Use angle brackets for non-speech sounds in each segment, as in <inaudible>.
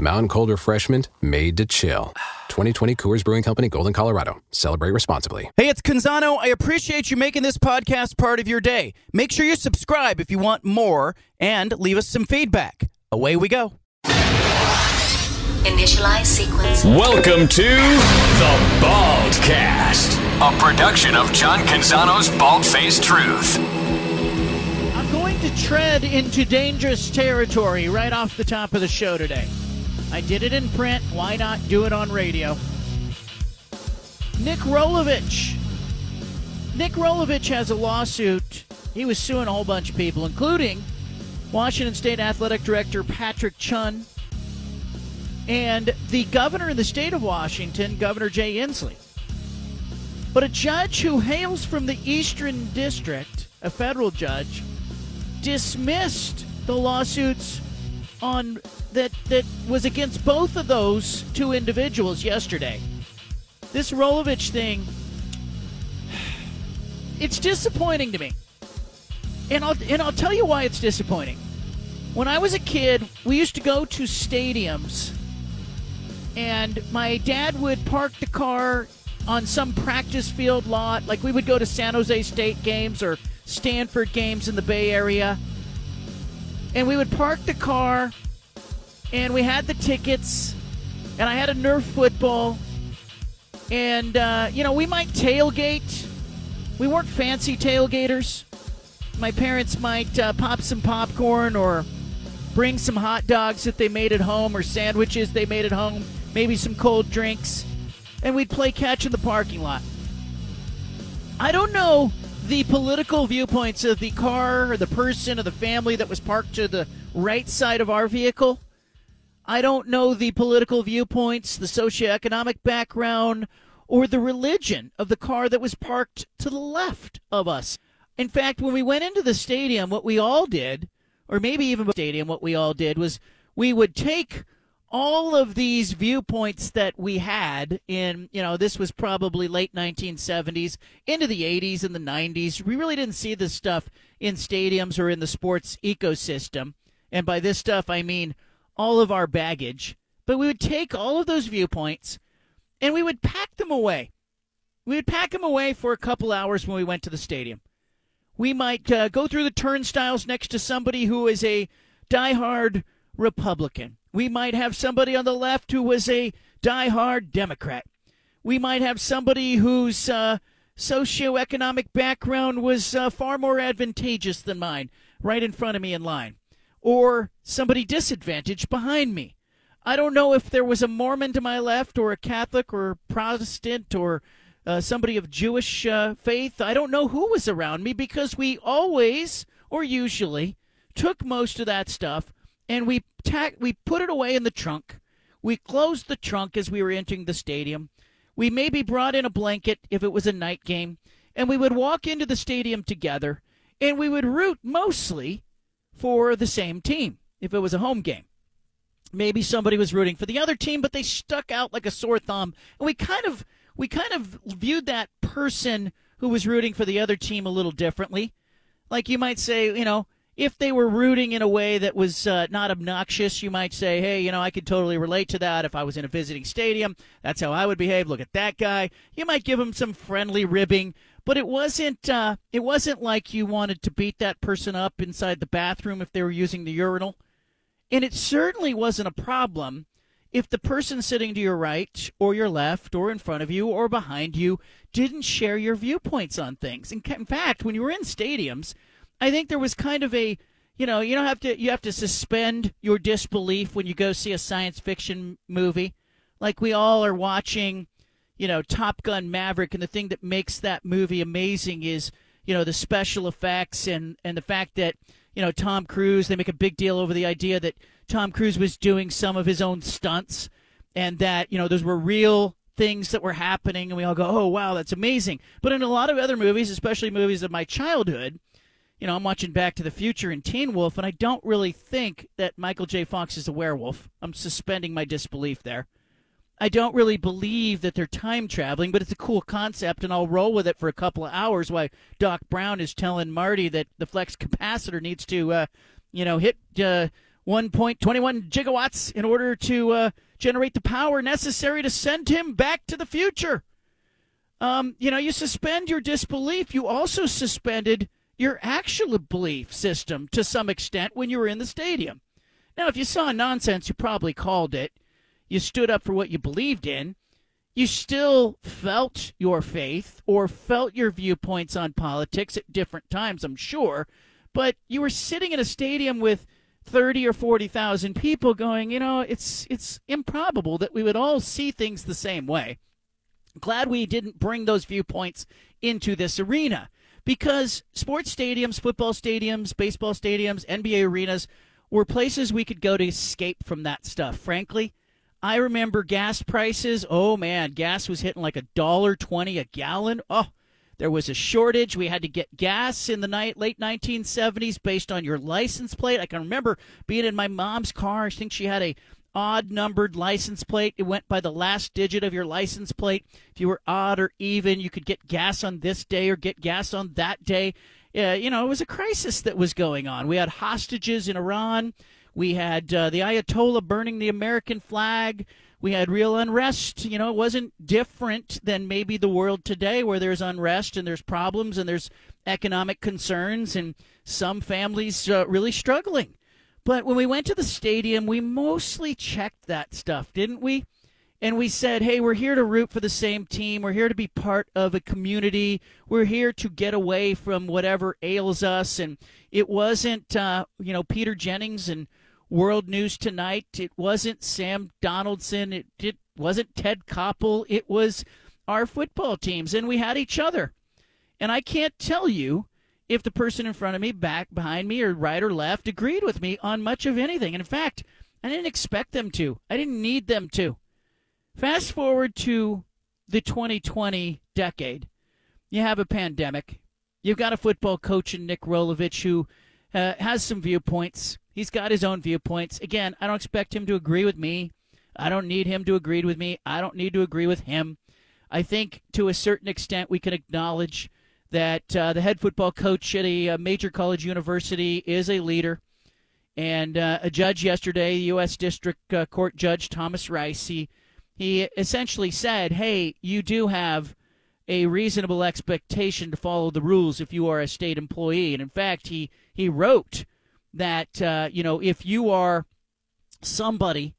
Mountain Cold Refreshment made to chill. 2020 Coors Brewing Company, Golden, Colorado. Celebrate responsibly. Hey, it's Canzano. I appreciate you making this podcast part of your day. Make sure you subscribe if you want more and leave us some feedback. Away we go. Initialize sequence. Welcome to the Baldcast, a production of John Canzano's Bald Faced Truth. I'm going to tread into dangerous territory right off the top of the show today. I did it in print. Why not do it on radio? Nick Rolovich. Nick Rolovich has a lawsuit. He was suing a whole bunch of people, including Washington State Athletic Director Patrick Chun and the governor of the state of Washington, Governor Jay Inslee. But a judge who hails from the Eastern District, a federal judge, dismissed the lawsuits on that that was against both of those two individuals yesterday. This Rolovich thing, <sighs> it's disappointing to me, and I'll and I'll tell you why it's disappointing. When I was a kid, we used to go to stadiums, and my dad would park the car on some practice field lot. Like we would go to San Jose State games or Stanford games in the Bay Area, and we would park the car and we had the tickets, and I had a Nerf football, and uh, you know we might tailgate. We weren't fancy tailgaters. My parents might uh, pop some popcorn or bring some hot dogs that they made at home or sandwiches they made at home, maybe some cold drinks, and we'd play catch in the parking lot. I don't know the political viewpoints of the car or the person or the family that was parked to the right side of our vehicle. I don't know the political viewpoints, the socioeconomic background, or the religion of the car that was parked to the left of us. In fact, when we went into the stadium, what we all did, or maybe even the stadium, what we all did was we would take all of these viewpoints that we had in, you know, this was probably late 1970s into the 80s and the 90s. We really didn't see this stuff in stadiums or in the sports ecosystem. And by this stuff, I mean all of our baggage, but we would take all of those viewpoints and we would pack them away. We would pack them away for a couple hours when we went to the stadium. We might uh, go through the turnstiles next to somebody who is a diehard Republican. We might have somebody on the left who was a diehard Democrat. We might have somebody whose uh, socioeconomic background was uh, far more advantageous than mine right in front of me in line or somebody disadvantaged behind me. I don't know if there was a Mormon to my left or a Catholic or Protestant or uh, somebody of Jewish uh, faith. I don't know who was around me because we always or usually took most of that stuff and we tack we put it away in the trunk. We closed the trunk as we were entering the stadium. We maybe brought in a blanket if it was a night game, and we would walk into the stadium together and we would root mostly for the same team if it was a home game. Maybe somebody was rooting for the other team, but they stuck out like a sore thumb. And we kind of we kind of viewed that person who was rooting for the other team a little differently. Like you might say, you know, if they were rooting in a way that was uh, not obnoxious, you might say, hey, you know, I could totally relate to that if I was in a visiting stadium. That's how I would behave. Look at that guy. You might give him some friendly ribbing, but it wasn't uh, it wasn't like you wanted to beat that person up inside the bathroom if they were using the urinal, and it certainly wasn't a problem if the person sitting to your right or your left or in front of you or behind you didn't share your viewpoints on things. In, in fact, when you were in stadiums, I think there was kind of a you know you don't have to you have to suspend your disbelief when you go see a science fiction movie like we all are watching you know, Top Gun Maverick, and the thing that makes that movie amazing is, you know, the special effects and and the fact that, you know, Tom Cruise. They make a big deal over the idea that Tom Cruise was doing some of his own stunts, and that you know those were real things that were happening, and we all go, "Oh, wow, that's amazing." But in a lot of other movies, especially movies of my childhood, you know, I'm watching Back to the Future and Teen Wolf, and I don't really think that Michael J. Fox is a werewolf. I'm suspending my disbelief there. I don't really believe that they're time traveling, but it's a cool concept, and I'll roll with it for a couple of hours while Doc Brown is telling Marty that the flux capacitor needs to, uh, you know, hit uh, 1.21 gigawatts in order to uh, generate the power necessary to send him back to the future. Um, you know, you suspend your disbelief. You also suspended your actual belief system to some extent when you were in the stadium. Now, if you saw nonsense, you probably called it you stood up for what you believed in, you still felt your faith or felt your viewpoints on politics at different times, I'm sure, but you were sitting in a stadium with 30 or 40,000 people going, you know, it's it's improbable that we would all see things the same way. Glad we didn't bring those viewpoints into this arena because sports stadiums, football stadiums, baseball stadiums, NBA arenas were places we could go to escape from that stuff. Frankly, I remember gas prices. Oh man, gas was hitting like a dollar twenty a gallon. Oh, there was a shortage. We had to get gas in the night late 1970s based on your license plate. I can remember being in my mom's car. I think she had a odd numbered license plate. It went by the last digit of your license plate. If you were odd or even, you could get gas on this day or get gas on that day. Uh, you know, it was a crisis that was going on. We had hostages in Iran. We had uh, the Ayatollah burning the American flag. We had real unrest. You know, it wasn't different than maybe the world today where there's unrest and there's problems and there's economic concerns and some families uh, really struggling. But when we went to the stadium, we mostly checked that stuff, didn't we? and we said, hey, we're here to root for the same team. We're here to be part of a community. We're here to get away from whatever ails us. And it wasn't, uh, you know, Peter Jennings and World News Tonight. It wasn't Sam Donaldson. It, it wasn't Ted Koppel. It was our football teams, and we had each other. And I can't tell you if the person in front of me, back behind me, or right or left agreed with me on much of anything. And in fact, I didn't expect them to. I didn't need them to. Fast forward to the 2020 decade. You have a pandemic. You've got a football coach in Nick Rolovich who uh, has some viewpoints. He's got his own viewpoints. Again, I don't expect him to agree with me. I don't need him to agree with me. I don't need to agree with him. I think to a certain extent we can acknowledge that uh, the head football coach at a, a, major college university is a leader. And uh, a judge yesterday, U.S. District uh, Court Judge Thomas Rice, he, he essentially said, hey, you do have a reasonable expectation to follow the rules if you are a state employee. And in fact, he, he wrote that uh, you know if you are somebody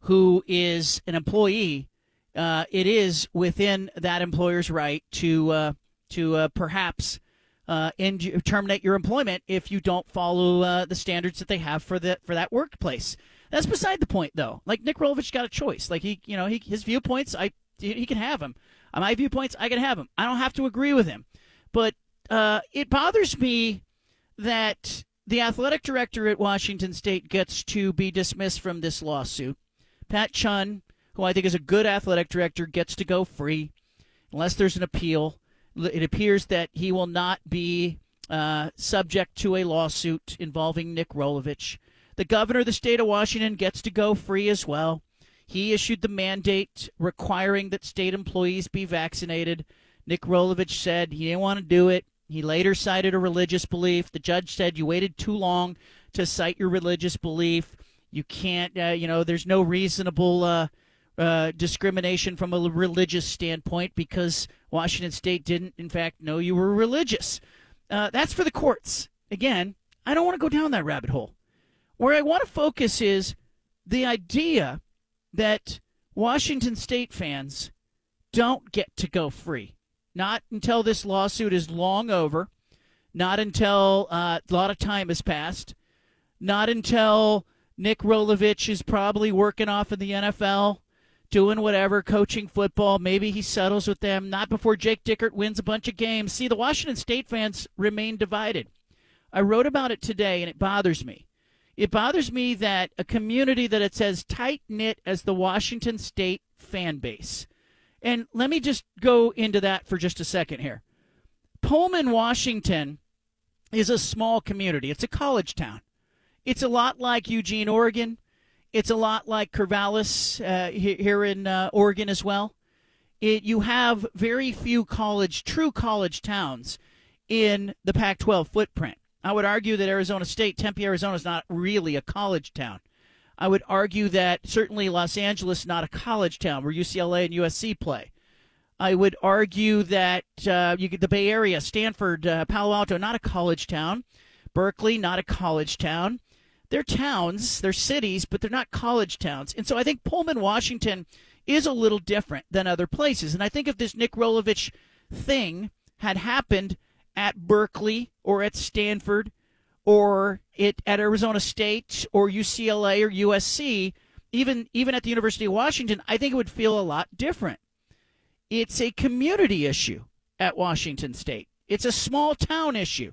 who is an employee, uh, it is within that employer's right to uh, to uh, perhaps uh, end, terminate your employment if you don't follow uh, the standards that they have for that for that workplace. That's beside the point, though. Like Nick Rolovich got a choice. Like he, you know, he, his viewpoints, I he can have them. My viewpoints, I can have them. I don't have to agree with him, but it bothers me that the athletic director at Washington State gets to be dismissed from this lawsuit. Pat Chun, who I think is a good athletic director, gets to go free unless there's an appeal. It appears that he will not be uh, subject to a lawsuit involving Nick Rolovich. The governor of the state of Washington gets to go free as well. He issued the mandate requiring that state employees be vaccinated. Nick Rolovich said he didn't want to do it. He later cited a religious belief. The judge said you waited too long to cite your religious belief. You can't, uh, you know, there's no reasonable uh, uh, discrimination from a religious standpoint because Washington State didn't, in fact, know you were religious. Uh, that's for the courts. Again, I don't want to go down that rabbit hole. Where I want to focus is the idea that Washington State fans don't get to go free. Not until this lawsuit is long over. Not until uh, a lot of time has passed. Not until Nick Rolovich is probably working off in the NFL, doing whatever, coaching football. Maybe he settles with them. Not before Jake Dickert wins a bunch of games. See, the Washington State fans remain divided. I wrote about it today, and it bothers me. It bothers me that a community that it's as tight knit as the Washington State fan base And let me just go into that for just a second here. Pullman, Washington is a small community. It's a college town. It's a lot like Eugene, Oregon. It's a lot like Corvallis uh, here in uh, Oregon as well. It, you have very few college, true college towns in the Pac 12 footprint. I would argue that Arizona State, Tempe, Arizona is not really a college town. I would argue that certainly Los Angeles not a college town where UCLA and USC play. I would argue that uh, you get the Bay Area, Stanford, uh, Palo Alto, not a college town. Berkeley, not a college town. They're towns, they're cities, but they're not college towns. And so I think Pullman, Washington is a little different than other places. And I think if this Nick Rolovich thing had happened at Berkeley or at Stanford or it at Arizona State or UCLA or USC, even even at the University of Washington, I think it would feel a lot different. It's a community issue at Washington State. It's a small town issue.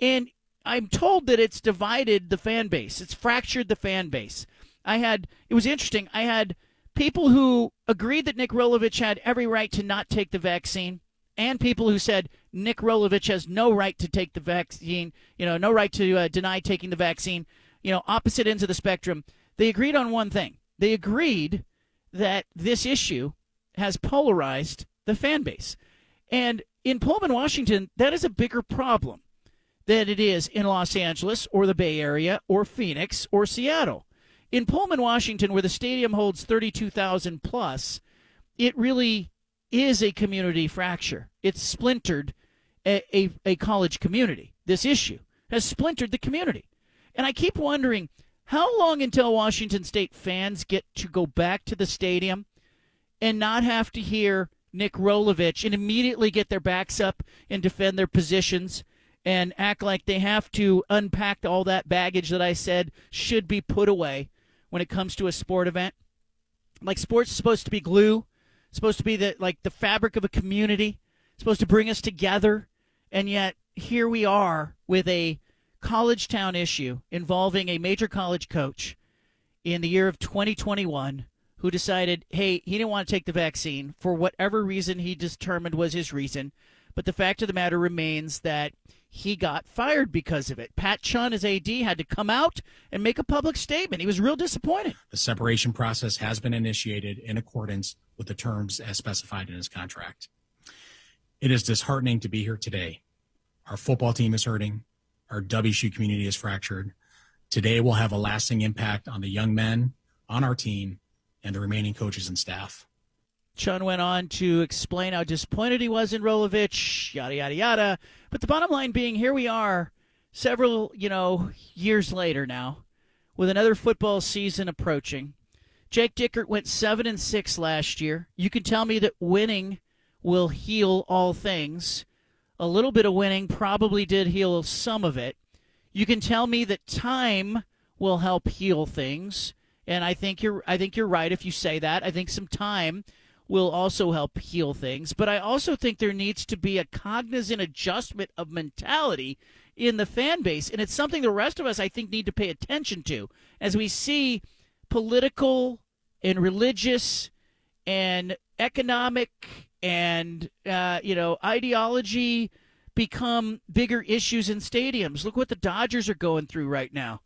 And I'm told that it's divided the fan base. It's fractured the fan base. I had it was interesting. I had people who agreed that Nick Rolovich had every right to not take the vaccine and people who said Nick Rolovich has no right to take the vaccine, you know, no right to uh, deny taking the vaccine, you know, opposite ends of the spectrum. They agreed on one thing. They agreed that this issue has polarized the fan base. And in Pullman, Washington, that is a bigger problem than it is in Los Angeles or the Bay Area or Phoenix or Seattle. In Pullman, Washington, where the stadium holds 32,000 plus, it really is a community fracture. It's splintered a, a, a, college community. This issue has splintered the community. And I keep wondering how long until Washington State fans get to go back to the stadium and not have to hear Nick Rolovich and immediately get their backs up and defend their positions and act like they have to unpack all that baggage that I said should be put away when it comes to a sport event. Like sports is supposed to be glue supposed to be the like the fabric of a community, supposed to bring us together, and yet here we are with a college town issue involving a major college coach in the year of 2021 who decided, hey, he didn't want to take the vaccine for whatever reason he determined was his reason. But the fact of the matter remains that he got fired because of it. Pat Chun, as AD, had to come out and make a public statement. He was real disappointed. The separation process has been initiated in accordance with the terms as specified in his contract. It is disheartening to be here today. Our football team is hurting. Our WSU community is fractured. Today will have a lasting impact on the young men on our team and the remaining coaches and staff. Chun went on to explain how disappointed he was in Rolovich, yada, yada, yada. But the bottom line being, here we are, several, you know, years later now, with another football season approaching. Jake Dickert went 7 and 6 last year. You can tell me that winning will heal all things. A little bit of winning probably did heal some of it. You can tell me that time will help heal things, and I think you're I think you're right if you say that. I think some time will also help heal things. But I also think there needs to be a cognizant adjustment of mentality in the fan base. And it's something the rest of us, I think, need to pay attention to as we see political and religious and economic and, uh, you know, ideology become bigger issues in stadiums. Look what the Dodgers are going through right now.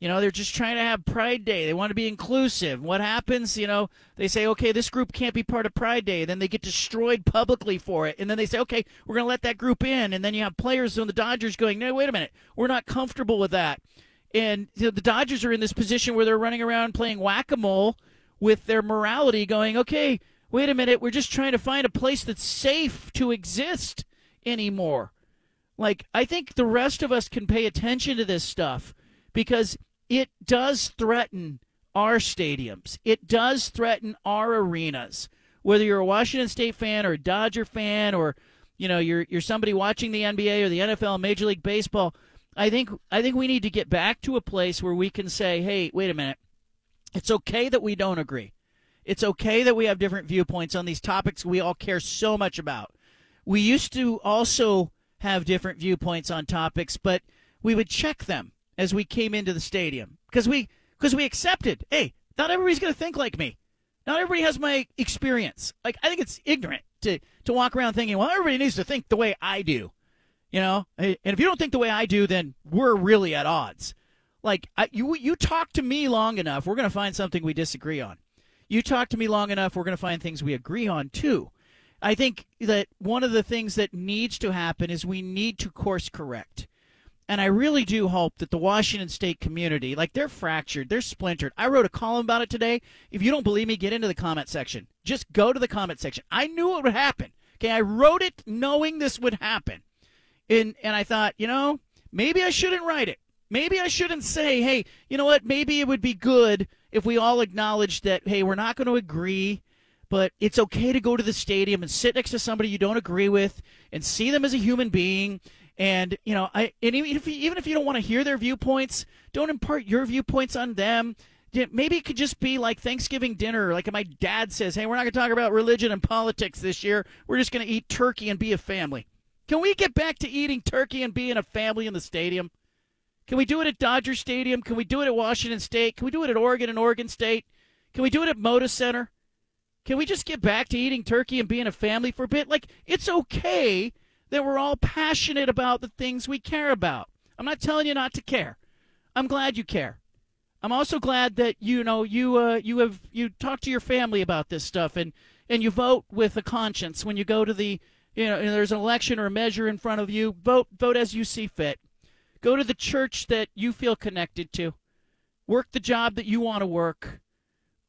You know, they're just trying to have Pride Day. They want to be inclusive. What happens? You know, they say, okay, this group can't be part of Pride Day. Then they get destroyed publicly for it. And then they say, okay, we're going to let that group in. And then you have players on the Dodgers going, no, wait a minute. We're not comfortable with that. And you know, the Dodgers are in this position where they're running around playing whack a mole with their morality going, okay, wait a minute. We're just trying to find a place that's safe to exist anymore. Like, I think the rest of us can pay attention to this stuff because it does threaten our stadiums. It does threaten our arenas. Whether you're a Washington State fan or a Dodger fan or you know you're you're somebody watching the NBA or the NFL, Major League Baseball, I think I think we need to get back to a place where we can say, "Hey, wait a minute. It's okay that we don't agree. It's okay that we have different viewpoints on these topics we all care so much about. We used to also have different viewpoints on topics, but we would check them as we came into the stadium because we because we accepted, hey, not everybody's going to think like me. Not everybody has my experience. Like I think it's ignorant to to walk around thinking, well, everybody needs to think the way I do. You know, and if you don't think the way I do, then we're really at odds. Like I, you, you talk to me long enough, we're going to find something we disagree on. You talk to me long enough, we're going to find things we agree on too. I think that one of the things that needs to happen is we need to course correct. And I really do hope that the Washington State community, like they're fractured, they're splintered. I wrote a column about it today. If you don't believe me, get into the comment section. Just go to the comment section. I knew it would happen. Okay, I wrote it knowing this would happen. And and I thought, you know, maybe I shouldn't write it. Maybe I shouldn't say, hey, you know what? Maybe it would be good if we all acknowledge that, hey, we're not going to agree, but it's okay to go to the stadium and sit next to somebody you don't agree with and see them as a human being and you know, I and even if you, even if you don't want to hear their viewpoints, don't impart your viewpoints on them. Maybe it could just be like Thanksgiving dinner. Like my dad says, "Hey, we're not going to talk about religion and politics this year. We're just going to eat turkey and be a family." Can we get back to eating turkey and being a family in the stadium? Can we do it at Dodger Stadium? Can we do it at Washington State? Can we do it at Oregon and Oregon State? Can we do it at Moda Center? Can we just get back to eating turkey and being a family for a bit? Like, it's okay that we're all passionate about the things we care about. I'm not telling you not to care. I'm glad you care. I'm also glad that you know you uh, you have you talk to your family about this stuff and and you vote with a conscience when you go to the you know there's an election or a measure in front of you. Vote vote as you see fit. Go to the church that you feel connected to. Work the job that you want to work.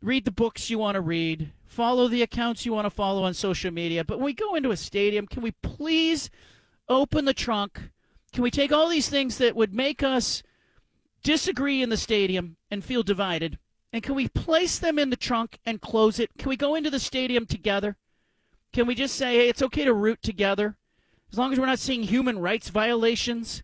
Read the books you want to read follow the accounts you want to follow on social media. But when we go into a stadium, can we please open the trunk? Can we take all these things that would make us disagree in the stadium and feel divided? And can we place them in the trunk and close it? Can we go into the stadium together? Can we just say, hey, it's okay to root together? As long as we're not seeing human rights violations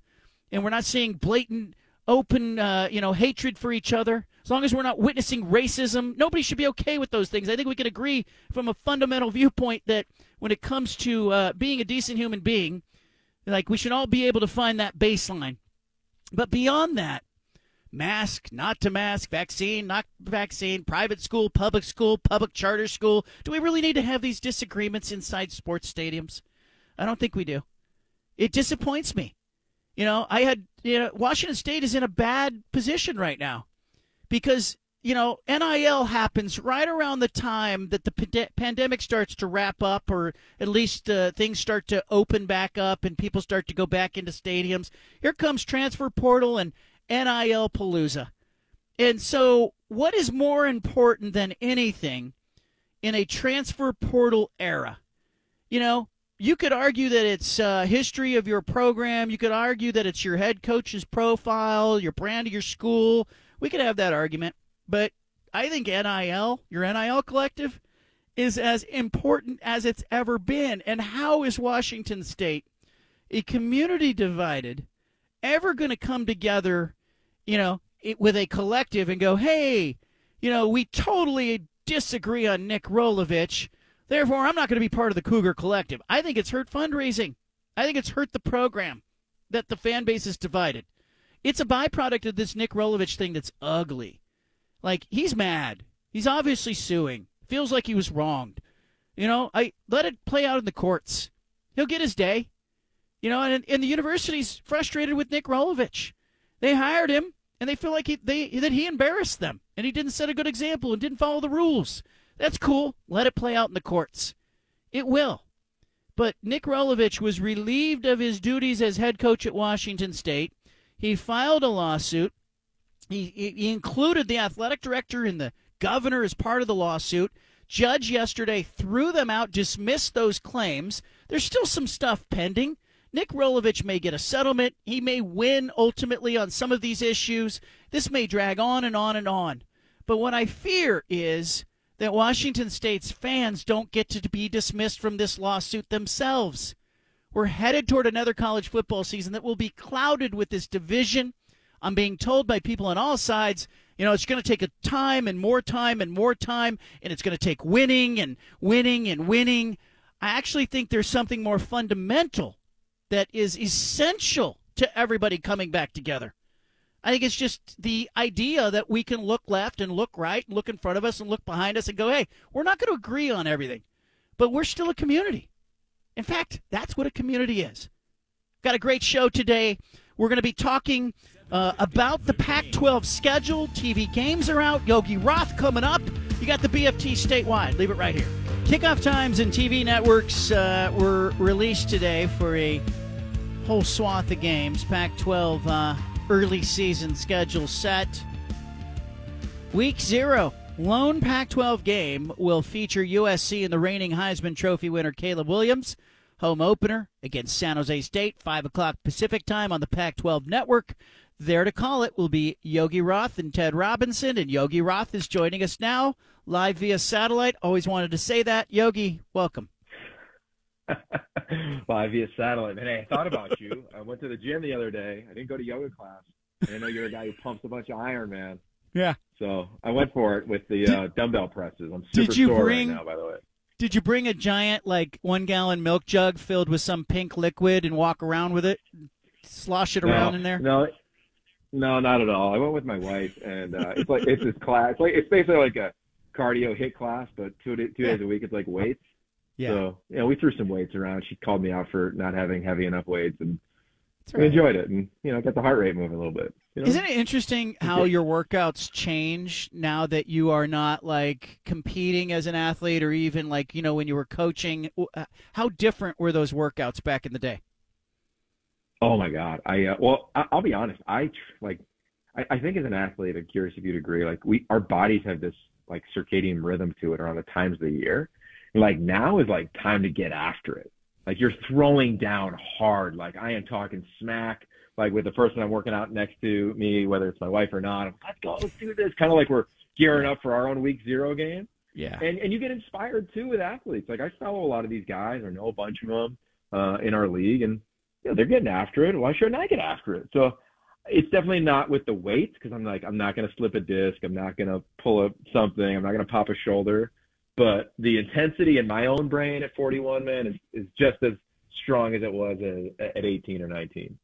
and we're not seeing blatant, open, uh, you know, hatred for each other, as long as we're not witnessing racism, nobody should be okay with those things. I think we can agree from a fundamental <laughs> viewpoint that when it comes to uh, being a decent human being, like we should all be able to find that baseline. But beyond that, mask, not to mask, vaccine, not vaccine, private school, public school, public charter school. Do we really need to have these disagreements inside sports stadiums? I don't think we do. It disappoints me. You know, I had, you know, Washington State is in a bad position right now because you know NIL happens right around the time that the pand- pandemic starts to wrap up, or at least uh, things start to open back up and people start to go back into stadiums. Here comes transfer portal and NIL palooza, and so what is more important than anything in a transfer portal era? You know, you could argue that it's uh, history of your program. You could argue that it's your head coach's profile, your brand of your school we could have that argument, but I think NIL, your NIL collective, is as important as it's ever been. And how is Washington State, a community divided, ever going to come together, you know, with a collective and go, hey, you know, we totally disagree on Nick Rolovich. Therefore, I'm not going to be part of the Cougar Collective. I think it's hurt fundraising. I think it's hurt the program that the fan base is divided. It's a byproduct of this Nick Rolovich thing that's ugly. Like he's mad. He's obviously suing. Feels like he was wronged. You know, I let it play out in the courts. He'll get his day. You know, and, and the university's frustrated with Nick Rolovich. They hired him, and they feel like he, they that he embarrassed them, and he didn't set a good example and didn't follow the rules. That's cool. Let it play out in the courts. It will. But Nick Rolovich was relieved of his duties as head coach at Washington State he filed a lawsuit. He, he included the athletic director and the governor as part of the lawsuit. Judge yesterday threw them out, dismissed those claims. There's still some stuff pending. Nick Rolovich may get a settlement. He may win ultimately on some of these issues. This may drag on and on and on. But what I fear is that Washington State's fans don't get to be dismissed from this lawsuit themselves. We're headed toward another college football season that will be clouded with this division. I'm being told by people on all sides, you know, it's going to take a time and more time and more time, and it's going to take winning and winning and winning. I actually think there's something more fundamental that is essential to everybody coming back together. I think it's just the idea that we can look left and look right and look in front of us and look behind us and go, hey, we're not going to agree on everything, but we're still a community. In fact, that's what a community is. Got a great show today. We're going to be talking uh, about the Pac 12 schedule. TV games are out. Yogi Roth coming up. You got the BFT statewide. Leave it right here. Kickoff times and TV networks uh, were released today for a whole swath of games. Pac 12 uh, early season schedule set. Week zero. Lone Pac 12 game will feature USC and the reigning Heisman Trophy winner Caleb Williams. Home opener against San Jose State, 5 o'clock Pacific time on the Pac 12 network. There to call it will be Yogi Roth and Ted Robinson, and Yogi Roth is joining us now live via satellite. Always wanted to say that. Yogi, welcome. <laughs> live via satellite. And hey, I thought about you. I went to the gym the other day. I didn't go to yoga class. I know you're a guy who pumps a bunch of iron, man. Yeah. So I went for it with the uh, dumbbell presses. I'm super did you sore bring, right now, by the way. Did you bring a giant, like, one gallon milk jug filled with some pink liquid and walk around with it? Slosh it no, around in there? No, no, not at all. I went with my wife, and uh, it's like it's this class. It's like it's basically like a cardio hit class, but two two days a week. It's like weights. Yeah. So yeah, we threw some weights around. She called me out for not having heavy enough weights, and That's we enjoyed it, and you know, got the heart rate moving a little bit. You know? Isn't it interesting how your workouts change now that you are not like competing as an athlete or even like, you know, when you were coaching? Uh, How different were those workouts back in the day? Oh my God. I uh, well, I, I'll be honest. I like, I, I think as an athlete, I'm curious if you'd agree. Like, we our bodies have this like circadian rhythm to it around the times of the year. Like now is like time to get after it. Like you're throwing down hard. Like I am talking smack. Like with the person I'm working out next to me, whether it's my wife or not. I'm, let's go, let's do this. Kind of like we're gearing up for our own week zero game. Yeah. And and you get inspired too with athletes. Like I follow a lot of these guys, or know a bunch of them uh, in our league, and you know, they're getting after it. Why shouldn't I get after it? So it's definitely not with the weights because I'm like I'm not going to slip a disc, I'm not going to pull up something, I'm not going to pop a shoulder. But the intensity in my own brain at 41, man, is, is just as strong as it was at, at 18 or 19.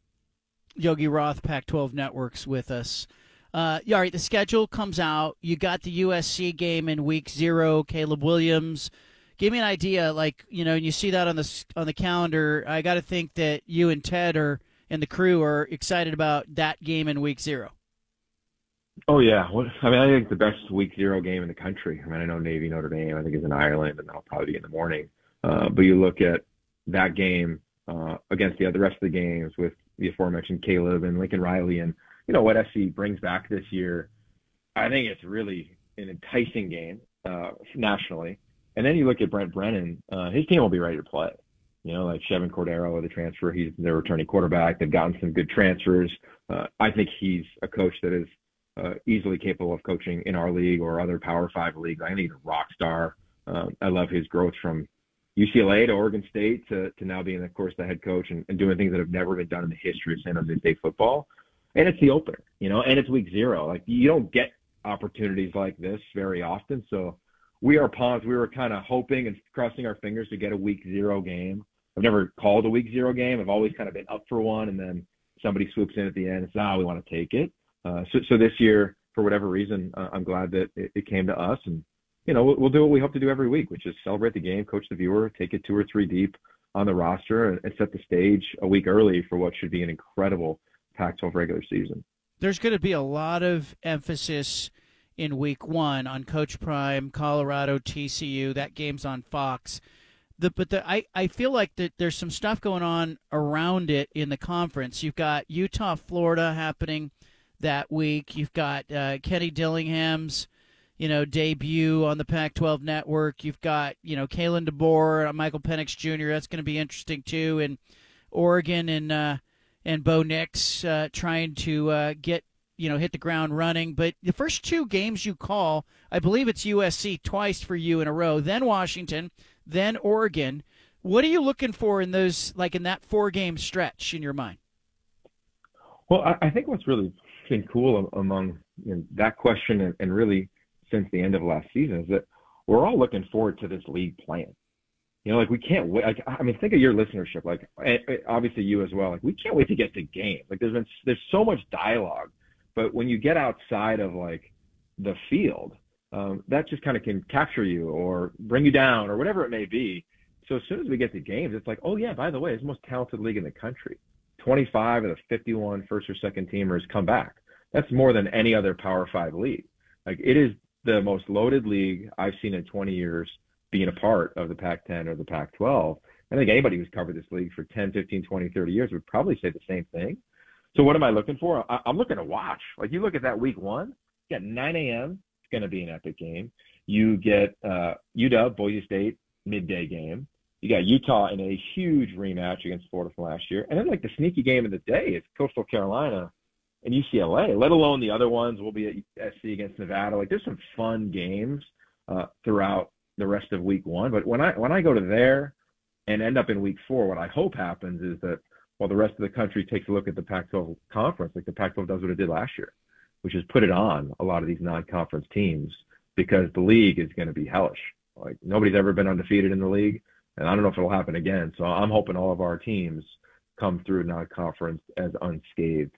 Yogi Roth, Pac 12 Networks with us. Uh, yeah, all right, the schedule comes out. You got the USC game in week zero, Caleb Williams. Give me an idea, like, you know, and you see that on the, on the calendar. I got to think that you and Ted are, and the crew are excited about that game in week zero. Oh yeah, what, I mean I think the best week zero game in the country. I mean I know Navy Notre Dame I think is in Ireland and that'll probably be in the morning. Uh, but you look at that game uh, against the other rest of the games with the aforementioned Caleb and Lincoln Riley and you know what SC brings back this year. I think it's really an enticing game uh, nationally. And then you look at Brent Brennan, uh, his team will be ready to play. You know, like Chevan Cordeiro, the transfer, he's their returning quarterback. They've gotten some good transfers. Uh, I think he's a coach that is uh, easily capable of coaching in our league or other Power Five leagues. I think he's a rock star. Um, I love his growth from UCLA to Oregon State to, to now being, of course, the head coach and, and doing things that have never been done in the history of San Jose State football. And it's the opener, you know, and it's week zero. Like you don't get opportunities like this very often. So we are pumped. We were kind of hoping and crossing our fingers to get a week zero game. I've never called a week zero game. I've always kind of been up for one, and then somebody swoops in at the end and says, "Ah, we want to take it." Uh, so, so this year, for whatever reason, uh, I'm glad that it, it came to us, and you know, we'll, we'll do what we hope to do every week, which is celebrate the game, coach the viewer, take it two or three deep on the roster, and, and set the stage a week early for what should be an incredible Pac-12 regular season. There's going to be a lot of emphasis in week one on Coach Prime, Colorado, TCU. That game's on Fox. The, but the, I, I feel like that there's some stuff going on around it in the conference. You've got Utah, Florida happening that week. You've got uh, Kenny Dillingham's, you know, debut on the Pac-12 network. You've got, you know, Kalen DeBoer, Michael Penix Jr. That's going to be interesting too. And Oregon and uh, and Bo Nix uh, trying to uh, get you know hit the ground running. But the first two games you call, I believe it's USC twice for you in a row, then Washington, then Oregon. What are you looking for in those like in that four game stretch in your mind? Well, I, I think what's really been cool among you know, that question and, and really since the end of last season is that we're all looking forward to this league playing. You know, like we can't wait. Like, I mean, think of your listenership. Like, obviously you as well. Like, we can't wait to get to games. Like, there's been there's so much dialogue But when you get outside of like the field, um, that just kind of can capture you or bring you down or whatever it may be. So as soon as we get to games, it's like, oh yeah, by the way, it's the most talented league in the country. 25 of the 51 first or second teamers come back. That's more than any other Power Five league. Like it is the most loaded league I've seen in 20 years being a part of the Pac-10 or the Pac-12. I think anybody who's covered this league for 10, 15, 20, 30 years would probably say the same thing. So what am I looking for? I, am looking to watch. Like you look at that week one, you got 9 a.m. It's going to be an epic game. You get uh, UW, Boise State, midday game. You got Utah in a huge rematch against Florida from last year. And then like the sneaky game of the day is Coastal Carolina and UCLA, let alone the other ones. We'll be at SC against Nevada. Like there's some fun games uh, throughout the rest of week one. But when I when I go to there and end up in week four, what I hope happens is that while the rest of the country takes a look at the Pac-12 conference, like the Pac-12 does what it did last year, which is put it on a lot of these non-conference teams because the league is going to be hellish. Like nobody's ever been undefeated in the league, and I don't know if it'll happen again. So I'm hoping all of our teams come through non-conference as unscathed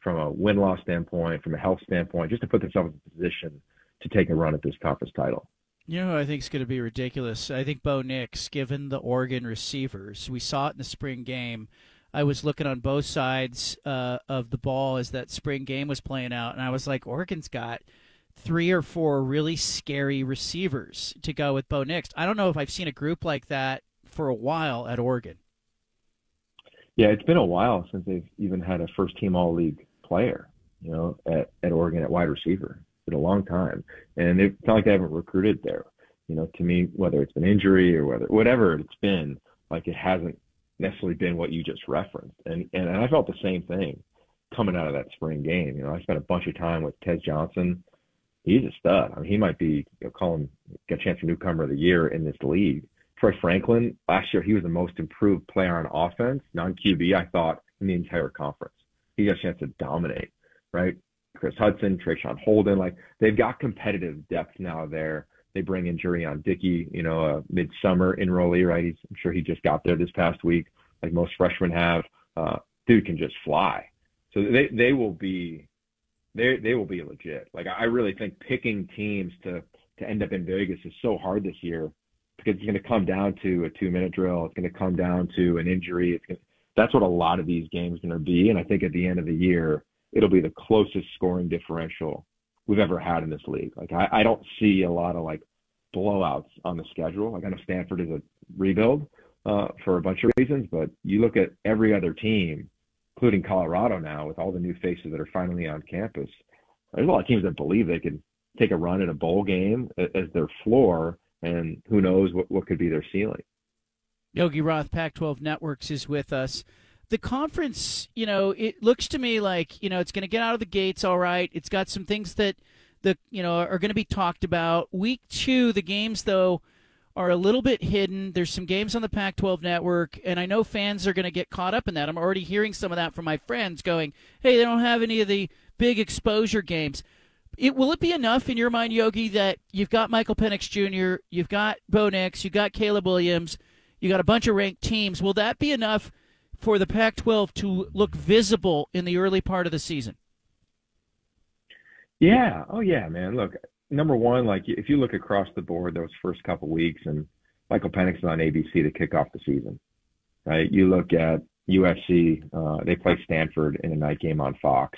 from a win-loss standpoint, from a health standpoint, just to put themselves in a position to take a run at this conference title. You know I think it's going to be ridiculous? I think Bo Nix, given the Oregon receivers. We saw it in the spring game. I was looking on both sides uh, of the ball as that spring game was playing out, and I was like, Oregon's got three or four really scary receivers to go with Bo Nix. I don't know if I've seen a group like that for a while at Oregon. Yeah, it's been a while since they've even had a first team all league player, you know, at, at Oregon at wide receiver It's been a long time, and it's not like they haven't recruited there. You know, to me, whether it's been injury or whether whatever it's been, like it hasn't necessarily been what you just referenced. And and, and I felt the same thing coming out of that spring game. You know, I spent a bunch of time with Tez Johnson. He's a stud. I mean, he might be you know, call him get a chance for newcomer of the year in this league. Troy Franklin last year he was the most improved player on offense, non QB. I thought in the entire conference. He got a chance to dominate, right? Kris Hutson, Traeshon Holden. Like they've got competitive depth now there. They bring in Jurrion Dickey, you know, a midsummer enrollee, right? He's, I'm sure he just got there this past week, like most freshmen have. Uh, dude can just fly. So they they will be they they will be legit. Like I really think picking teams to to end up in Vegas is so hard this year because it's going to come down to a two minute drill. It's going to come down to an injury. It's going that's what a lot of these games are going to be. And I think at the end of the year, it'll be the closest scoring differential we've ever had in this league. Like I, I don't see a lot of like blowouts on the schedule. Like I know Stanford is a rebuild uh, for a bunch of reasons, but you look at every other team, including Colorado now, with all the new faces that are finally on campus. There's a lot of teams that believe they can take a run at a bowl game as their floor, and who knows what, what could be their ceiling. Yogi Roth, Pac 12 Networks, is with us the conference, you know, it looks to me like you know it's going to get out of the gates all right. It's got some things that the you know are going to be talked about. Week two, the games though are a little bit hidden. There's some games on the Pac-12 network, and I know fans are going to get caught up in that. I'm already hearing some of that from my friends going, "Hey, they don't have any of the big exposure games." It, will it be enough in your mind, Yogi, that you've got Michael Penix Jr., you've got Bo Nix, you've got Caleb Williams, you got a bunch of ranked teams? Will that be enough for the Pac 12 to look visible in the early part of the season? Yeah. Oh, yeah, man. Look, number one, like if you look across the board those first couple weeks, and Michael Penix is on ABC to kick off the season, right? You look at USC, uh, they play Stanford in a night game on Fox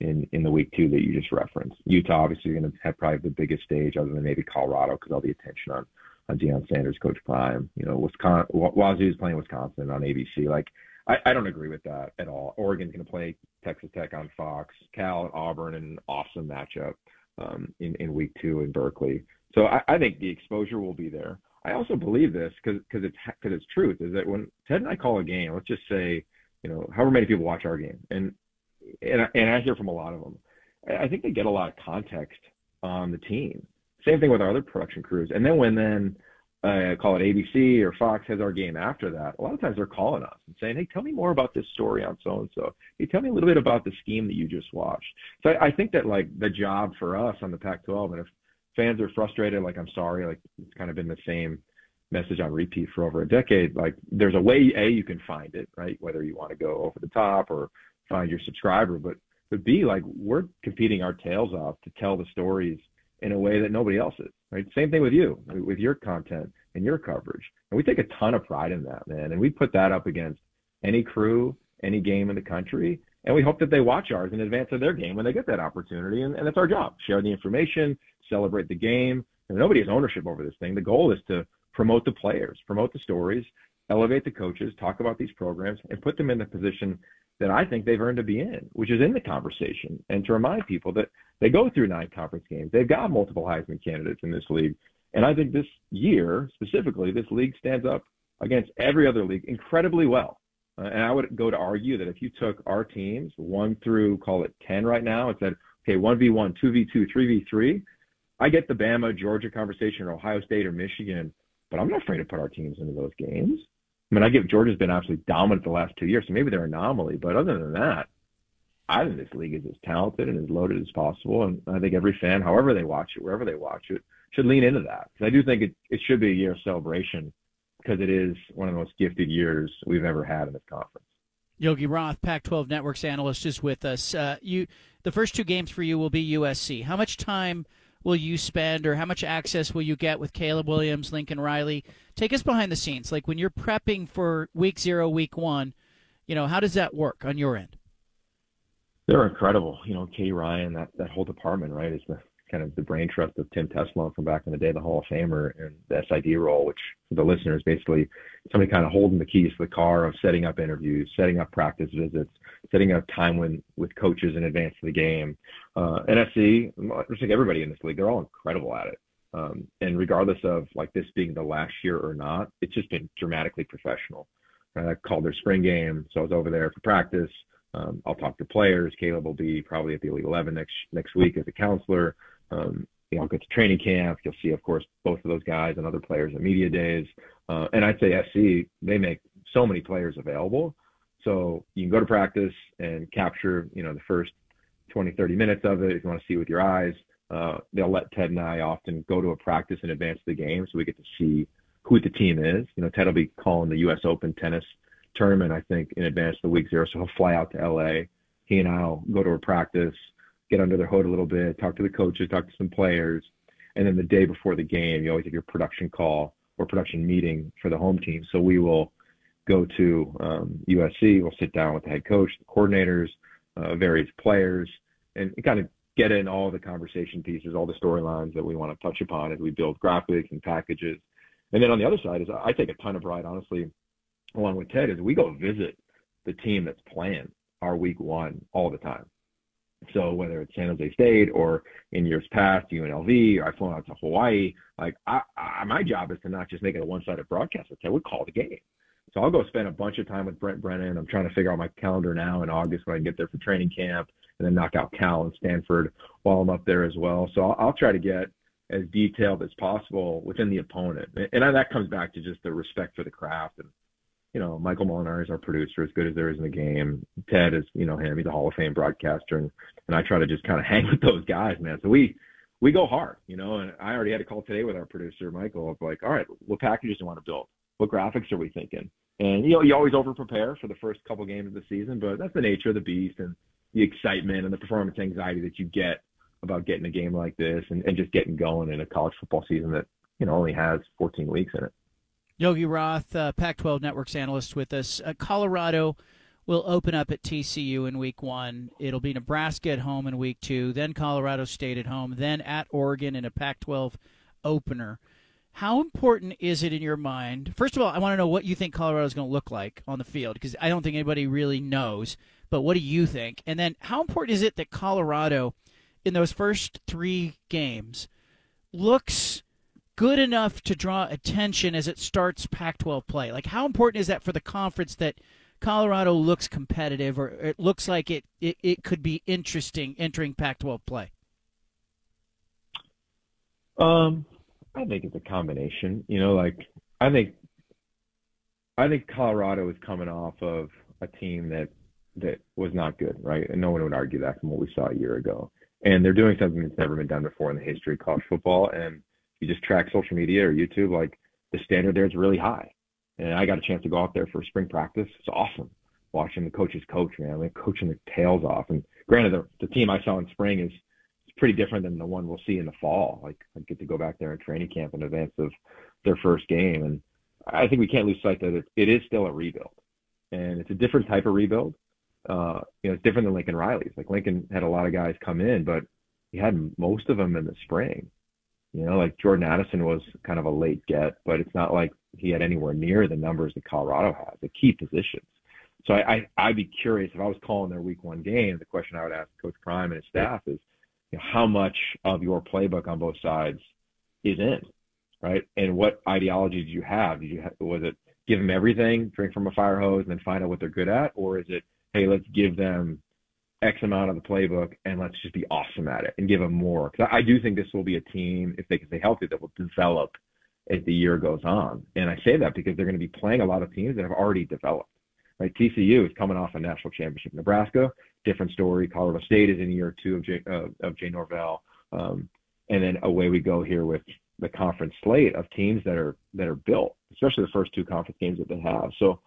in in the week two that you just referenced. Utah obviously going to have probably the biggest stage, other than maybe Colorado, because all the attention on on Deion Sanders, Coach Prime. You know, Wisconsin, Wazoo is playing Wisconsin on ABC. Like I, I don't agree with that at all. Oregon's going to play Texas Tech on Fox. Cal and Auburn, an awesome matchup um, in in week two in Berkeley. So I, I think the exposure will be there. I also believe this because it's because it's truth is that when Ted and I call a game, let's just say, you know, however many people watch our game, and and I, and I hear from a lot of them, I think they get a lot of context on the team. Same thing with our other production crews, and then when then uh, call it ABC or Fox has our game after that, a lot of times they're calling us and saying, "Hey, tell me more about this story on so and so. Hey, tell me a little bit about the scheme that you just watched." So I, I think that like the job for us on the Pac-12, and if fans are frustrated, like I'm sorry, like it's kind of been the same message on repeat for over a decade. Like there's a way a you can find it, right? Whether you want to go over the top or find your subscriber, but but B, like we're competing our tails off to tell the stories in a way that nobody else is. Right? Same thing with you, with your content and your coverage. And we take a ton of pride in that, man. And we put that up against any crew, any game in the country. And we hope that they watch ours in advance of their game when they get that opportunity. And, and that's our job. Share the information, celebrate the game. And nobody has ownership over this thing. The goal is to promote the players, promote the stories, elevate the coaches, talk about these programs, and put them in the position that I think they've earned to be in, which is in the conversation, and to remind people that they go through nine conference games. They've got multiple Heisman candidates in this league. And I think this year, specifically, this league stands up against every other league incredibly well. Uh, and I would go to argue that if you took our teams, one through, call it 10 right now, and said, okay, 1v1, 2v2, 3v3, I get the Bama, Georgia conversation, or Ohio State or Michigan, but I'm not afraid to put our teams into those games. I mean, I give Georgia's been absolutely dominant the last two years, so maybe they're an anomaly. But other than that, I think this league is as talented and as loaded as possible. And I think every fan, however they watch it, wherever they watch it, should lean into that. Because I do think it, it should be a year of celebration because it is one of the most gifted years we've ever had in this conference. Yogi Roth, Pac-12 Networks analyst, is with us. Uh, you, the first two games for you will be USC. How much time will you spend, or how much access will you get with Caleb Williams, Lincoln Riley? Take us behind the scenes, like when you're prepping for Week Zero, Week One. You know, how does that work on your end? They're incredible. You know, Katie Ryan, that that whole department, right, is the kind of the brain trust of Tim Tessalone from back in the day, the Hall of Famer, and the SID role, which for the listeners, basically somebody kind of holding the keys to the car of setting up interviews, setting up practice visits, setting up time when with coaches in advance of the game. Uh, NSC, just like everybody in this league, they're all incredible at it. Um, and regardless of like this being the last year or not, it's just been dramatically professional. I called their spring game, so I was over there for practice. Um, I'll talk to players. Caleb will be probably at the Elite 11 next next week as a counselor. Um, you know, I'll get to training camp. You'll see, of course, both of those guys and other players at media days. Uh, and I'd say SC, they make so many players available. So you can go to practice and capture, you know, the first 20, 30 minutes of it if you want to see it with your eyes. Uh, they'll let Ted and I often go to a practice in advance of the game so we get to see who the team is. You know, Ted will be calling the U.S. Open tennis tournament, I think, in advance of the week zero. So he'll fly out to LA. He and I'll go to a practice, get under their hood a little bit, talk to the coaches, talk to some players. And then the day before the game, you always have your production call or production meeting for the home team. So we will go to um, USC, we'll sit down with the head coach, the coordinators, uh, various players, and kind of get in all the conversation pieces, all the storylines that we want to touch upon as we build graphics and packages. And then on the other side is I take a ton of pride, honestly, along with Ted, is we go visit the team that's playing our week one all the time. So whether it's San Jose State or in years past UNLV, or I've flown out to Hawaii, like I, I, my job is to not just make it a one-sided broadcast. I would call the game. So I'll go spend a bunch of time with Brent Brennan. I'm trying to figure out my calendar now in August when I can get there for training camp, and then knock out Cal and Stanford while I'm up there as well. So I'll, I'll try to get as detailed as possible within the opponent, and that comes back to just the respect for the craft and you know, Michael Molinari is our producer, as good as there is in the game. Ted is, you know, him. He's a Hall of Fame broadcaster, and and I try to just kind of <laughs> hang with those guys, man. So we we go hard, you know. And I already had a call today with our producer, Michael, of like, all right, what packages do you want to build? What graphics are we thinking? And you know, you always over prepare for the first couple games of the season, but that's the nature of the beast and the excitement and the performance anxiety that you get about getting a game like this and, and just getting going in a college football season that you know only has 14 weeks in it. Yogi Roth, uh, Pac 12 Networks analyst with us. Uh, Colorado will open up at TCU in week one. It'll be Nebraska at home in week two, then Colorado State at home, then at Oregon in a Pac 12 opener. How important is it in your mind? First of all, I want to know what you think Colorado is going to look like on the field because I don't think anybody really knows. But what do you think? And then, how important is it that Colorado, in those first three games, looks good enough to draw attention as it starts Pac 12 play? Like, how important is that for the conference that Colorado looks competitive or it looks like it, it, it could be interesting entering Pac 12 play? Um, I think it's a combination. You know, like, I think. I think Colorado is coming off of a team that that was not good, right? And no one would argue that from what we saw a year ago. And they're doing something that's never been done before in the history of college football. And you just track social media or YouTube, like the standard there is really high. And I got a chance to go out there for spring practice. It's awesome watching the coaches coach, man. They're coaching their tails off. And granted, the, the team I saw in spring is pretty different than the one we'll see in the fall. Like I get to go back there in training camp in advance of their first game, and I think we can't lose sight that it, it is still a rebuild, and it's a different type of rebuild. Uh, you know, it's different than Lincoln Riley's. Like Lincoln had a lot of guys come in, but he had most of them in the spring. You know, like Jordan Addison was kind of a late get, but it's not like he had anywhere near the numbers that Colorado has at key positions. So I, I I'd be curious if I was calling their week one game. The question I would ask Coach Prime and his staff is, you know, how much of your playbook on both sides is in, right? And what ideology did you have? Did you have, was it give them everything, drink from a fire hose, and then find out what they're good at, or is it hey, let's give them X amount of the playbook and let's just be awesome at it and give them more. Because I, do think this will be a team, if they can stay healthy, that will develop as the year goes on. And I say that because they're going to be playing a lot of teams that have already developed. Right? TCU is coming off a national championship. Nebraska, different story. Colorado State is in year two of Jay, uh, of Jay Norvell. Um, and then away we go here with the conference slate of teams that are that are built, especially the first two conference games that they have. So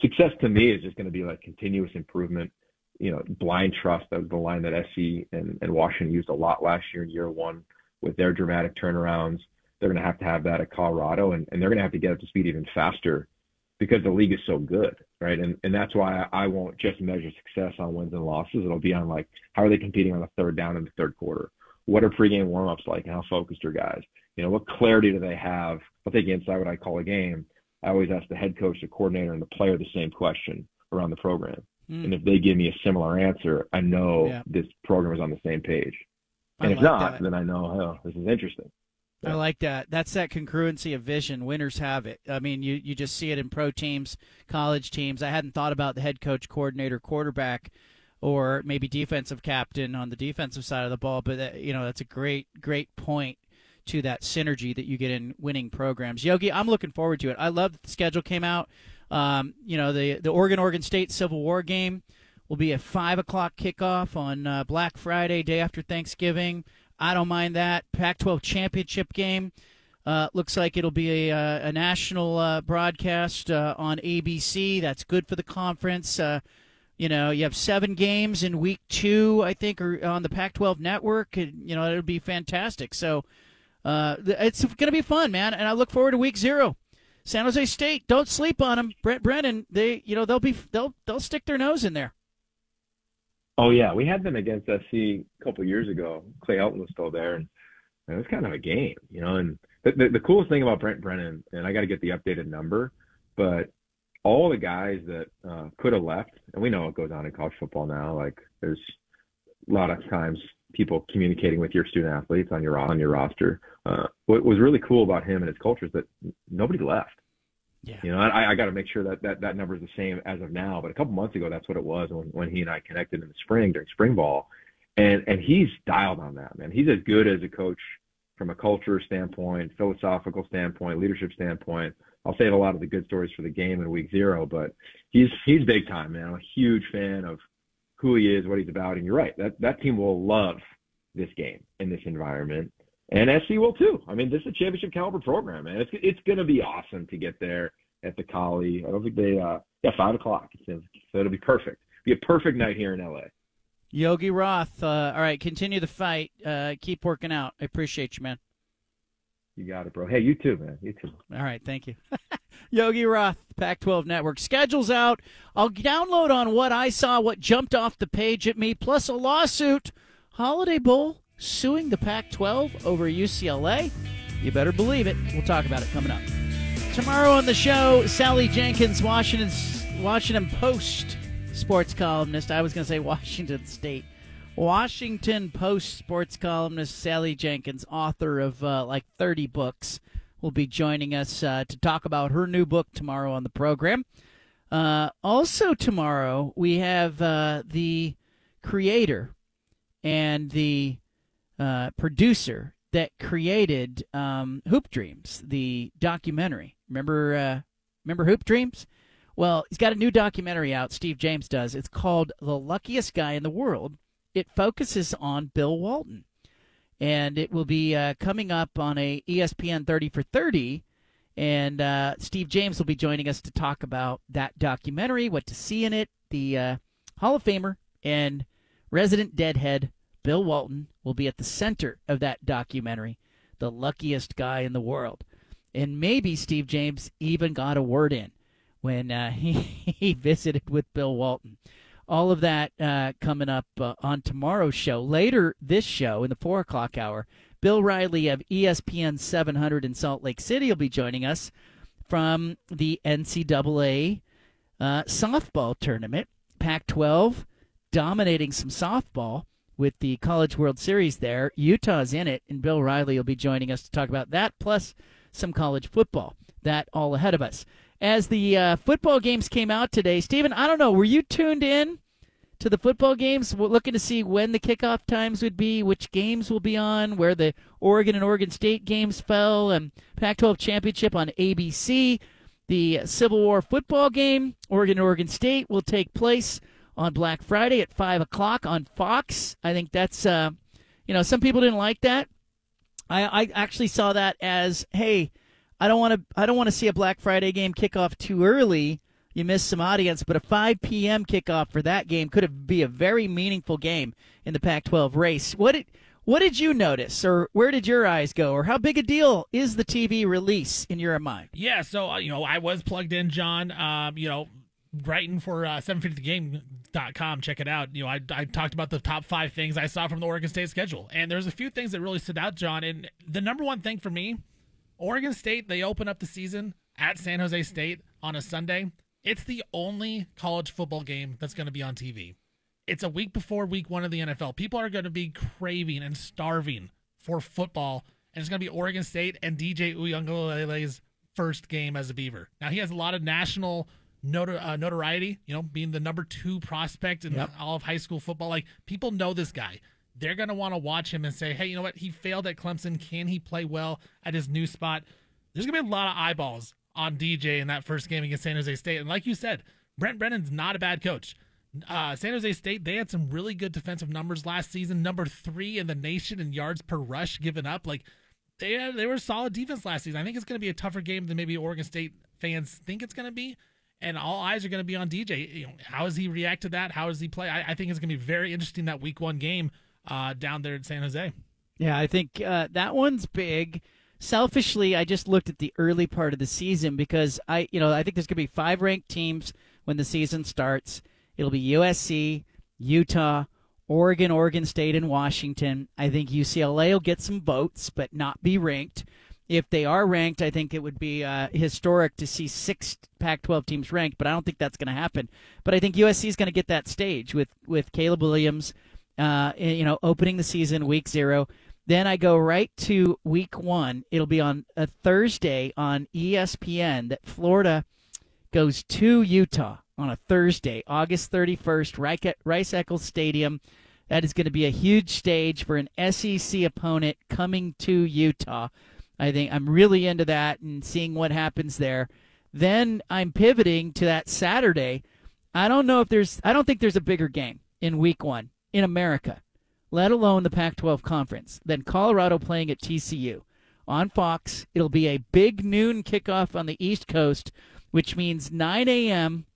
success to me is just going to be like continuous improvement you know, blind trust. That was the line that SC and, and Washington used a lot last year in year one with their dramatic turnarounds. They're going to have to have that at Colorado, and, and they're going to have to get up to speed even faster because the league is so good, right? And and that's why I, I won't just measure success on wins and losses. It'll be on like how are they competing on the third down in the third quarter? What are pregame warmups like, and how focused are guys? You know, what clarity do they have? I'll take inside what I call a game. I always ask the head coach, the coordinator, and the player the same question around the program. Mm. And if they give me a similar answer, I know yeah. this program is on the same page. And I if like not, that. then I know, oh, this is interesting. I like that. That's that congruency of vision. Winners have it. I mean, you, you just see it in pro teams, college teams. I hadn't thought about the head coach, coordinator, quarterback, or maybe defensive captain on the defensive side of the ball. But that, you know, that's a great, great point to that synergy that you get in winning programs. Yogi, I'm looking forward to it. I love that the schedule came out. Um, you know, the the Oregon Oregon State Civil War game will be a five o'clock kickoff on uh, Black Friday, day after Thanksgiving. I don't mind that. Pac-12 championship game. Uh, looks like it'll be a, uh, a national uh, broadcast uh, on ABC. That's good for the conference. Uh, you know, you have seven games in week two, I think, or on the Pac-12 network. And, you know, it'll be fantastic. So it's going to be fun, man. And I look forward to week zero. San Jose State, don't sleep on them. Brent Brennan, they you know they'll be they'll they'll stick their nose in there. Oh yeah, we had them against SC a couple years ago. Clay Helton was still there, and it was kind of a game, you know. And the, the, the coolest thing about Brent Brennan, and I got to get the updated number, but all the guys that uh, could have left, and we know what goes on in college football now. Like there's a lot of times people communicating with your student athletes on your on your roster. Uh, what was really cool about him and his culture is that nobody left. Yeah. You know, I, I got to make sure that, that that number is the same as of now. But a couple months ago, that's what it was when, when he and I connected in the spring during spring ball, and and he's dialed on that man. He's as good as a coach from a culture standpoint, philosophical standpoint, leadership standpoint. I'll save a lot of the good stories for the game in week zero, but he's he's big time, man. I'm a huge fan of who he is, what he's about. And you're right, that that team will love this game in this environment, and SC will too. I mean, this is a championship caliber program, man. It's it's going to be awesome to get there at the Coli. I don't think they, uh, yeah, five o'clock. So it'll be perfect. Be a perfect night here in LA. Yogi Roth. Uh, all right, continue the fight. Uh, keep working out. I appreciate you, man. You got it, bro. Hey, you too, man. You too. All right, thank you. <laughs> Yogi Roth, Pac 12 Network. Schedule's out. I'll download on what I saw, what jumped off the page at me, plus a lawsuit. Holiday Bowl suing the Pac 12 over UCLA. You better believe it. We'll talk about it coming up. Tomorrow on the show, Sally Jenkins, Washington's Washington Post sports columnist. I was going to say Washington State. Washington Post sports columnist Sally Jenkins, author of uh, like 30 books, will be joining us uh, to talk about her new book tomorrow on the program. Uh, also, tomorrow, we have uh, the creator and the uh, producer that created um, Hoop Dreams, the documentary. Remember, uh, remember Hoop Dreams? Well, he's got a new documentary out. Steve James does. It's called "The Luckiest Guy in the World." it focuses on Bill Walton. And it will be uh, coming up on a ESPN 30 for 30. And uh, Steve James will be joining us to talk about that documentary, what to see in it, the uh, Hall of Famer, and resident deadhead Bill Walton will be at the center of that documentary, The Luckiest Guy in the World. And maybe Steve James even got a word in when uh, <laughs> he, he visited with Bill Walton. All of that uh, coming up uh, on tomorrow's show. Later this show, in the 4 o'clock hour, Bill Riley of ESPN 700 in Salt Lake City will be joining us from the NCAA uh, softball tournament. Pac 12 dominating some softball with the College World Series there. Utah's in it, and Bill Riley will be joining us to talk about that, plus some college football. That all ahead of us. As the uh, football games came out today, Stephen, I don't know, were you tuned in to the football games, looking to see when the kickoff times would be, which games will be on, where the Oregon and Oregon State games fell, and Pac 12 championship on ABC? The Civil War football game, Oregon and Oregon State, will take place on Black Friday at 5 o'clock on Fox. I think that's, uh, you know, some people didn't like that. I, I actually saw that as, hey, I don't want to I don't want to see a Black Friday game kick off too early. You miss some audience, but a 5 p.m. kickoff for that game could be a very meaningful game in the Pac-12 race. What did what did you notice, or where did your eyes go, or how big a deal is the TV release in your mind? Yeah, so uh, you know I was plugged in, John. Um, you know, writing for uh, 750thegame.com. Check it out. You know, I, I talked about the top five things I saw from the Oregon State schedule, and there's a few things that really stood out, John. And the number one thing for me, Oregon State, they open up the season at San Jose State on a Sunday. It's the only college football game that's going to be on TV. It's a week before week one of the NFL. People are going to be craving and starving for football, and it's going to be Oregon State and DJ Uiagalelei's first game as a Beaver. Now, he has a lot of national notor- uh, notoriety, you know, being the number two prospect in yep. all of high school football. Like, people know this guy. They're going to want to watch him and say, hey, you know what? He failed at Clemson. Can he play well at his new spot? There's going to be a lot of eyeballs on DJ in that first game against San Jose State. And like you said, Brent Brennan's not a bad coach. Uh, San Jose State, they had some really good defensive numbers last season, number three in the nation in yards per rush given up. Like, they, had, they were solid defense last season. I think it's going to be a tougher game than maybe Oregon State fans think it's going to be and all eyes are going to be on DJ. You know, how does he react to that? How does he play? I, I think it's going to be very interesting that Week One game uh, down there in San Jose. Yeah, I think uh, that one's big. Selfishly, I just looked at the early part of the season because I, you know, I think there's going to be five ranked teams when the season starts. It'll be USC, Utah, Oregon, Oregon State, and Washington. I think UCLA will get some votes, but not be ranked if they are ranked, I think it would be uh, historic to see six Pac-12 teams ranked, but I don't think that's going to happen. But I think USC is going to get that stage with with Caleb Williams, uh, you know, opening the season week zero. Then I go right to week one. It'll be on a Thursday on ESPN that Florida goes to Utah on a Thursday, August 31st, Rice Eccles Stadium. That is going to be a huge stage for an SEC opponent coming to Utah. I think I'm really into that and seeing what happens there. Then I'm pivoting to that Saturday. I don't know if there's I don't think there's a bigger game in week 1 in America, let alone the Pac-12 conference than Colorado playing at TCU on Fox. It'll be a big noon kickoff on the East Coast, which means 9 a.m.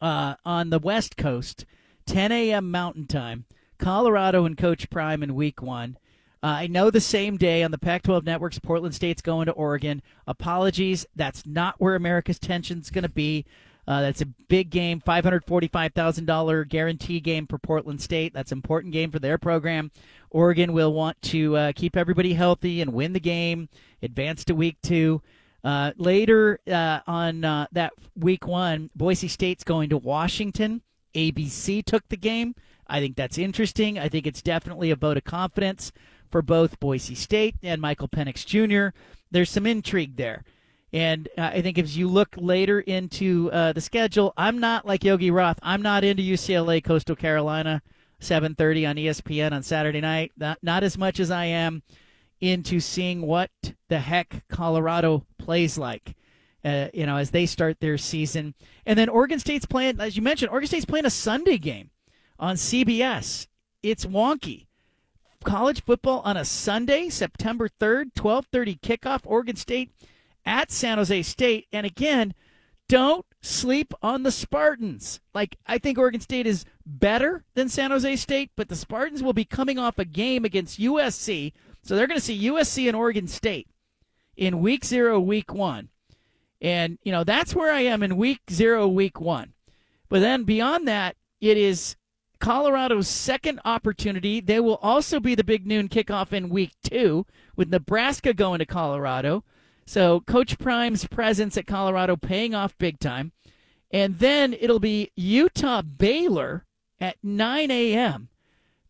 Uh, on the West Coast, 10 a.m. Mountain Time. Colorado and Coach Prime in Week One. Uh, I know the same day on the Pac 12 networks, Portland State's going to Oregon. Apologies. That's not where America's tension is going to be. Uh, that's a big game, $545,000 guarantee game for Portland State. That's an important game for their program. Oregon will want to uh, keep everybody healthy and win the game, advance to week two. Uh, later uh, on uh, that week one, Boise State's going to Washington. ABC took the game. I think that's interesting. I think it's definitely a vote of confidence for both Boise State and Michael Penix Jr. There's some intrigue there. And uh, I think as you look later into uh, the schedule, I'm not like Yogi Roth. I'm not into UCLA Coastal Carolina 7:30 on ESPN on Saturday night. Not, not as much as I am into seeing what the heck Colorado plays like. Uh, you know, as they start their season, and then Oregon State's playing, as you mentioned, Oregon State's playing a Sunday game on CBS. It's wonky college football on a Sunday, September 3rd, 12:30 kickoff Oregon State at San Jose State. And again, don't sleep on the Spartans. Like, I think Oregon State is better than San Jose State, but the Spartans will be coming off a game against USC. So they're going to see USC and Oregon State in week zero, week one. And, you know, that's where I am in week zero, week one. But then beyond that, it is Colorado's second opportunity. They will also be the big noon kickoff in week two with Nebraska going to Colorado. So Coach Prime's presence at Colorado paying off big time. And then it'll be Utah Baylor at 9 a.m.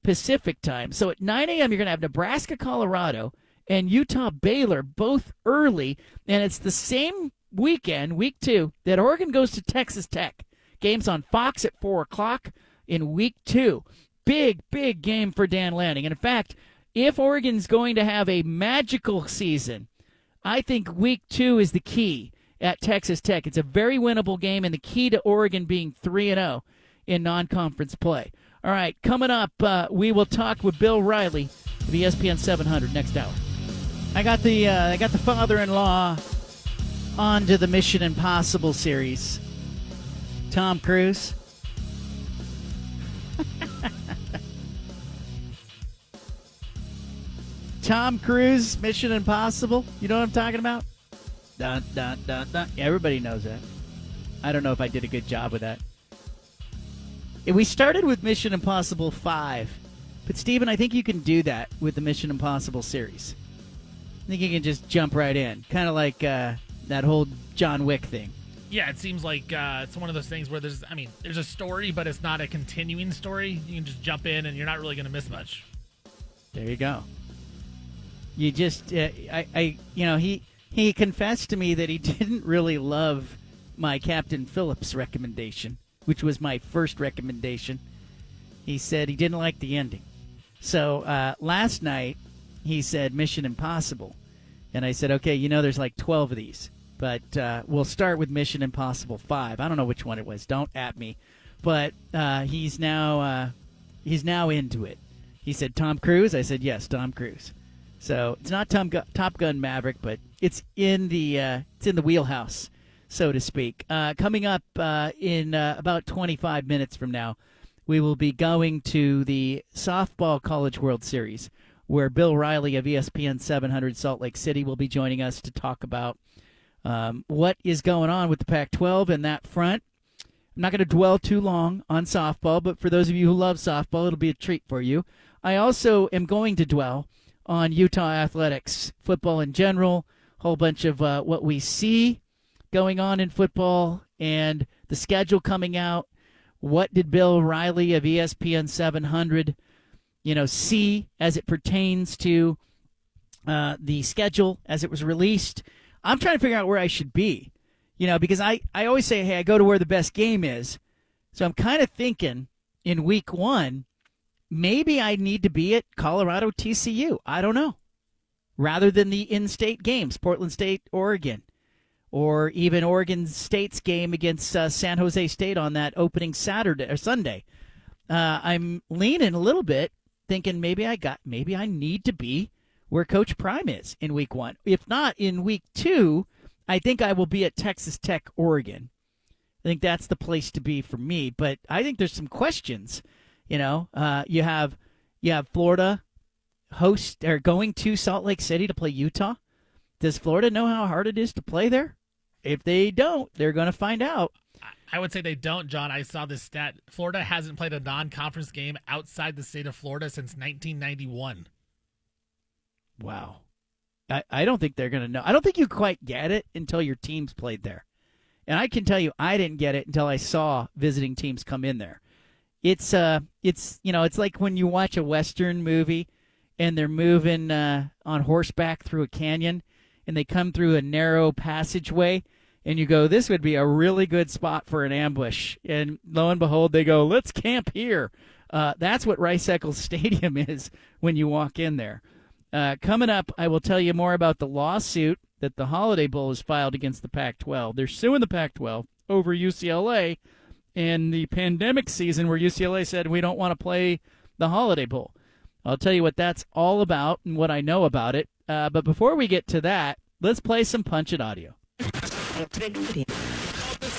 Pacific time. So at 9 a.m., you're going to have Nebraska, Colorado, and Utah Baylor both early. And it's the same weekend, week two, that Oregon goes to Texas Tech. Games on Fox at 4 o'clock in week two. Big, big game for Dan Lanning. And in fact, if Oregon's going to have a magical season, I think week two is the key at Texas Tech. It's a very winnable game, and the key to Oregon being 3 0 in non conference play. All right, coming up, uh, we will talk with Bill Riley of ESPN 700 next hour. I got the uh, I got the father-in-law onto the Mission Impossible series. Tom Cruise. <laughs> Tom Cruise, Mission Impossible. You know what I'm talking about? Dun, dun, dun, dun. Everybody knows that. I don't know if I did a good job with that. We started with Mission Impossible 5, but Steven, I think you can do that with the Mission Impossible series. I think you can just jump right in, kind of like uh, that whole John Wick thing. Yeah, it seems like uh, it's one of those things where there's, I mean, there's a story, but it's not a continuing story. You can just jump in, and you're not really going to miss much. There you go. You just, uh, I, I, you know, he he confessed to me that he <laughs> didn't really love my Captain Phillips recommendation, which was my first recommendation. He said he didn't like the ending. So uh, last night he said Mission Impossible, and I said, okay, you know, there's like 12 of these, but uh, we'll start with Mission Impossible 5. I don't know which one it was. Don't at me. But uh, he's now uh, he's now into it. He said Tom Cruise. I said yes, Tom Cruise. So it's not Tom Gu- Top Gun Maverick, but it's in the uh, it's in the wheelhouse, so to speak. Uh, coming up uh, in about 25 minutes from now, we will be going to the softball College World Series, where Bill Riley of ESPN 700 Salt Lake City will be joining us to talk about um, what is going on with the Pac-12 in that front. I'm not going to dwell too long on softball, but for those of you who love softball, it'll be a treat for you. I also am going to dwell on Utah athletics, football in general, whole bunch of uh, what we see going on in football and the schedule coming out. What did Bill Riley of ESPN 700, you know, see as it pertains to uh, the schedule as it was released? I'm trying to figure out where I should be, you know, because I, I always say, hey, I go to where the best game is. So I'm kind of thinking in week one, maybe I need to be at Colorado TCU. I don't know. Rather than the in state games, Portland State, Oregon, or even Oregon State's game against uh, San Jose State on that opening Saturday or Sunday. Uh, I'm leaning a little bit, thinking maybe I got, maybe I need to be where Coach Prime is in week one. If not in week two, I think I will be at Texas Tech, Oregon. I think that's the place to be for me. But I think there's some questions. You know, uh, you have you have Florida host or going to Salt Lake City to play Utah. Does Florida know how hard it is to play there? If they don't, they're going to find out. I would say they don't, John. I saw this stat. Florida hasn't played a non-conference game outside the state of Florida since 1991. Wow. I, I don't think they're going to know. I don't think you quite get it until your team's played there. And I can tell you, I didn't get it until I saw visiting teams come in there. It's uh, it's you know, it's like when you watch a western movie, and they're moving uh, on horseback through a canyon, and they come through a narrow passageway, and you go, this would be a really good spot for an ambush. And lo and behold, they go, let's camp here. Uh, that's what Rice Eccles <laughs> Stadium is when you walk in there. Uh, coming up, I will tell you more about the lawsuit that the Holiday Bowl has filed against the Pac 12. They're suing the Pac 12 over UCLA and the pandemic season where UCLA said we don't want to play the Holiday Bowl. I'll tell you what that's all about and what I know about it. Uh, but before we get to that, let's play some Punch It audio.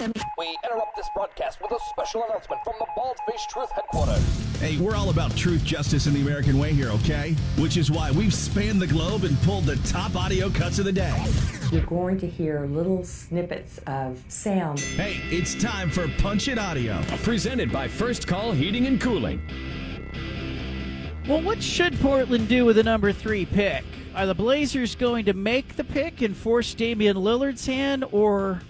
We interrupt this broadcast with a special announcement from the Bald Face Truth headquarters. Hey, we're all about truth, justice, and the American way here, okay? Which is why we've spanned the globe and pulled the top audio cuts of the day. You're going to hear little snippets of sound. Hey, it's time for Punch It Audio. Presented by First Call Heating and Cooling. Well, what should Portland do with the number three pick? Are the Blazers going to make the pick and force Damian Lillard's hand, or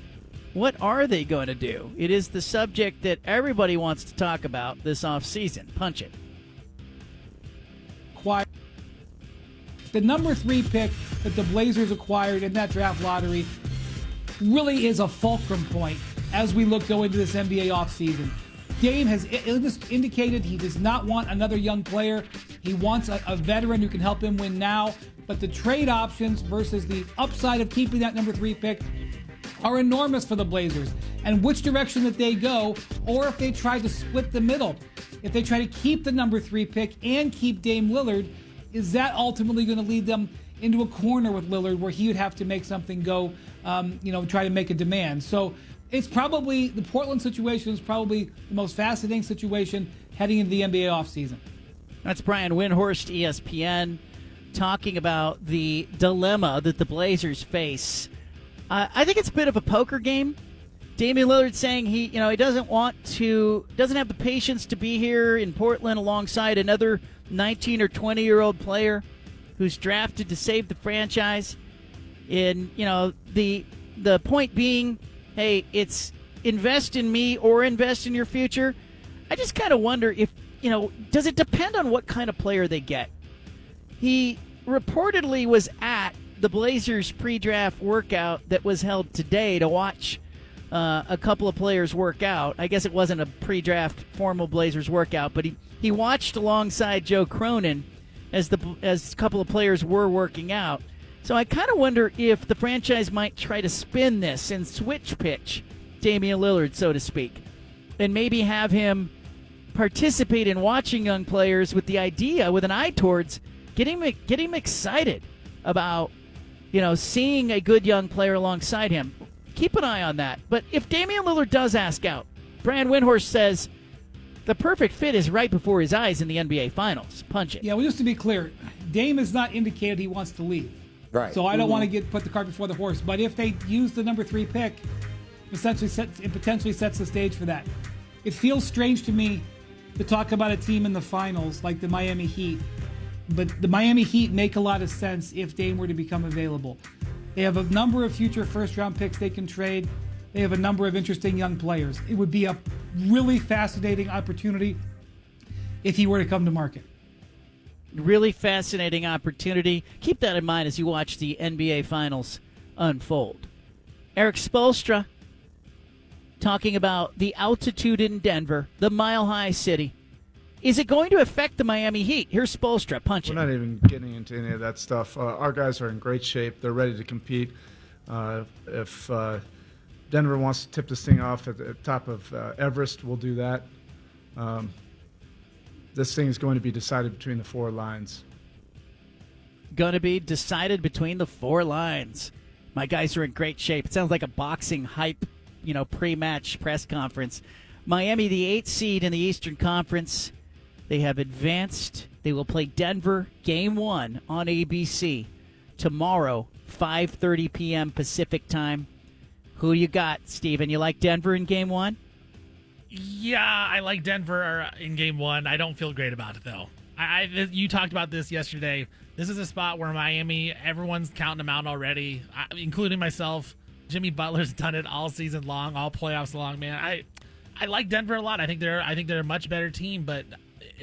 what are they going to do? It is the subject that everybody wants to talk about this offseason. Punch it. Quiet. The number three pick that the Blazers acquired in that draft lottery really is a fulcrum point as we look going into this NBA offseason. Dame has indicated he does not want another young player. He wants a, a, veteran who can help him win now. But the trade options versus the upside of keeping that number three pick are enormous for the Blazers. And which direction that they go, or if they try to split the middle, if they try to keep the number three pick and keep Dame Lillard, is that ultimately going to lead them into a corner with Lillard where he would have to make something go, um, you know, try to make a demand? So it's probably the Portland situation is probably the most fascinating situation heading into the NBA offseason. That's Brian Windhorst, ESPN, talking about the dilemma that the Blazers face. Uh, I think it's a bit of a poker game. Damian Lillard saying he, you know, he doesn't want to, doesn't have the patience to be here in Portland alongside another 19 or 20 year old player who's drafted to save the franchise. And you know, the the point being, hey, it's invest in me or invest in your future. I just kind of wonder if, you know, does it depend on what kind of player they get? He reportedly was at the Blazers pre draft workout that was held today to watch uh, a couple of players work out. I guess it wasn't a pre draft formal Blazers workout, but he, he watched alongside Joe Cronin as the as a couple of players were working out. So I kind of wonder if the franchise might try to spin this and switch pitch Damian Lillard, so to speak, and maybe have him participate in watching young players with the idea, with an eye towards getting getting him excited about you know seeing a good young player alongside him. Keep an eye on that. But if Damian Lillard does ask out, Brian Windhorst says the perfect fit is right before his eyes in the NBA Finals. Punch it. Yeah, well, just to be clear, Dame has not indicated he wants to leave. Right. So I don't mm-hmm. want to get put the cart before the horse. But if they use the number three pick, essentially sets, it potentially sets the stage for that. It feels strange to me to talk about a team in the finals like the Miami Heat, but the Miami Heat make a lot of sense if Dame were to become available. They have a number of future first round picks they can trade. They have a number of interesting young players. It would be a really fascinating opportunity if he were to come to market. Really fascinating opportunity. Keep that in mind as you watch the NBA Finals unfold. Erik Spoelstra talking about the altitude in Denver, the mile high city. Is it going to affect the Miami Heat? Here's Spoelstra punching. We're not even getting into any of that stuff. Uh, our guys are in great shape. They're ready to compete. Uh, if uh, Denver wants to tip this thing off at the top of uh, Everest, we'll do that. Um, this thing is going to be decided between the four lines. Going to be decided between the four lines. My guys are in great shape. It sounds like a boxing hype, you know, pre-match press conference. Miami, the eighth seed in the Eastern Conference, they have advanced. They will play Denver game one on ABC tomorrow, 5:30 p.m. Pacific time. Who you got, Steven? You like Denver in game one? Yeah, I like Denver uh, in game one. I don't feel great about it though. I, I you talked about this yesterday. This is a spot where Miami, everyone's counting them out already, including myself. Jimmy Butler's <laughs> done it all season long, all playoffs long. Man, I I like Denver a lot. I think they're I think they're a much better team. But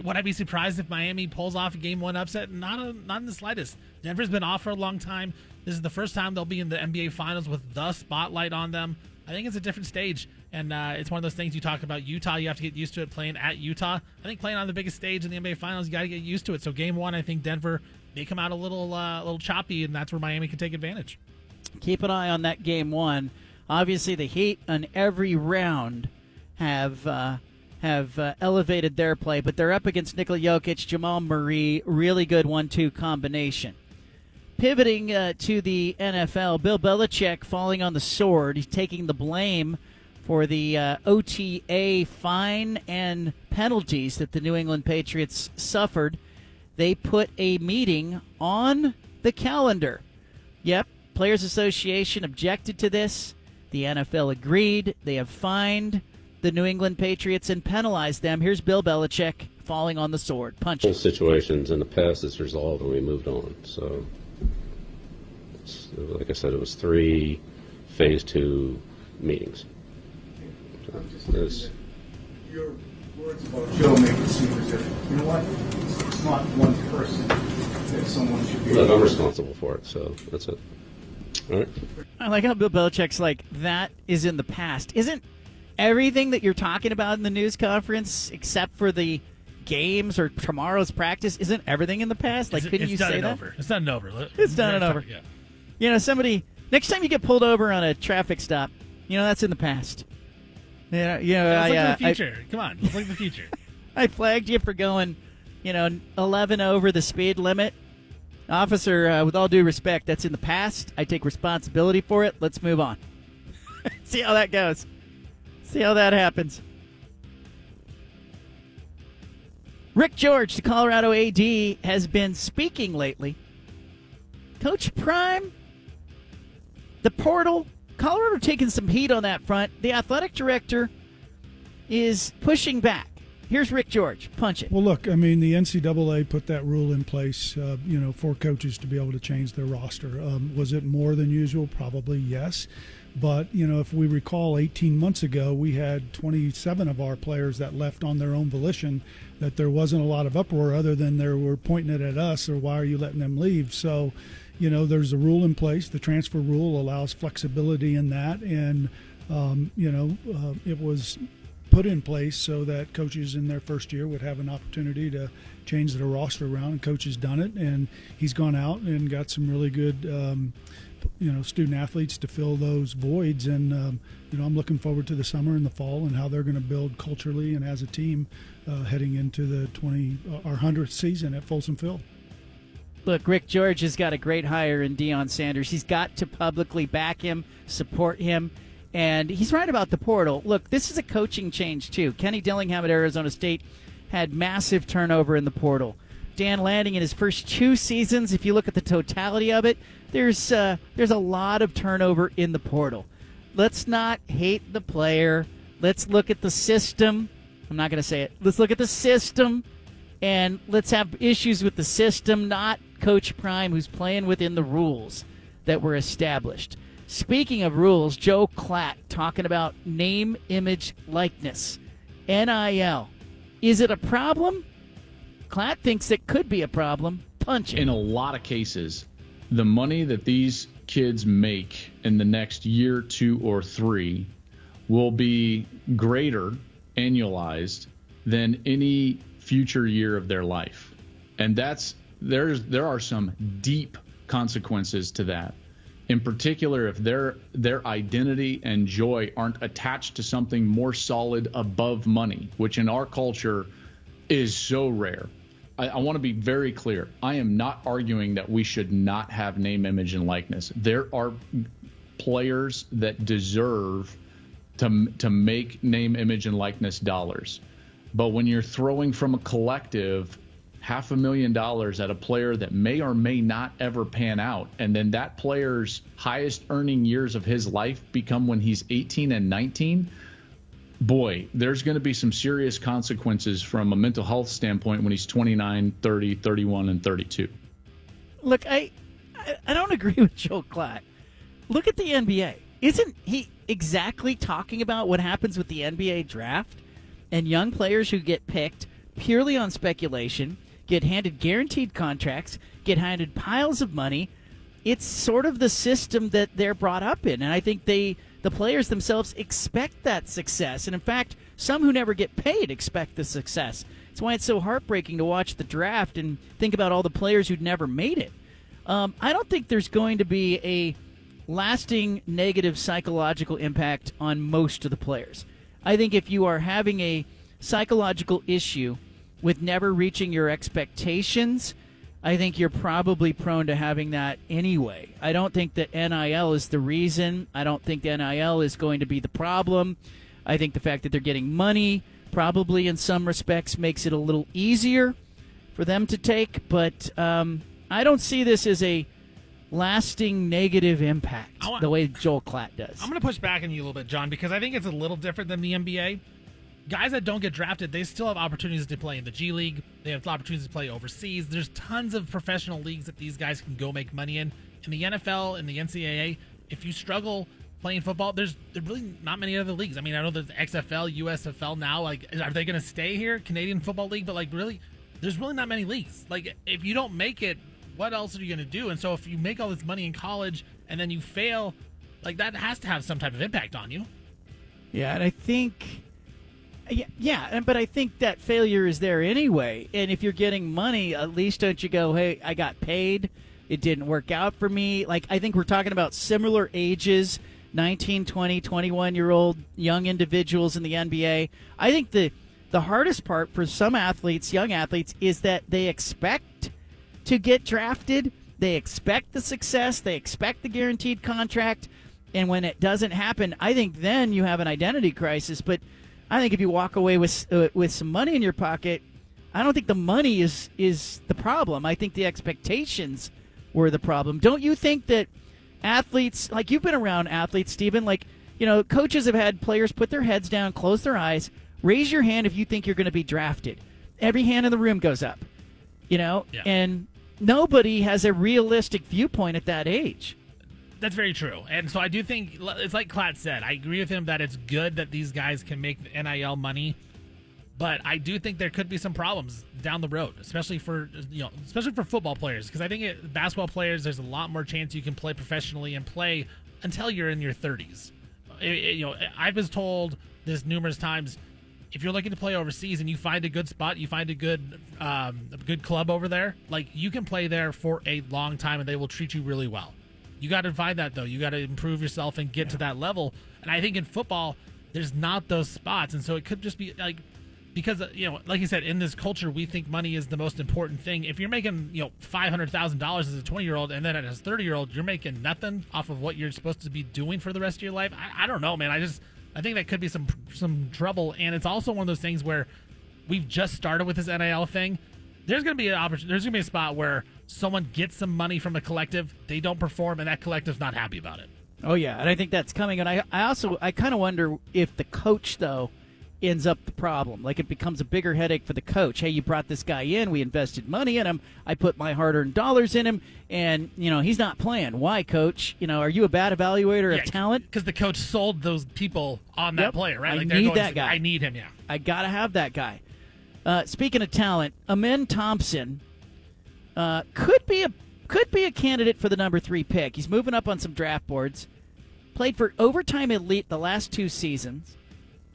would I be surprised if Miami pulls off a game one upset? Not a, not in the slightest. Denver's been off for a long time. This is the first time they'll be in the NBA Finals with the spotlight on them. I think it's a different stage, and uh, it's one of those things you talk about. Utah, you have to get used to it playing at Utah. I think playing on the biggest stage in the NBA Finals, you got to get used to it. So game one, I think Denver may come out a little uh, a little choppy, and that's where Miami can take advantage. Keep an eye on that game one. Obviously, the Heat on every round have uh, have uh, elevated their play, but they're up against Nikola Jokic, Jamal Murray, really good one-two combination. Pivoting uh, to the NFL, Bill Belichick falling on the sword. He's taking the blame for the uh, OTA fine and penalties that the New England Patriots suffered. They put a meeting on the calendar. Yep, Players Association objected to this. The NFL agreed. They have fined the New England Patriots and penalized them. Here's Bill Belichick falling on the sword. Punch Whole it. situations in the past is resolved and we moved on. So, like I said, it was three phase two meetings. So, it's- Your words about Joe make it seem as if, you know what, it's not one person that someone should be. but I'm responsible for it, so that's it. All right. I like how Bill Belichick's like, that is in the past. Isn't everything that you're talking about in the news conference, except for the games or tomorrow's practice, isn't everything in the past? Like, It's- couldn't it's you done say and that? over. It's done and over. It's done and over. Yeah. You know, somebody next time you get pulled over on a traffic stop, you know that's in the past. Yeah, you know, Let's I, uh, the future. Come on, let's look at the future. I, <laughs> I flagged you for going, you know, eleven over the speed limit. Officer, uh, with all due respect, that's in the past. I take responsibility for it. Let's move on. <laughs> See how that goes. See how that happens. Rick George, the Colorado AD, has been speaking lately. Coach Prime, the portal, Colorado taking some heat on that front. The athletic director is pushing back. Here's Rick George. Punch it. Well, look, I mean, the NCAA put that rule in place, uh, you know, for coaches to be able to change their roster. Um, was it more than usual? Probably yes. But, you know, if we recall 18 months ago, we had 27 of our players that left on their own volition, that there wasn't a lot of uproar other than they were pointing it at us or why are you letting them leave? So, you know, there's a rule in place. The transfer rule allows flexibility in that. And, um, you know, uh, it was put in place so that coaches in their first year would have an opportunity to change their roster around. And coach has done it, and he's gone out and got some really good, um, you know, student athletes to fill those voids. And um, you know, I'm looking forward to the summer and the fall and how they're going to build culturally and as a team uh, heading into the 20 uh, our hundredth season at Folsom Field. Look, Rick George has got a great hire in Deion Sanders. He's got to publicly back him, support him, and he's right about the portal. Look, this is a coaching change too. Kenny Dillingham at Arizona State had massive turnover in the portal. Dan Lanning in his first two seasons, if you look at the totality of it, there's uh, there's a lot of turnover in the portal. Let's not hate the player. Let's look at the system. I'm not going to say it. Let's look at the system and let's have issues with the system, not Coach Prime, who's playing within the rules that were established. Speaking of rules, Joel Klatt talking about name, image, likeness, NIL. Is it a problem? Klatt thinks it could be a problem. Punch. In a lot of cases, the money that these kids make in the next year, two, or three will be greater annualized than any future year of their life. And that's there's there are some deep consequences to that. In particular, if their their identity and joy aren't attached to something more solid above money, which in our culture is so rare. I, I want to be very clear. I am not arguing that we should not have name, image, and likeness. There are players that deserve to to make name, image, and likeness dollars. But when you're throwing from a collective half a million dollars at a player that may or may not ever pan out, and then that player's highest earning years of his life become when he's 18 and 19, boy, there's going to be some serious consequences from a mental health standpoint when he's 29, 30, 31, and 32. Look, I, I don't agree <laughs> with Joel Klatt. Look at the NBA. Isn't he exactly talking about what happens with the NBA draft and young players who get picked purely on speculation, get handed guaranteed contracts, get handed piles of money? It's sort of the system that they're brought up in, and I think they the players themselves expect that success. And in fact, some who never get paid expect the success. It's why it's so heartbreaking to watch the draft and think about all the players who'd never made it. Um, I don't think there's going to be a lasting negative psychological impact on most of the players. I think if you are having a psychological issue with never reaching your expectations, I think you're probably prone to having that anyway. I don't think that NIL is the reason. I don't think the NIL is going to be the problem. I think the fact that they're getting money probably in some respects makes it a little easier for them to take, but um, I don't see this as a lasting negative impact want- the way Joel Klatt does. I'm going to push back on you a little bit, John, because I think it's a little different than the NBA. Guys that don't get drafted, they still have opportunities to play in the G League. They have opportunities to play overseas. There's tons of professional leagues that these guys can go make money in. In the NFL and the NCAA, if you struggle playing football, there's there's really not many other leagues. I mean, I know there's XFL, USFL now. Like, are they going to stay here, Canadian Football League? But like, really, there's really not many leagues. Like, if you don't make it, what else are you going to do? And so, if you make all this money in college and then you fail, like that has to have some type of impact on you. Yeah, and I think, yeah, yeah, but I think that failure is there anyway. And if you're getting money, at least don't you go, hey, I got paid, it didn't work out for me. Like, I think we're talking about similar ages 19, 20, 21 year old young individuals in the NBA. I think the, the hardest part for some athletes, young athletes, is that they expect to get drafted. They expect the success, they expect the guaranteed contract, and when it doesn't happen, I think then you have an identity crisis. But I think if you walk away with uh, with some money in your pocket, I don't think the money is is the problem. I think the expectations were the problem. Don't you think that athletes, like you've been around athletes, Stephen, like you know, coaches have had players put their heads down, close their eyes, raise your hand if you think you're going to be drafted. Every hand in the room goes up. You know, Yeah. and nobody has a realistic viewpoint at that age. That's very true. And so I do think it's like Klatt said. I agree with him that it's good that these guys can make the NIL money, but I do think there could be some problems down the road, especially for you know, especially for football players. Because I think it, basketball players, there's a lot more chance you can play professionally and play until you're in your 30s. It- it- you know, I was told this numerous times. If you're looking to play overseas and you find a good spot, you find a good um, a good club over there, like you can play there for a long time and they will treat you really well. You got to find that though. You got to improve yourself and get to that level. And I think in football, there's not those spots, and so it could just be like because you know, like you said, in this culture, we think money is the most important thing. If you're making you know five hundred thousand dollars as a twenty year old, and then as a thirty year old, you're making nothing off of what you're supposed to be doing for the rest of your life. I, I don't know, man. I just I think that could be some some trouble, and it's also one of those things where we've just started with this NIL thing. There's gonna be an opportunity. There's gonna be a spot where someone gets some money from a collective, they don't perform, and that collective's not happy about it. Oh yeah, and I think that's coming. And I, I also, I kind of wonder if the coach though ends up the problem. Like it becomes a bigger headache for the coach. Hey, you brought this guy in, we invested money in him, I put my hard-earned dollars in him, and you know he's not playing. Why, coach? You know, are you a bad evaluator of talent? Because the coach sold those people on that Yep. player, right? I Like they're need going, that guy. I need him. Yeah. I gotta have that guy. Uh, speaking of talent, Amen Thompson uh, could be a could be a candidate for the number three pick. He's moving up on some draft boards. Played for Overtime Elite the last two seasons.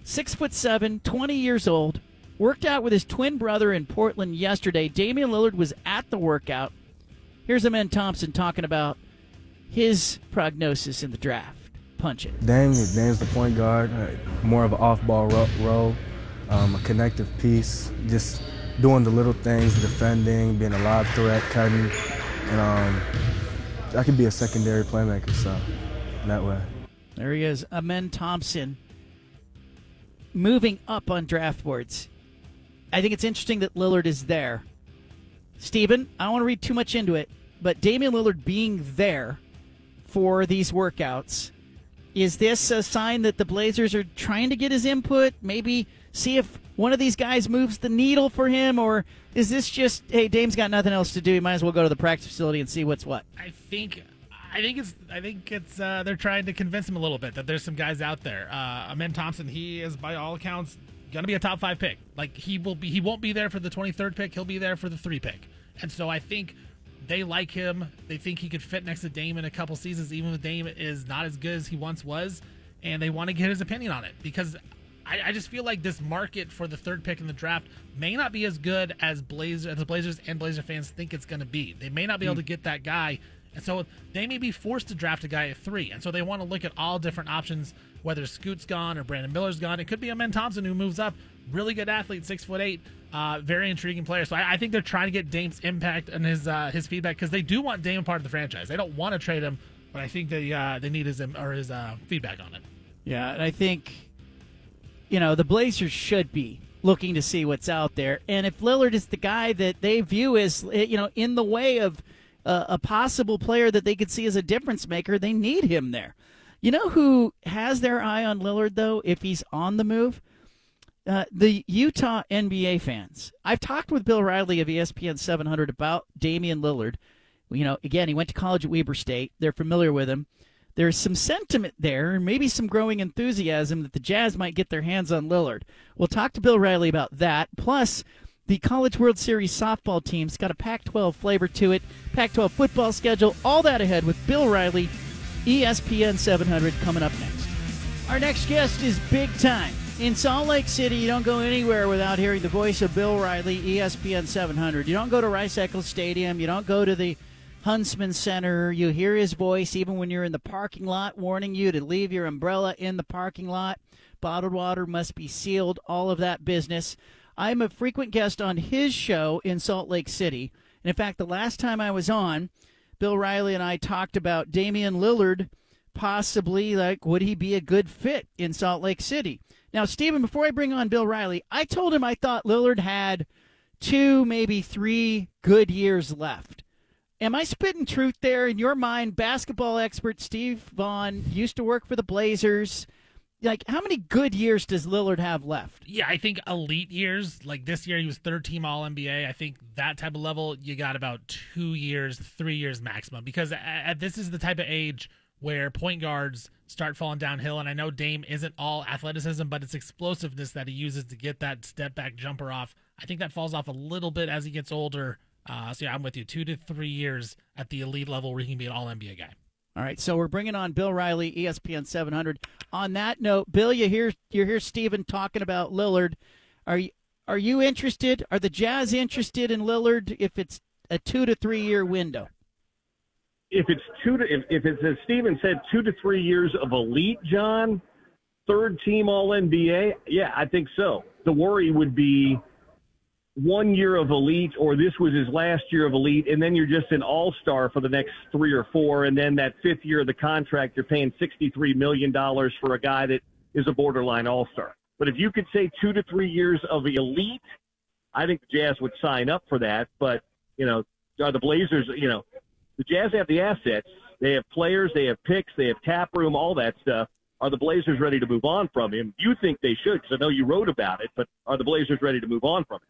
Six foot seven, 20 years old. Worked out with his twin brother in Portland yesterday. Damian Lillard was at the workout. Here's Amen Thompson talking about his prognosis in the draft. Punch it. Dame, Dame's the point guard, uh, more of an off-ball role, um, a connective piece, just doing the little things, defending, being a lob threat, cutting, and um, I could be a secondary playmaker. So that way. There he is, Amen Thompson, moving up on draft boards. I think it's interesting that Lillard is there. Steven, I don't want to read too much into it, but Damian Lillard being there for these workouts, is this a sign that the Blazers are trying to get his input? Maybe see if one of these guys moves the needle for him, or is this just, hey, Dame's got nothing else to do, he might as well go to the practice facility and see what's what? I think I think it's I think it's uh, they're trying to convince him a little bit that there's some guys out there. Uh, Amen Thompson, he is by all accounts going to be a top five pick. Like he will be, he won't be there for the 23rd pick. He'll be there for the three pick. And so I think they like him. They think he could fit next to Dame in a couple seasons, even if Dame is not as good as he once was. And they want to get his opinion on it because I, I just feel like this market for the third pick in the draft may not be as good as Blazer as the Blazers and Blazer fans think it's going to be. They may not be able Hmm. to get that guy, and so they may be forced to draft a guy at three. And so they want to look at all different options, whether Scoot's gone or Brandon Miller's gone. It could be Amen Thompson who moves up, really good athlete, six foot eight, uh, very intriguing player. So I, I, think they're trying to get Dame's impact and his uh, his feedback because they do want Dame part of the franchise. They don't want to trade him, but I think they uh, they need his or his uh, feedback on it. Yeah, and I think you know the Blazers should be looking to see what's out there, and if Lillard is the guy that they view as you know in the way of uh, a possible player that they could see as a difference maker, they need him there. You know who has their eye on Lillard though? If he's on the move, uh, the Utah NBA fans. I've talked with Bill Riley of ESPN 700 about Damian Lillard. You know, again, he went to college at Weber State. They're familiar with him. There's some sentiment there, and maybe some growing enthusiasm that the Jazz might get their hands on Lillard. We'll talk to Bill Riley about that. Plus, the College World Series softball team's got a Pac 12 flavor to it, Pac 12 football schedule, all that ahead with Bill Riley ESPN 700 coming up next. Our next guest is big time. In Salt Lake City, you don't go anywhere without hearing the voice of Bill Riley, ESPN 700. You don't go to Rice Eccles Stadium. You don't go to the Huntsman Center. You hear his voice even when you're in the parking lot, warning you to leave your umbrella in the parking lot. Bottled water must be sealed, all of that business. I'm a frequent guest on his show in Salt Lake City. And in fact, the last time I was on, Bill Riley and I talked about Damian Lillard possibly like would he be a good fit in Salt Lake City? Now, Stephen, before I bring on Bill Riley, I told him I thought Lillard had two, maybe three good years left. Am I spitting truth there in your mind? Basketball expert Steve Vaughn used to work for the Blazers like how many good years does Lillard have left? Yeah, I think elite years. Like this year, he was third team All NBA. I think that type of level, you got about two years, three years maximum. Because at, this is the type of age where point guards start falling downhill. And I know Dame isn't all athleticism, but it's explosiveness that he uses to get that step back jumper off. I think that falls off a little bit as he gets older. Uh, so yeah, I'm with you. Two to three years at the elite level where he can be an All NBA guy. All right, so we're bringing on Bill Riley, ESPN 700. On that note, Bill, you hear you hear Stephen talking about Lillard. Are you are you interested? Are the Jazz interested in Lillard if it's a two to three year window? If it's two to if, if it's as Stephen said, two to three years of elite, John, third team All NBA, yeah, I think so. The worry would be one year of elite or this was his last year of elite and then you're just an all-star for the next three or four and then that fifth year of the contract you're paying $63 million for a guy that is a borderline all-star. But if you could say two to three years of elite i think the jazz would sign up for that but you know are the blazers you know the jazz have the assets. They have players they have picks they have cap room all that stuff. Are the blazers ready to move on from him? You think they should because i know you wrote about it but are the blazers ready to move on from him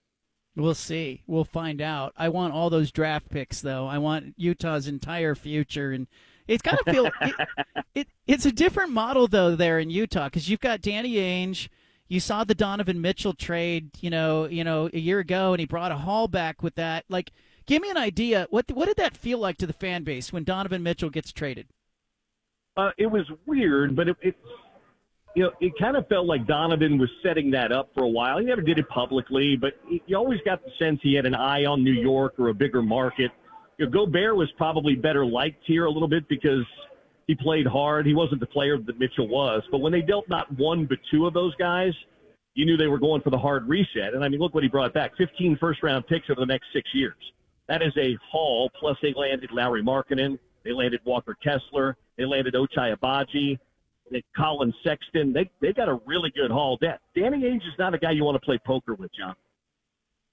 We'll see. We'll find out. I want all those draft picks, though. I want Utah's entire future, and it's got to feel it, <laughs> it, It's a different model though there in Utah because you've got Danny Ainge. You saw the Donovan Mitchell trade, you know, you know, a year ago, and he brought a haul back with that. Like, give me an idea. What what did that feel like to the fan base when Donovan Mitchell gets traded? Uh, it was weird, but it, it you know, it kind of felt like Donovan was setting that up for a while. He never did it publicly, but you always got the sense he had an eye on New York or a bigger market. You know, Gobert was probably better liked here a little bit because he played hard. He wasn't the player that Mitchell was. But when they dealt not one but two of those guys, you knew they were going for the hard reset. And I mean, look what he brought back 15 first round picks over the next six years. That is a haul. Plus, they landed Lauri Markkanen. They landed Walker Kessler. They landed Ochai Agbaji. Collin Sexton. They they got a really good haul. That Danny Ainge is not a guy you want to play poker with, John.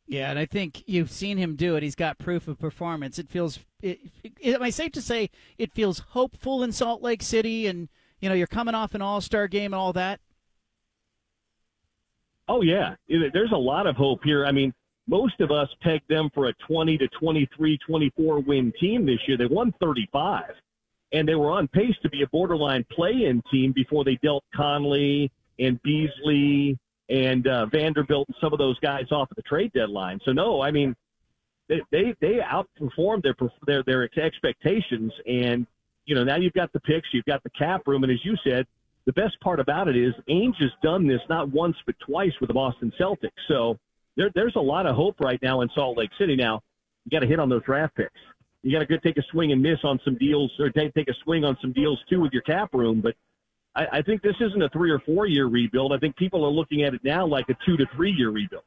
Yeah, and I think you've seen him do it. He's got proof of performance. It feels. It, it, am I safe to say it feels hopeful in Salt Lake City? And you know, you're coming off an All Star game and all that. Oh yeah, there's a lot of hope here. I mean, most of us pegged them for a 20 to 23, 24 win team this year. They won 35 and they were on pace to be a borderline play-in team before they dealt Conley and Beasley and uh, Vanderbilt and some of those guys off at the trade deadline. So no, I mean they they, they outperformed their their their expectations, and you know now you've got the picks, you've got the cap room, and as you said, the best part about it is Ainge has done this not once but twice with the Boston Celtics. So there, there's a lot of hope right now in Salt Lake City. Now you got to hit on those draft picks you got to go take a swing and miss on some deals, or take take a swing on some deals too with your cap room. But I, I think this isn't a three or four year rebuild. I think people are looking at it now like a two to three year rebuild.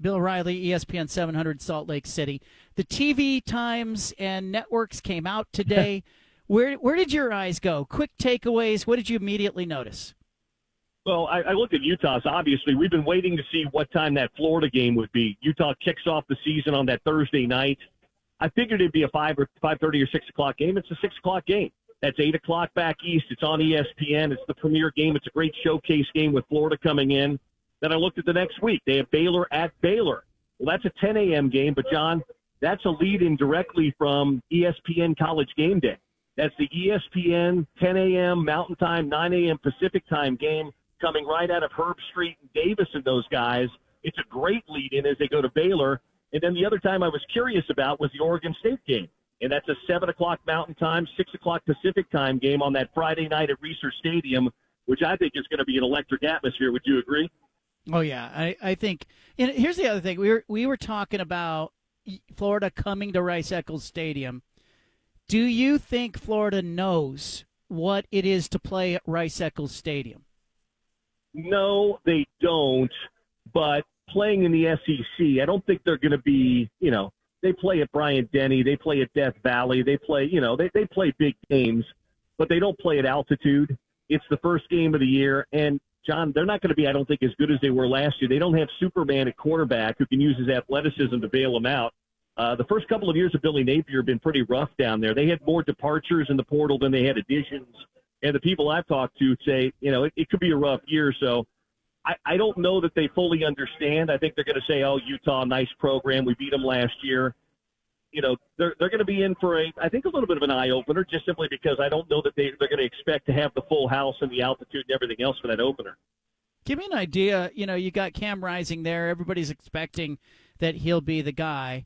Bill Riley, ESPN 700 Salt Lake City. The TV times and networks came out today. <laughs> where where did your eyes go? Quick takeaways. What did you immediately notice? Well, I, I look at Utah's. Obviously, we've been waiting to see what time that Florida game would be. Utah kicks off the season on that Thursday night. I figured it'd be a five or five thirty or six o'clock game. It's a six o'clock game. That's eight o'clock back east. It's on ESPN. It's the premier game. It's a great showcase game with Florida coming in. Then I looked at the next week. They have Baylor at Baylor. Well, that's a 10 a.m. game, but John, that's a lead in directly from ESPN College Game Day. That's the ESPN 10 a.m. Mountain Time, 9 a.m. Pacific Time game coming right out of Herb Street and Davis and those guys. It's a great lead in as they go to Baylor. And then the other time I was curious about was the Oregon State game. And that's a 7 o'clock Mountain Time, 6 o'clock Pacific Time game on that Friday night at Reser Stadium, which I think is going to be an electric atmosphere. Would you agree? Oh yeah, I, I think. And here's the other thing: we were we were talking about Florida coming to Rice Eccles Stadium. Do you think Florida knows what it is to play at Rice Eccles Stadium? No, they don't. But playing in the SEC, I don't think they're going to be, you know, they play at Bryant Denny, they play at Death Valley, they play, you know, they, they play big games, but they don't play at altitude. It's the first game of the year. And, John, they're not going to be, I don't think, as good as they were last year. They don't have Superman at quarterback who can use his athleticism to bail them out. Uh, the first couple of years of Billy Napier have been pretty rough down there. They had more departures in the portal than they had additions. And the people I've talked to say, you know, it, it could be a rough year. So I, I don't know that they fully understand. I think they're going to say, oh, Utah, nice program. We beat them last year. You know, they're, they're going to be in for a, I think, a little bit of an eye opener just simply because I don't know that they, they're going to expect to have the full house and the altitude and everything else for that opener. Give me an idea. You know, you got Cam Rising there. Everybody's expecting that he'll be the guy.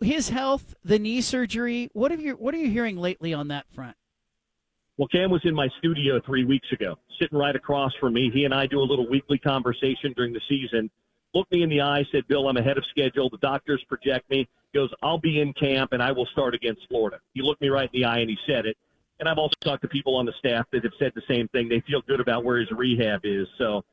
His health, the knee surgery. What have you What are you hearing lately on that front? Well, Cam was in my studio three weeks ago, sitting right across from me. He and I do a little weekly conversation during the season. Looked me in the eye, said, Bill, I'm ahead of schedule. The doctors project me. He goes, I'll be in camp and I will start against Florida. He looked me right in the eye and he said it. And I've also talked to people on the staff that have said the same thing. They feel good about where his rehab is. So,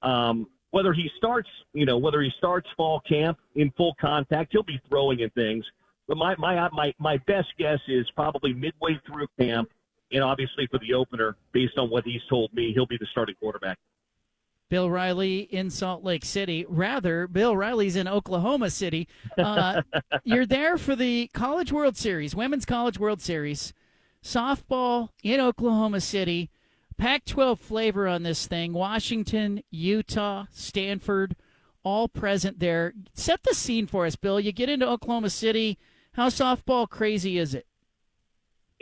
um, whether he starts, you know, whether he starts fall camp in full contact, he'll be throwing at things. But my my my my best guess is probably midway through camp, and obviously for the opener, based on what he's told me, he'll be the starting quarterback. Bill Riley in Salt Lake City. Rather, Bill Riley's in Oklahoma City. Uh, <laughs> you're there for the College World Series, Women's College World Series, softball in Oklahoma City. Pac 12 flavor on this thing. Washington, Utah, Stanford, all present there. Set the scene for us, Bill. You get into Oklahoma City. How softball crazy is it?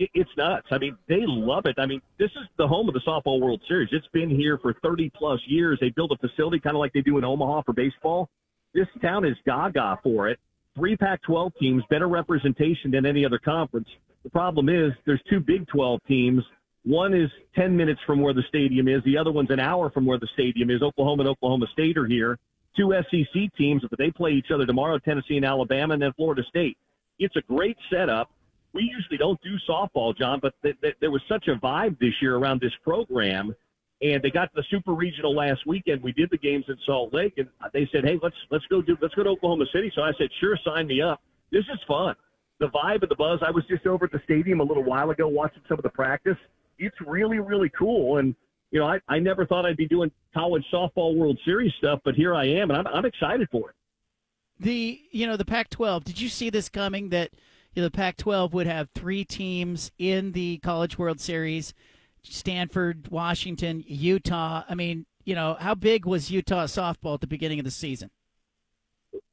It, it's nuts. I mean, they love it. I mean, this is the home of the softball World Series. It's been here for 30 plus years. They built a facility kind of like they do in Omaha for baseball. This town is gaga for it. Three Pac-12 teams, better representation than any other conference. The problem is there's two Big 12 teams. One is 10 minutes from where the stadium is. The other one's an hour from where the stadium is. Oklahoma and Oklahoma State are here. Two SEC teams, but they play each other tomorrow, Tennessee and Alabama, and then Florida State. It's a great setup we usually don't do softball, John, but th- th- there was such a vibe this year around this program, and they got the super regional last weekend. We did the games in Salt Lake, and they said, "Hey, let's let's go do let's go to Oklahoma City." So I said, "Sure, sign me up. This is fun." The vibe and the buzz. I was just over at the stadium a little while ago watching some of the practice. It's really really cool, and you know, I, I never thought I'd be doing college softball World Series stuff, but here I am, and I'm I'm excited for it. The you know the Pac-12. Did you see this coming? That you know, the Pac-12 would have three teams in the College World Series: Stanford, Washington, Utah. I mean, you know, how big was Utah softball at the beginning of the season?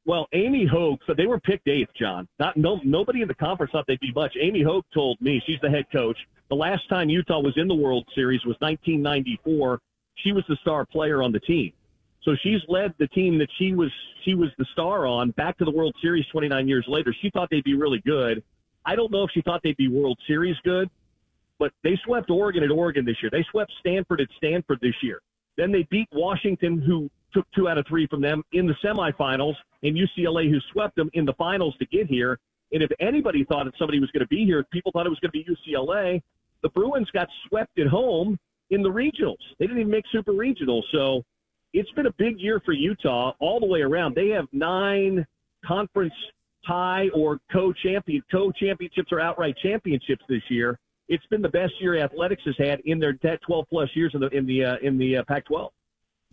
Well, Amy Hogue, so they were picked eighth, John. Not no nobody in the conference thought they'd be much. Amy Hogue told me she's the head coach. The last time Utah was in the World Series was 1994. She was the star player on the team. So she's led the team that she was she was the star on back to the World Series 29 years later. She thought they'd be really good. I don't know if she thought they'd be World Series good, but they swept Oregon at Oregon this year. They swept Stanford at Stanford this year. Then they beat Washington, who took two out of three from them in the semifinals, and UCLA, who swept them in the finals to get here. And if anybody thought that somebody was going to be here, people thought it was going to be UCLA. The Bruins got swept at home in the regionals. They didn't even make super regionals. So it's been a big year for Utah all the way around. They have nine conference tie or co-champion co-championships or outright championships this year. It's been the best year athletics has had in their 12 plus years in the in the uh, in the uh, Pac-12.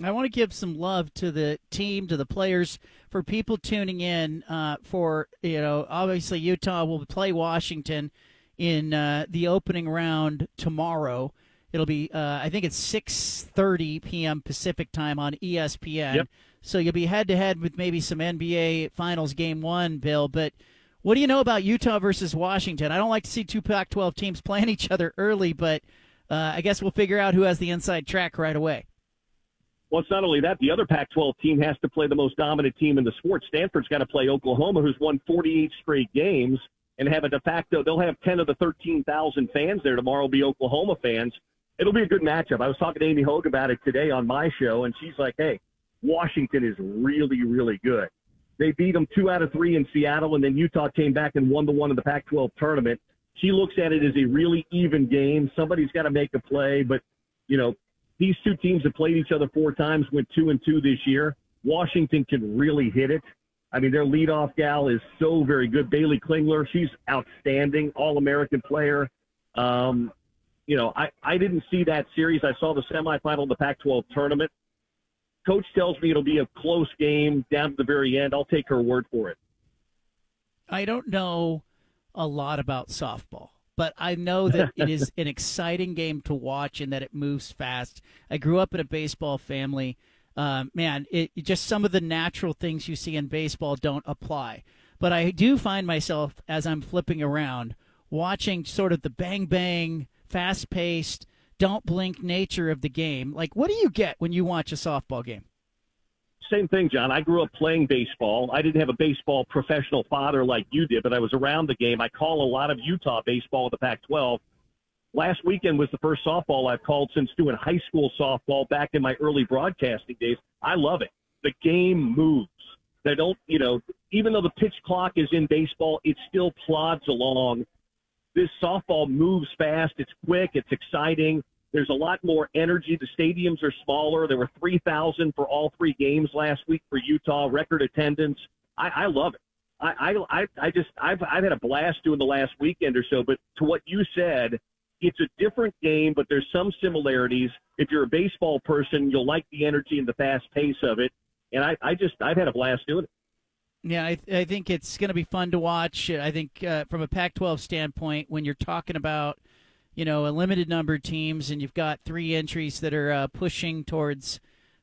I want to give some love to the team, to the players, for people tuning in. Uh, for you know, obviously Utah will play Washington in uh, the opening round tomorrow. It'll be, uh, I think it's 6:30 p.m. Pacific time on ESPN. Yep. So you'll be head to head with maybe some NBA Finals Game One, Bill. But what do you know about Utah versus Washington? I don't like to see two Pac-12 teams <laughs> playing each other early, but uh, I guess we'll figure out who has the inside track right away. Well, it's not only that. The other Pac-12 team has to play the most dominant team in the sport. Stanford's got to play Oklahoma, who's won 48 straight games and have a de facto. They'll have 10 of the 13,000 fans there tomorrow. Will be Oklahoma fans. It'll be a good matchup. I was talking to Amy Hogue about it today on my show, and she's like, "Hey, Washington is really, really good. They beat them two out of three in Seattle, and then Utah came back and won the one in the Pac-12 tournament. She looks at it as a really even game. Somebody's got to make a play, but you know, these two teams have played each other four times, went two and two this year. Washington can really hit it. I mean, their leadoff gal is so very good. Baylee Klingler, she's outstanding, All American player. Um, you know, I, I didn't see that series. I saw the semifinal in the Pac 12 tournament. Coach tells me it'll be a close game down to the very end. I'll take her word for it. I don't know a lot about softball, but I know that <laughs> it is an exciting game to watch and that it moves fast. I grew up in a baseball family. Uh, man, it, just some of the natural things you see in baseball don't apply. But I do find myself as I'm flipping around watching sort of the bang bang fast paced, don't blink nature of the game. Like, what do you get when you watch a softball game? Same thing, John. I grew up playing baseball. I didn't have a baseball professional father like you did, but I was around the game. I call a lot of Utah baseball the Pac 12. Last weekend was the first softball I've called since doing high school softball back in my early broadcasting days. I love it. The game moves. They don't, you know, even though the pitch clock is in baseball, it still plods along this softball moves fast. It's quick. It's exciting. There's a lot more energy. The stadiums are smaller. There were 3,000 for all three games last week for Utah. Record attendance. I, I love it. I, I, I just, I've, I've had a blast doing the last weekend or so. But to what you said, it's a different game, but there's some similarities. If you're a baseball person, you'll like the energy and the fast pace of it. And I, I just, I've had a blast doing it. Yeah, I, I think it's going to be fun to watch. I think uh, from a Pac-12 standpoint, when you're talking about you know a limited number of teams and you've got three entries that are uh, pushing towards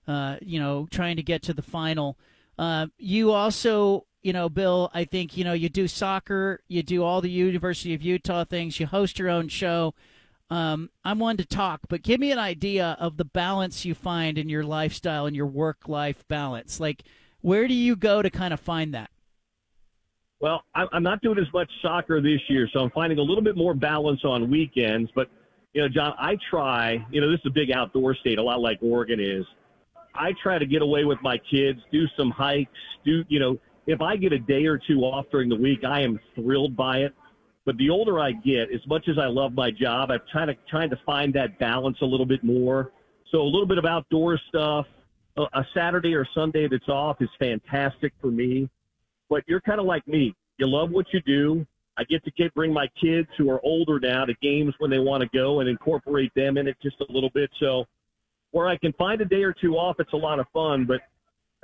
uh, you know trying to get to the final, uh, you also you know Bill, I think you know you do soccer, you do all the University of Utah things, you host your own show. Um, I'm one to talk, but give me an idea of the balance you find in your lifestyle and your work-life balance, like where do you go to kind of find that? Well, I'm not doing as much soccer this year, so I'm finding a little bit more balance on weekends. But, you know, John, I try, you know, this is a big outdoor state, a lot like Oregon is. I try to get away with my kids, do some hikes, do, you know, if I get a day or two off during the week, I am thrilled by it. But the older I get, as much as I love my job, I'm trying to trying to find that balance a little bit more. So a little bit of outdoor stuff, a Saturday or Sunday that's off is fantastic for me. But you're kind of like me. You love what you do. I get to get, bring my kids who are older now to games when they want to go and incorporate them in it just a little bit. So where I can find a day or two off, it's a lot of fun. But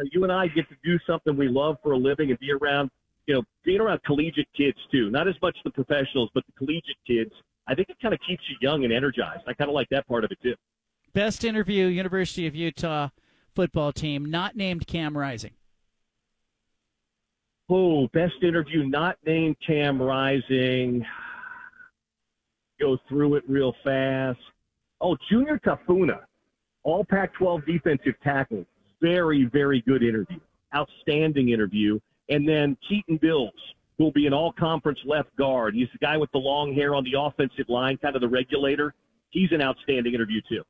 uh, you and I get to do something we love for a living and be around, you know, being around collegiate kids too. Not as much the professionals, but the collegiate kids. I think it kind of keeps you young and energized. I kind of like that part of it too. Best interview, University of Utah football team not named Cam Rising? Oh, best interview not named Cam Rising. Go through it real fast. Oh, Junior Tafuna, all Pac 12 defensive tackle. Very, very good interview. Outstanding interview. And then Keaton Bills, who will be an all conference left guard. He's the guy with the long hair on the offensive line, kind of the regulator. He's an outstanding interview, too.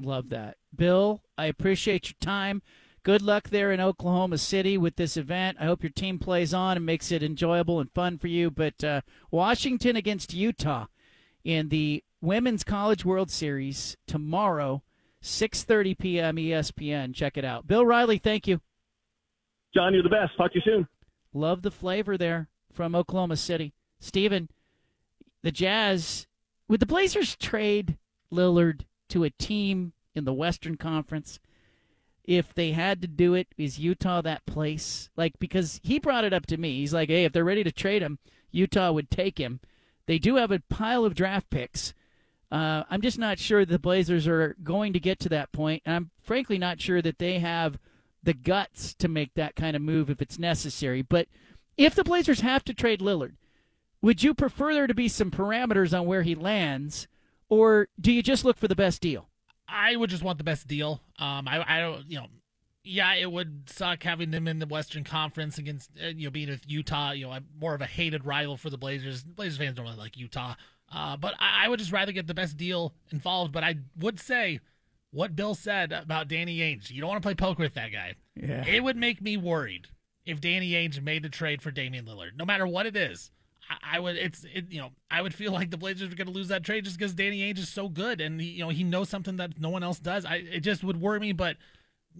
Love that. Bill, I appreciate your time. Good luck there in Oklahoma City with this event. I hope your team plays on and makes it enjoyable and fun for you. But uh, Washington against Utah in the Women's College World Series tomorrow, 6:30 p.m. ESPN. Check it out. Bill Riley, thank you. John, you're the best. Talk to you soon. Love the flavor there from Oklahoma City. Steven, the Jazz, would the Blazers trade Lillard to a team in the Western Conference? If they had to do it, is Utah that place? Like, because he brought it up to me. He's like, hey, if they're ready to trade him, Utah would take him. They do have a pile of draft picks. Uh, I'm just not sure the Blazers are going to get to that point, and I'm frankly not sure that they have the guts to make that kind of move if it's necessary. But if the Blazers have to trade Lillard, would you prefer there to be some parameters on where he lands, or do you just look for the best deal? I would just want the best deal. Um, I, I don't, you know, yeah, it would suck having them in the Western Conference against, uh, you know, being with Utah. You know, I'm more of a hated rival for the Blazers. Blazers fans don't really like Utah. Uh, but I, I would just rather get the best deal involved. But I would say what Bill said about Danny Ainge. You don't want to play poker with that guy. Yeah. It would make me worried if Danny Ainge made a trade for Damian Lillard, no matter what it is. I, would, it's, it, you know, I would feel <laughs> like the Blazers are going to lose that trade just because Danny Ainge is so good and he, you know he knows something that no one else does. I, it just would worry me, but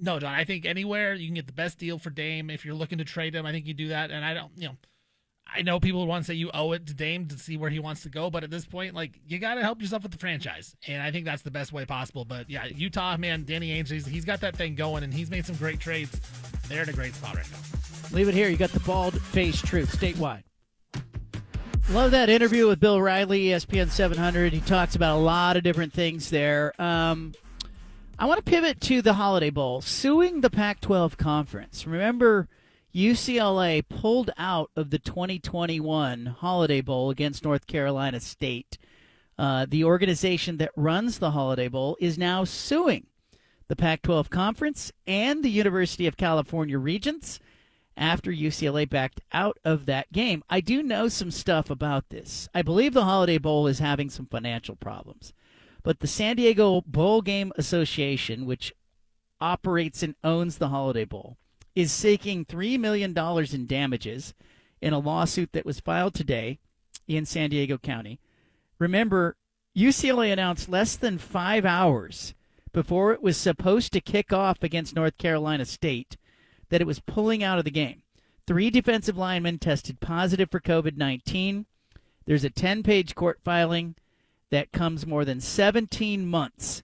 no, John. I think anywhere you can get the best deal for Dame if you're looking to trade him. I think you do that, and I don't, you know. I know people want to say you owe it to Dame to see where he wants to go, but at this point, like you got to help yourself with the franchise, and I think that's the best way possible. But yeah, Utah man, Danny Ainge, he's, he's got that thing going, and he's made some great trades. They're in a great spot right now. Leave it here. You got the bald face truth statewide. Love that interview with Bill Riley, ESPN 700. He talks about a lot of different things there. Um, I want to pivot to the Holiday Bowl, suing the Pac 12 conference. Remember, UCLA pulled out of the 2021 Holiday Bowl against North Carolina State. Uh, the organization that runs the Holiday Bowl is now suing the Pac 12 conference and the University of California Regents after UCLA backed out of that game. I do know some stuff about this. I believe the Holiday Bowl is having some financial problems. But the San Diego Bowl Game Association, which operates and owns the Holiday Bowl, is seeking $3 million in damages in a lawsuit that was filed today in San Diego County. Remember, UCLA announced less than five hours before it was supposed to kick off against North Carolina State that it was pulling out of the game. Three defensive linemen tested positive for COVID 19. There's a 10 page court filing that comes more than 17 months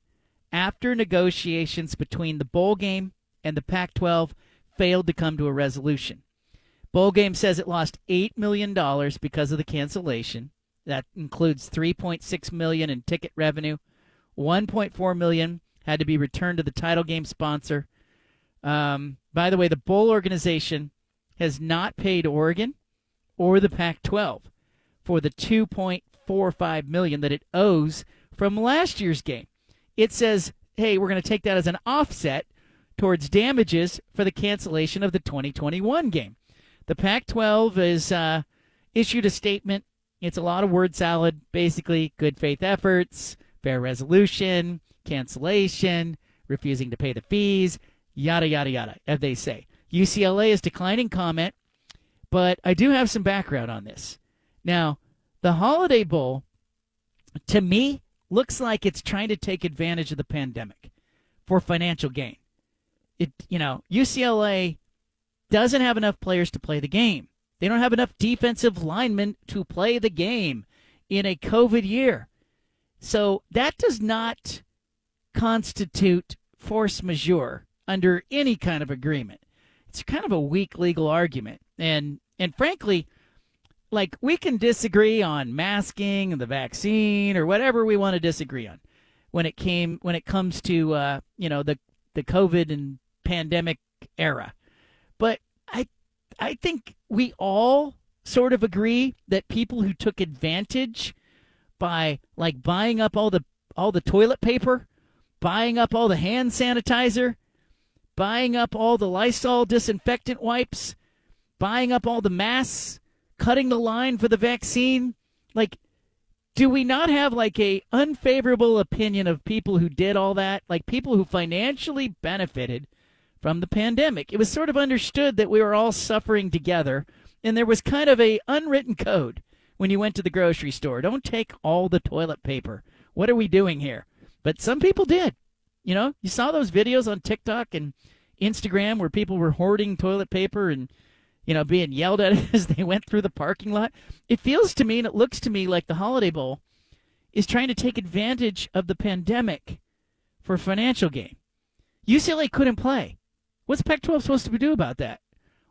after negotiations between the bowl game and the Pac 12 failed to come to a resolution. Bowl game says it lost $8 million because of the cancellation. That includes 3.6 million in ticket revenue. 1.4 million had to be returned to the title game sponsor. Um, by the way, the bowl organization has not paid Oregon or the Pac-12 for the 2.45 million that it owes from last year's game. It says, "Hey, we're going to take that as an offset towards damages for the cancellation of the 2021 game." The Pac-12 has uh, issued a statement. It's a lot of word salad. Basically, good faith efforts, fair resolution, cancellation, refusing to pay the fees, yada, yada, yada, as they say. UCLA is declining comment, but I do have some background on this. Now, the Holiday Bowl, to me, looks like it's trying to take advantage of the pandemic for financial gain. It, you know, UCLA doesn't have enough players to play the game. They don't have enough defensive linemen to play the game in a COVID year. So that does not constitute force majeure under any kind of agreement. It's kind of a weak legal argument. And and frankly, like we can disagree on masking and the vaccine or whatever we want to disagree on when it came when it comes to uh, you know the the COVID and pandemic era. But I I think we all sort of agree that people who took advantage by like buying up all the all the toilet paper, buying up all the hand sanitizer, buying up all the Lysol disinfectant wipes, buying up all the masks, cutting the line for the vaccine, like do we not have like a unfavorable opinion of people who did all that, like people who financially benefited from the pandemic? It was sort of understood that we were all suffering together and there was kind of a unwritten code when you went to the grocery store. Don't take all the toilet paper what are we doing here? But some people did. You know, you saw those videos on TikTok and Instagram where people were hoarding toilet paper and you know being yelled at <laughs> as they went through the parking lot. It feels to me and it looks to me like the Holiday Bowl is trying to take advantage of the pandemic for financial gain. UCLA couldn't play. What's Pac-12 supposed to do about that?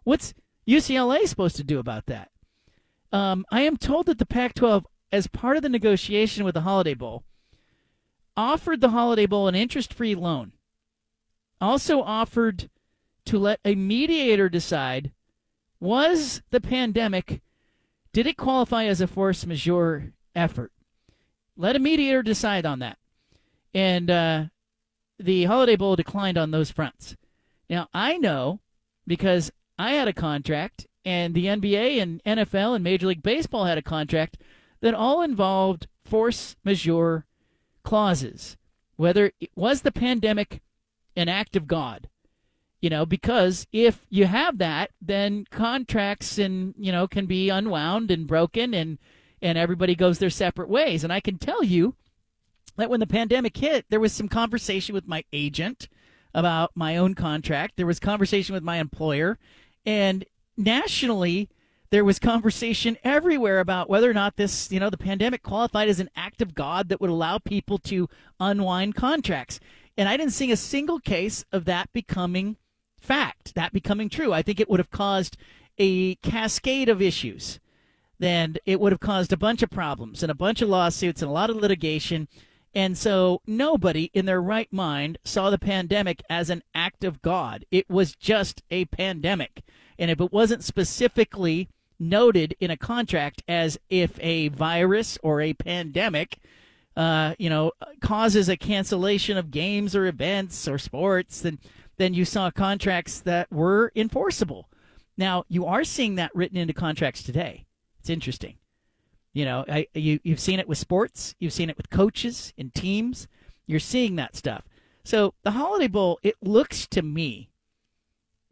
What's UCLA supposed to do about that? Um, I am told that the Pac-12, as part of the negotiation with the Holiday Bowl, offered the Holiday Bowl an interest-free loan. Also offered to let a mediator decide was the pandemic did it qualify as a force majeure effort? Let a mediator decide on that. And uh, the Holiday Bowl declined on those fronts. Now, I know because I had a contract, and the NBA and NFL and Major League Baseball had a contract that all involved force majeure clauses. Whether it was the pandemic an act of God, you know, because if you have that, then contracts and you know can be unwound and broken, and and everybody goes their separate ways. And I can tell you that when the pandemic hit, there was some conversation with my agent about my own contract. There was conversation with my employer, and nationally, there was conversation everywhere about whether or not this, you know, the pandemic qualified as an act of God that would allow people to unwind contracts. And I didn't see a single case of that becoming fact, that becoming true. I think it would have caused a cascade of issues. Then it would have caused a bunch of problems and a bunch of lawsuits and a lot of litigation. And so nobody in their right mind saw the pandemic as an act of God. It was just a pandemic. And if it wasn't specifically noted in a contract as if a virus or a pandemic, uh, you know, causes a cancellation of games or events or sports, then then you saw contracts that were enforceable. Now you are seeing that written into contracts today. It's interesting. You know, I, you you've seen it with sports, you've seen it with coaches and teams. You're seeing that stuff. So the Holiday Bowl, it looks to me,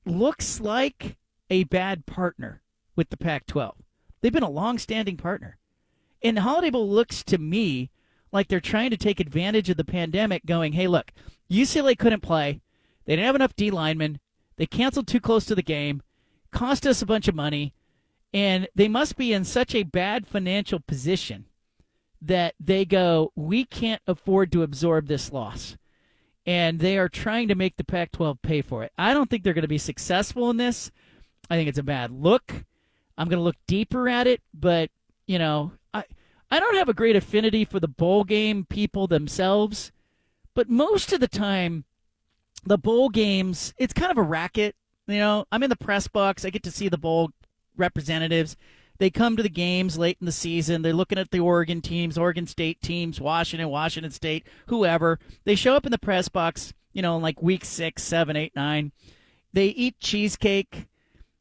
looks like a bad partner with the Pac-12. They've been a long-standing partner, and the Holiday Bowl looks to me like they're trying to take advantage of the pandemic. Going, hey, look, UCLA couldn't play. They didn't have enough D linemen. They canceled too close to the game, cost us a bunch of money, and they must be in such a bad financial position that they go, we can't afford to absorb this loss. And they are trying to make the Pac 12 pay for it. I don't think they're going to be successful in this. I think it's a bad look. I'm going to look deeper at it, but, you know, I, I don't have a great affinity for the bowl game people themselves, but most of the time, the bowl games, it's kind of a racket. You know, I'm in the press box. I get to see the bowl representatives. They come to the games late in the season. They're looking at the Oregon teams, Oregon State teams, Washington, Washington State, whoever. They show up in the press box, you know, in like week six, seven, eight, nine. They eat cheesecake.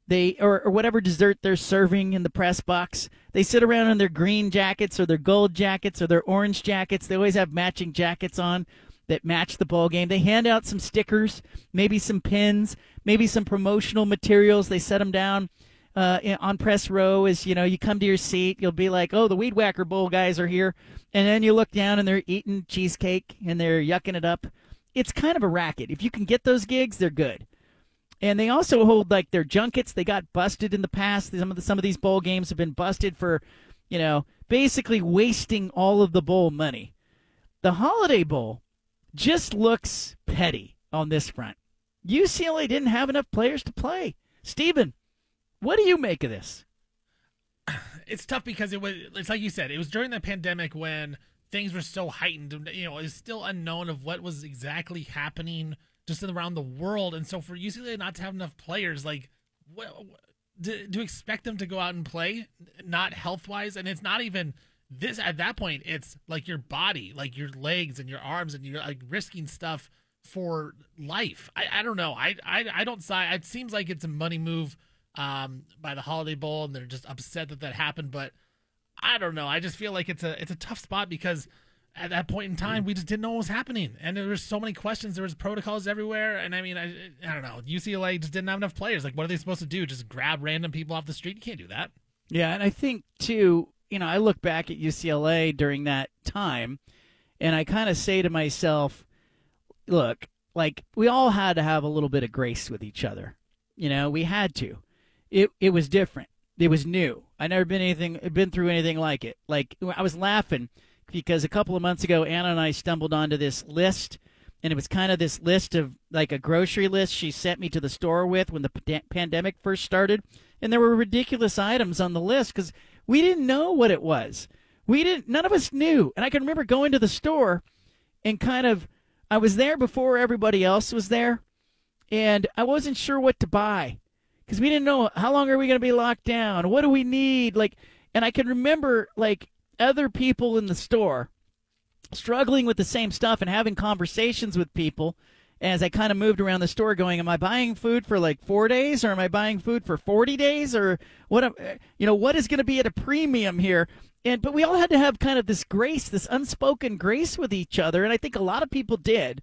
They or, or whatever dessert they're serving in the press box. They sit around in their green jackets or their gold jackets or their orange jackets. They always have matching jackets on that match the ball game. They hand out some stickers, maybe some pins, maybe some promotional materials. They set them down uh, on press row as you know you come to your seat. You'll be like, "Oh, the Weed Whacker Bowl guys are here," and then you look down and they're eating cheesecake and they're yucking it up. It's kind of a racket. If you can get those gigs, they're good. And they also hold like their junkets. They got busted in the past. Some of the, some of these bowl games have been busted for, you know, basically wasting all of the bowl money. The Holiday Bowl just looks petty on this front. UCLA didn't have enough players to play. Stephen, what do you make of this? It's tough because it was it's like you said, it was during the pandemic when things were so heightened, you know, it's still unknown of what was exactly happening just around the world and so for UCLA not to have enough players like do, do expect them to go out and play not health-wise and it's not even this at that point it's like your body like your legs and your arms and you're like risking stuff for life i, I don't know I, I i don't side it seems like it's a money move um, by the Holiday Bowl, and they're just upset that that happened. But I don't know. I just feel like it's a it's a tough spot because at that point in time we just didn't know what was happening, and there was so many questions. There was protocols everywhere, and I mean, I I don't know. UCLA just didn't have enough players. Like, what are they supposed to do? Just grab random people off the street? You can't do that. Yeah, and I think too. You know, I look back at UCLA during that time, and I kind of say to myself, look, like we all had to have a little bit of grace with each other. You know, we had to. It it was different. It was new. I never been anything been through anything like it. Like I was laughing because a couple of months ago Anna and I stumbled onto this list and it was kind of this list of like a grocery list she sent me to the store with when the pandemic first started and there were ridiculous items on the list cuz we didn't know what it was. We didn't none of us knew. And I can remember going to the store and kind of I was there before everybody else was there, and I wasn't sure what to buy because we didn't know how long are we going to be locked down. What do we need? Like, and I can remember like other people in the store struggling with the same stuff and having conversations with people as I kind of moved around the store going, am I buying food for like four days or am I buying food for 40 days or what, you know, what is going to be at a premium here? And, but we all had to have kind of this grace, this unspoken grace with each other. And I think a lot of people did.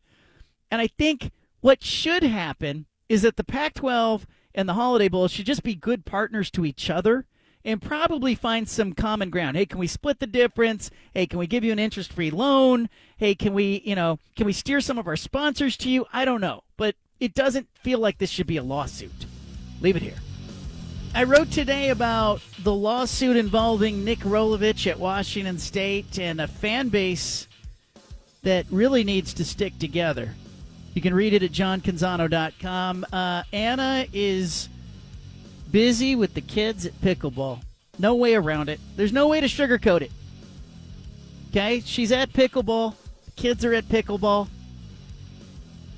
And I think what should happen is that the Pac 12 and the Holiday Bowl should just be good partners to each other and probably find some common ground. Hey, can we split the difference? Hey, can we give you an interest-free loan? Hey, can we, you know, can we steer some of our sponsors to you? I don't know, but it doesn't feel like this should be a lawsuit. Leave it here. I wrote today about the lawsuit involving Nick Rolovich at Washington State and a fan base that really needs to stick together. You can read it at johncanzano.com. Uh, Anna is busy with the kids at pickleball. No way around it. There's no way to sugarcoat it. Okay? She's at pickleball. The kids are at pickleball.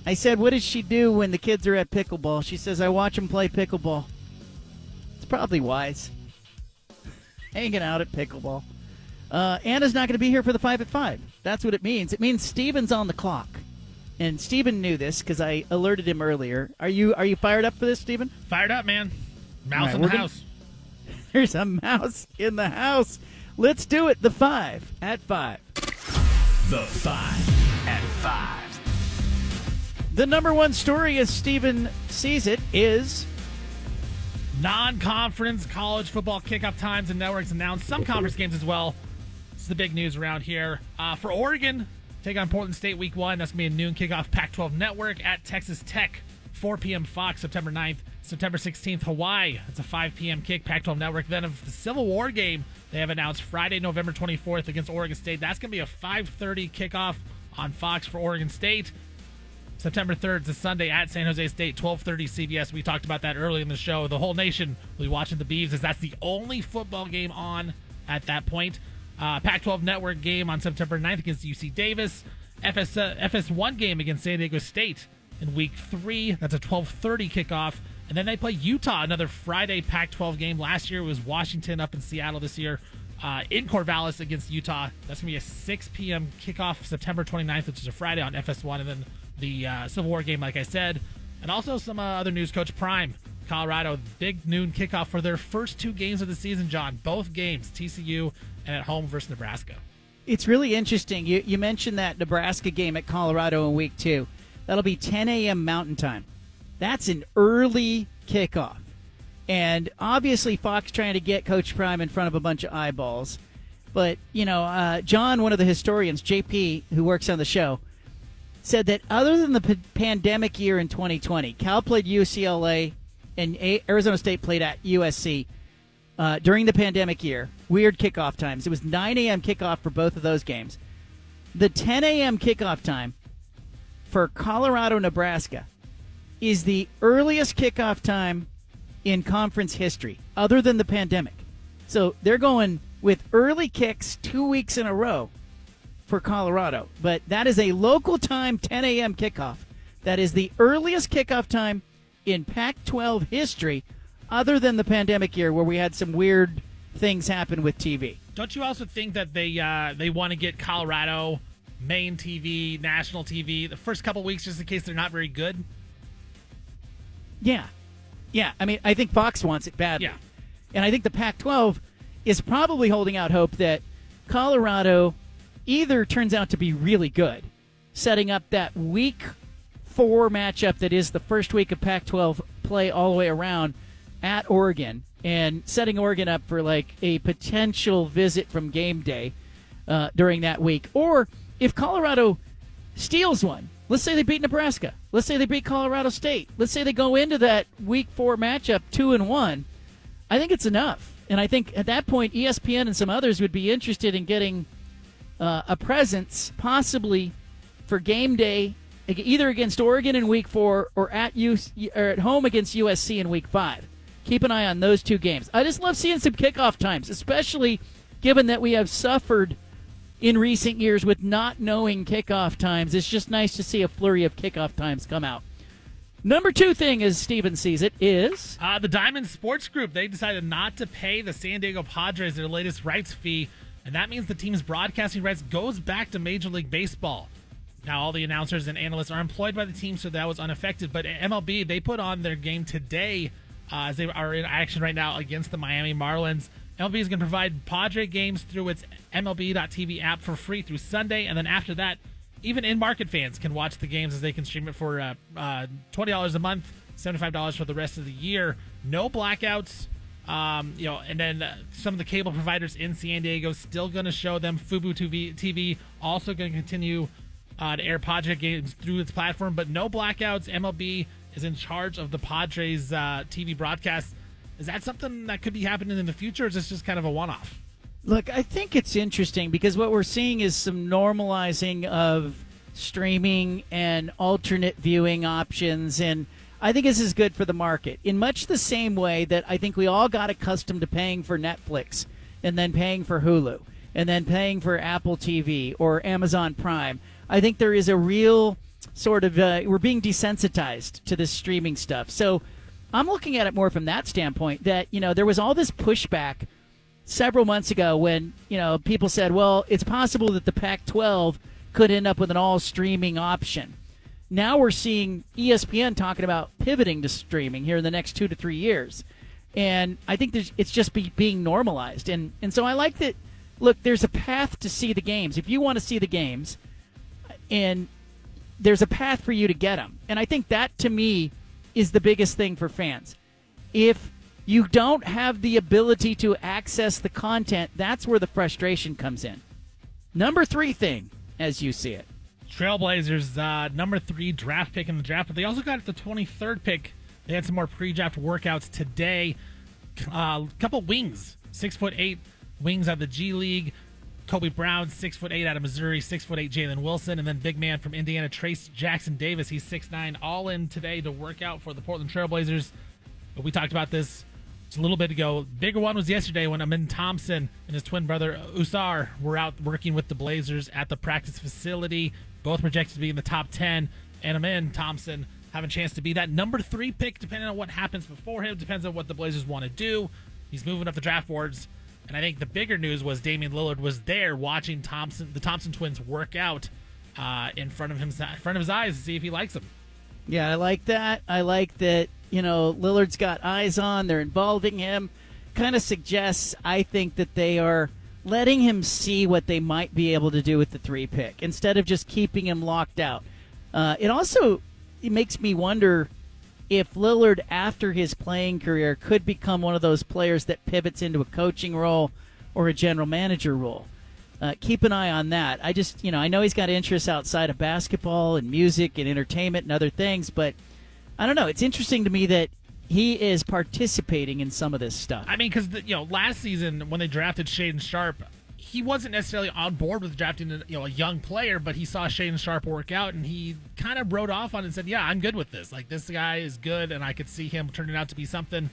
I said, What does she do when the kids are at pickleball? She says, I watch them play pickleball. It's probably wise. <laughs> Hanging out at pickleball. Uh, Anna's not going to be here for the 5 at 5. That's what it means. It means Steven's on the clock. And Steven knew this because I alerted him earlier. Are you are you fired up for this, Steven? Fired up, man. Mouse right, in the we're gonna- house. <laughs> There's a mouse in the house. Let's do it. The five at five. The five at five. The number one story, as Steven sees it, is Non-conference college football kickoff times and networks announced. Some conference games as well. This is the big news around here. Uh, for Oregon, take on Portland State week one. That's going to be a noon kickoff Pac-12 network at Texas Tech. 4 p.m. Fox, September 9th. September 16th, Hawaii. It's a 5 p.m. kick, Pac 12 network. Then of the Civil War game, they have announced Friday, November 24th against Oregon State. That's going to be a 5.30 kickoff on Fox for Oregon State. September 3rd is a Sunday at San Jose State, 12:30 CBS. We talked about that early in the show. The whole nation will be watching the Beavs as that's the only football game on at that point. Uh, Pac-12 Network game on September 9th against UC Davis. FS uh, FS1 game against San Diego State in Week Three. That's a 12:30 kickoff, and then they play Utah another Friday Pac-12 game. Last year was Washington up in Seattle. This year uh, in Corvallis against Utah. That's gonna be a 6 p.m. kickoff September 29th, which is a Friday on FS1, and then the uh, Civil War game, like I said, and also some uh, other news. Coach Prime, Colorado, big noon kickoff for their first two games of the season. John, both games, TCU and at home versus Nebraska. It's really interesting. You, you mentioned that Nebraska game at Colorado in week two. That'll be 10 a.m. Mountain Time. That's an early kickoff. And obviously, Fox trying to get Coach Prime in front of a bunch of eyeballs. But, you know, uh, John, one of the historians, JP, who works on the show, said that other than the p- pandemic year in 2020, Cal played UCLA and A- Arizona State played at USC uh, during the pandemic year. Weird kickoff times. It was 9 a.m. kickoff for both of those games. The 10 a.m. kickoff time for Colorado, Nebraska is the earliest kickoff time in conference history, other than the pandemic. So they're going with early kicks two weeks in a row for Colorado. But that is a local time 10 a.m. kickoff. That is the earliest kickoff time in Pac 12 history, other than the pandemic year where we had some weird things happen with TV. Don't you also think that they uh, they want to get Colorado main TV, national TV, the first couple weeks just in case they're not very good? Yeah. Yeah. I mean, I think Fox wants it badly. Yeah. And I think the Pac 12 is probably holding out hope that Colorado either turns out to be really good, setting up that week four matchup that is the first week of Pac 12 play all the way around at Oregon and setting Oregon up for like a potential visit from game day uh, during that week. Or if Colorado steals one, let's say they beat Nebraska, let's say they beat Colorado State, let's say they go into that Week Four matchup two and one, I think it's enough. And I think at that point, ESPN and some others would be interested in getting uh, a presence, possibly for game day, either against Oregon in Week Four or at U- or at home against USC in Week Five. Keep an eye on those two games. I just love seeing some kickoff times, especially given that we have suffered in recent years with not knowing kickoff times. It's just nice to see a flurry of kickoff times come out. Number two thing, as Steven sees it, is Uh, the Diamond Sports Group, they decided not to pay the San Diego Padres their latest rights fee, and that means the team's broadcasting rights goes back to Major League Baseball. Now, all the announcers and analysts are employed by the team, so that was unaffected. But MLB, they put on their game today uh, as they are in action right now against the Miami Marlins. MLB is going to provide Padre games through its MLB.TV app for free through Sunday, and then after that, even in-market fans can watch the games as they can stream it for uh, uh, twenty dollars a month, seventy-five dollars for the rest of the year. No blackouts. Um, you know, and then uh, some of the cable providers in San Diego still going to show them. Fubo TV, TV also going to continue uh, to air Padre games through its platform, but no blackouts. MLB is in charge of the Padres uh, TV broadcast. Is that something that could be happening in the future? Or is this just kind of a one-off? Look, I think it's interesting because what we're seeing is some normalizing of streaming and alternate viewing options. And I think this is good for the market in much the same way that I think we all got accustomed to paying for Netflix and then paying for Hulu and then paying for Apple TV or Amazon Prime. I think there is a real sort of, uh, we're being desensitized to this streaming stuff. So I'm looking at it more from that standpoint that, you know, there was all this pushback several months ago when you know people said, "Well, it's possible that the Pac-12 could end up with an all-streaming option." Now we're seeing ESPN talking about pivoting to streaming here in the next two to three years, and I think there's, it's just be, being normalized. And and so I like that. Look, there's a path to see the games. If you want to see the games, and there's a path for you to get them, and I think that to me is the biggest thing for fans. If you don't have the ability to access the content, that's where the frustration comes in. Number three thing, as you see it. Trailblazers, uh, number three draft pick in the draft, but they also got the 23rd pick. They had some more pre-draft workouts today. A uh, couple wings, six foot eight wings out of the G League. Kobe Brown, six foot eight out of Missouri, six foot eight Jalen Wilson, and then big man from Indiana, Trayce Jackson Davis. He's six nine, all in today to work out for the Portland Trailblazers. But we talked about this just a little bit ago. Bigger one was yesterday when Amen Thompson and his twin brother uh, Ausar were out working with the Blazers at the practice facility. Both projected to be in the top 10. And Amen Thompson having a chance to be that number three pick, depending on what happens before him, depends on what the Blazers want to do. He's moving up the draft boards. And I think the bigger news was Damian Lillard was there watching Thompson, the Thompson twins work out uh, in front of him, in front of his eyes to see if he likes them. Yeah, I like that. I like that, you know, Lillard's got eyes on, they're involving him. Kind of suggests, I think, that they are letting him see what they might be able to do with the three pick instead of just keeping him locked out. Uh, it also it makes me wonder if Lillard, after his playing career, could become one of those players that pivots into a coaching role or a general manager role. Uh, keep an eye on that. I just, you know, I know he's got interests outside of basketball and music and entertainment and other things, but I don't know. It's interesting to me that he is participating in some of this stuff. I mean, because you know, last season when they drafted Shaedon Sharpe, he wasn't necessarily on board with drafting a, you know a young player, but he saw Shane Sharpe work out, and he kind of wrote off on it and said, "Yeah, I'm good with this. Like this guy is good, and I could see him turning out to be something."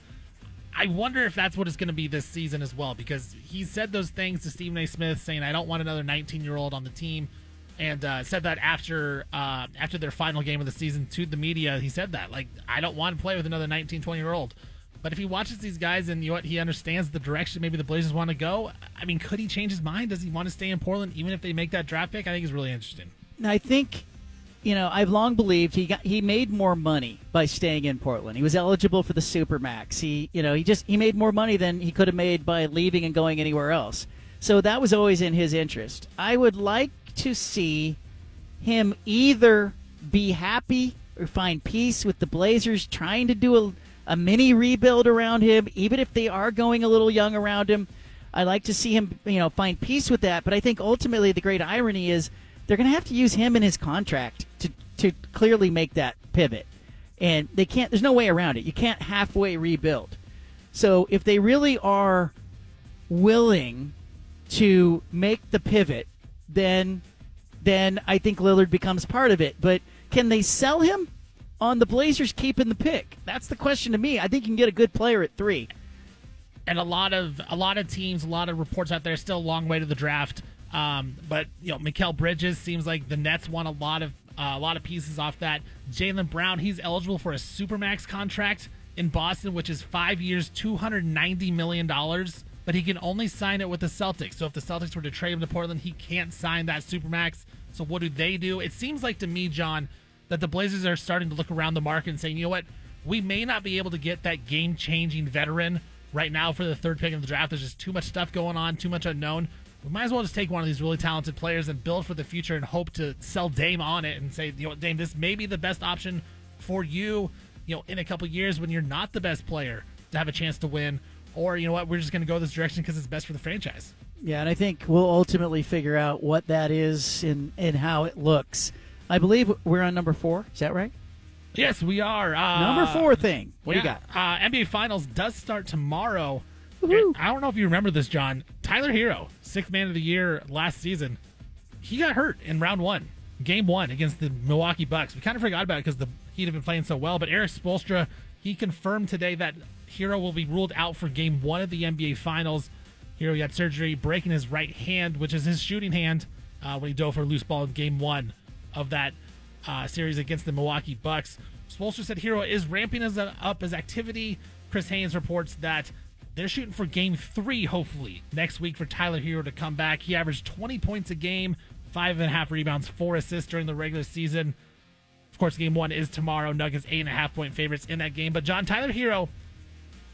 I wonder if that's what it's going to be this season as well, because he said those things to Stephen A. Smith, saying, "I don't want another 19 year old on the team." And uh, said that after uh, after their final game of the season to the media, he said that like I don't want to play with another 19, 20 year old. But if he watches these guys and you he understands the direction maybe the Blazers want to go, I mean, could he change his mind? Does he want to stay in Portland even if they make that draft pick? I think is really interesting. I think, you know, I've long believed he got he made more money by staying in Portland. He was eligible for the supermax. He, you know, he just he made more money than he could have made by leaving and going anywhere else. So that was always in his interest. I would like to see him either be happy or find peace with the Blazers trying to do a, a mini rebuild around him, even if they are going a little young around him. I like to see him, you know, find peace with that. But I think ultimately the great irony is they're going to have to use him in his contract to to clearly make that pivot. And they can't. There's no way around it. You can't halfway rebuild. So if they really are willing to make the pivot, then then I think Lillard becomes part of it. But can they sell him on the Blazers keeping the pick? That's the question to me. I think you can get a good player at three. And a lot of a lot of teams, a lot of reports out there, still a long way to the draft. Um, but you know, Mikal Bridges seems like the Nets want a lot of uh, a lot of pieces off that. Jaylen Brown, he's eligible for a supermax contract in Boston, which is five years, two hundred ninety million dollars. But he can only sign it with the Celtics. So if the Celtics were to trade him to Portland, he can't sign that supermax. So what do they do? It seems like to me, John, that the Blazers are starting to look around the market and saying, you know what, we may not be able to get that game-changing veteran right now for the third pick in the draft. There's just too much stuff going on, too much unknown. We might as well just take one of these really talented players and build for the future and hope to sell Dame on it and say, you know, Dame, this may be the best option for you, you know, in a couple years when you're not the best player to have a chance to win. Or, you know what, we're just going to go this direction because it's best for the franchise. Yeah, and I think we'll ultimately figure out what that is and, and how it looks. I believe we're on number four. Is that right? Yes, we are. Uh, number four thing. What yeah, do you got? Uh, NBA Finals does start tomorrow. I don't know if you remember this, John. Tyler Herro, sixth man of the year last season, he got hurt in round one, game one against the Milwaukee Bucks. We kind of forgot about it because the Heat have been playing so well. But Erik Spoelstra, he confirmed today that Herro will be ruled out for game one of the NBA Finals. Herro he had surgery breaking his right hand, which is his shooting hand, uh, when he dove for a loose ball in game one of that uh, series against the Milwaukee Bucks. Spoelstra said Herro is ramping up his activity. Chris Haynes reports that they're shooting for game three, hopefully, next week for Tyler Herro to come back. He averaged 20 points a game, five and a half rebounds, four assists during the regular season. Of course, game one is tomorrow. Nuggets eight and a half point favorites in that game. But John Tyler Herro,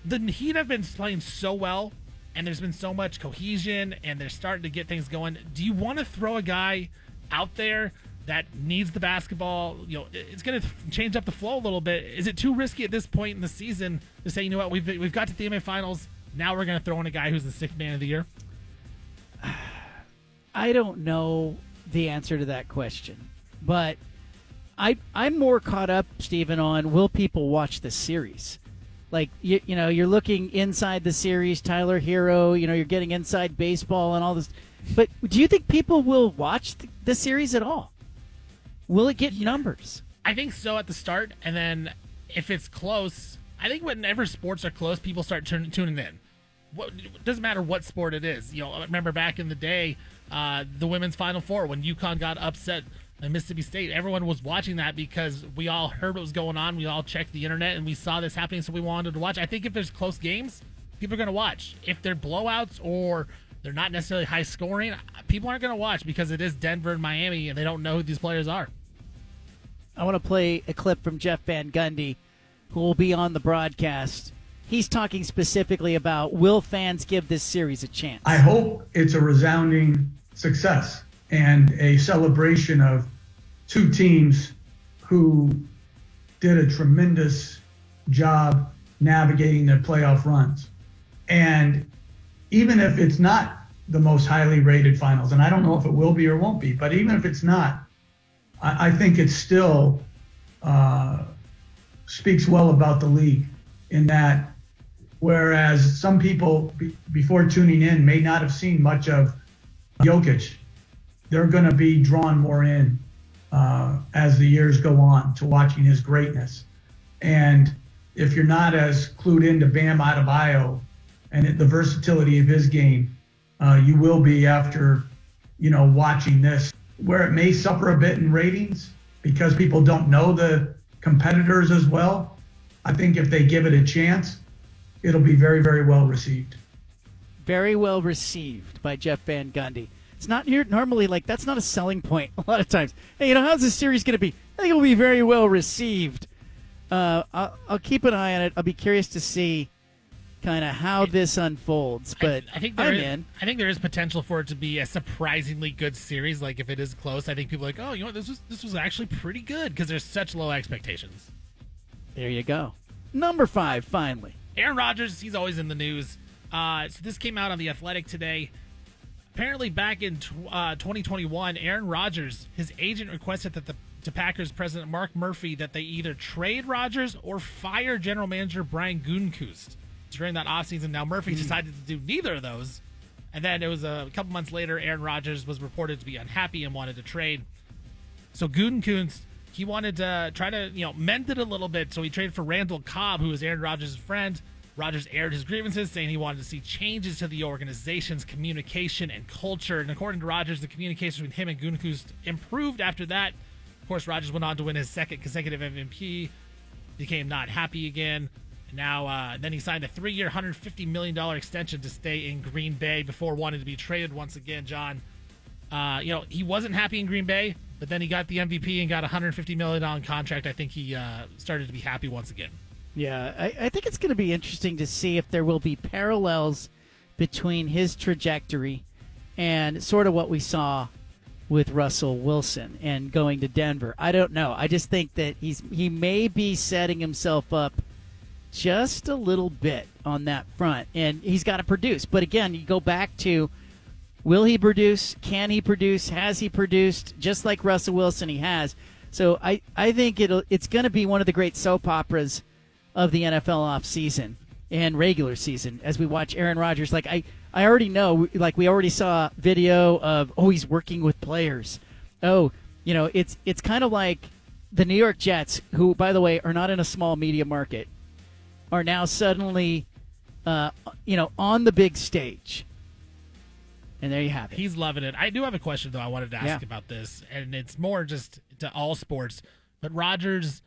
the Heat have been playing so well, and there's been so much cohesion, and they're starting to get things going. Do you want to throw a guy out there that needs the basketball? You know, it's going to change up the flow a little bit. Is it too risky at this point in the season to say, you know what, we've we've got to the NBA Finals. Now we're going to throw in a guy who's the sixth man of the year. <sighs> I don't know the answer to that question, but I I'm more caught up, Stephen, on will people watch this series? Like you, you know, you're looking inside the series, Tyler Herro. You know, you're getting inside baseball and all this. But do you think people will watch the, the series at all? Will it get numbers? I think so at the start, and then if it's close, I think whenever sports are close, people start turn, tuning in. What, it doesn't matter what sport it is. You know, I remember back in the day, uh, the women's Final Four when UConn got upset in Mississippi State. Everyone was watching that because we all heard what was going on. We all checked the internet and we saw this happening, so we wanted to watch. I think if there's close games, people are going to watch. If they're blowouts or they're not necessarily high scoring, people aren't going to watch because it is Denver and Miami, and they don't know who these players are. I want to play a clip from Jeff Van Gundy, who will be on the broadcast. He's talking specifically about will fans give this series a chance? I hope it's a resounding success and a celebration of two teams who did a tremendous job navigating their playoff runs. And even if it's not the most highly rated finals, and I don't know if it will be or won't be, but even if it's not, I, I think it still uh, speaks well about the league in that whereas some people be, before tuning in may not have seen much of Jokic, they're going to be drawn more in uh, as the years go on to watching his greatness. And if you're not as clued into Bam Adebayo and the versatility of his game, uh, you will be after, you know, watching this, where it may suffer a bit in ratings because people don't know the competitors as well. I think if they give it a chance, it'll be very, very well received. Very well received by Jeff Van Gundy. It's not here normally like that's not a selling point <laughs> a lot of times. Hey, you know how's this series going to be? I think it'll be very well received. Uh, I'll, I'll, keep an eye on it. I'll be curious to see kind of how this unfolds. But I, I think there is, in. I think there is potential for it to be a surprisingly good series. Like if it is close, I think people are like, oh, you know what, this was this was actually pretty good because there's such low expectations. There you go. Number five, finally. Aaron Rodgers, he's always in the news. Uh, so this came out on the Athletic today. apparently back in tw- uh, 2021, Aaron Rodgers, his agent requested that the to Packers president Mark Murphy that they either trade Rodgers or fire general manager Brian Gutekunst during that offseason. Now Murphy hmm. decided to do neither of those, and then it was a couple months later. Aaron Rodgers was reported to be unhappy and wanted to trade. So Gutekunst he wanted to try to you know mend it a little bit. So he traded for Randall Cobb, who was Aaron Rodgers' friend. Rodgers aired his grievances, saying he wanted to see changes to the organization's communication and culture. And according to Rodgers, the communication between him and Gutekunst improved after that. Of course, Rodgers went on to win his second consecutive MVP, became not happy again. Now, uh, then he signed a three-year, $150 million extension to stay in Green Bay before wanting to be traded once again, John. Uh, you know, he wasn't happy in Green Bay, but then he got the MVP and got a $150 million contract. I think he uh, started to be happy once again. Yeah, I, I think it's going to be interesting to see if there will be parallels between his trajectory and sort of what we saw with Russell Wilson and going to Denver. I don't know. I just think that he's he may be setting himself up just a little bit on that front, and he's got to produce. But again, you go back to will he produce? Can he produce? Has he produced? Just like Russell Wilson, he has. So I, I think it'll it's going to be one of the great soap operas of the NFL off season and regular season as we watch Aaron Rodgers. Like I, I already know, like we already saw video of oh he's working with players. Oh, you know it's it's kind of like the New York Jets, who by the way are not in a small media market, are now suddenly, uh, you know, on the big stage. And there you have it. He's loving it. I do have a question though. I wanted to ask Yeah. about this, and it's more just to all sports. But Rodgers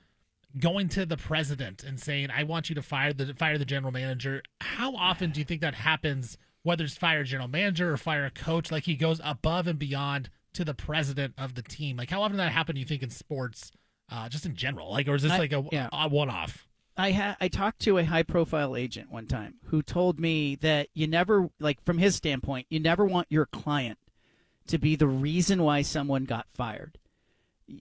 going to the president and saying, "I want you to fire the fire the general manager." How often do you think that happens? Whether it's fire general manager or fire a coach, like he goes above and beyond to the president of the team. Like how often does that happen? Do you think in sports, uh, just in general, like, or is this I- like a, yeah. a one off? I ha- I talked to a high profile agent one time who told me that you never like from his standpoint, you never want your client to be the reason why someone got fired.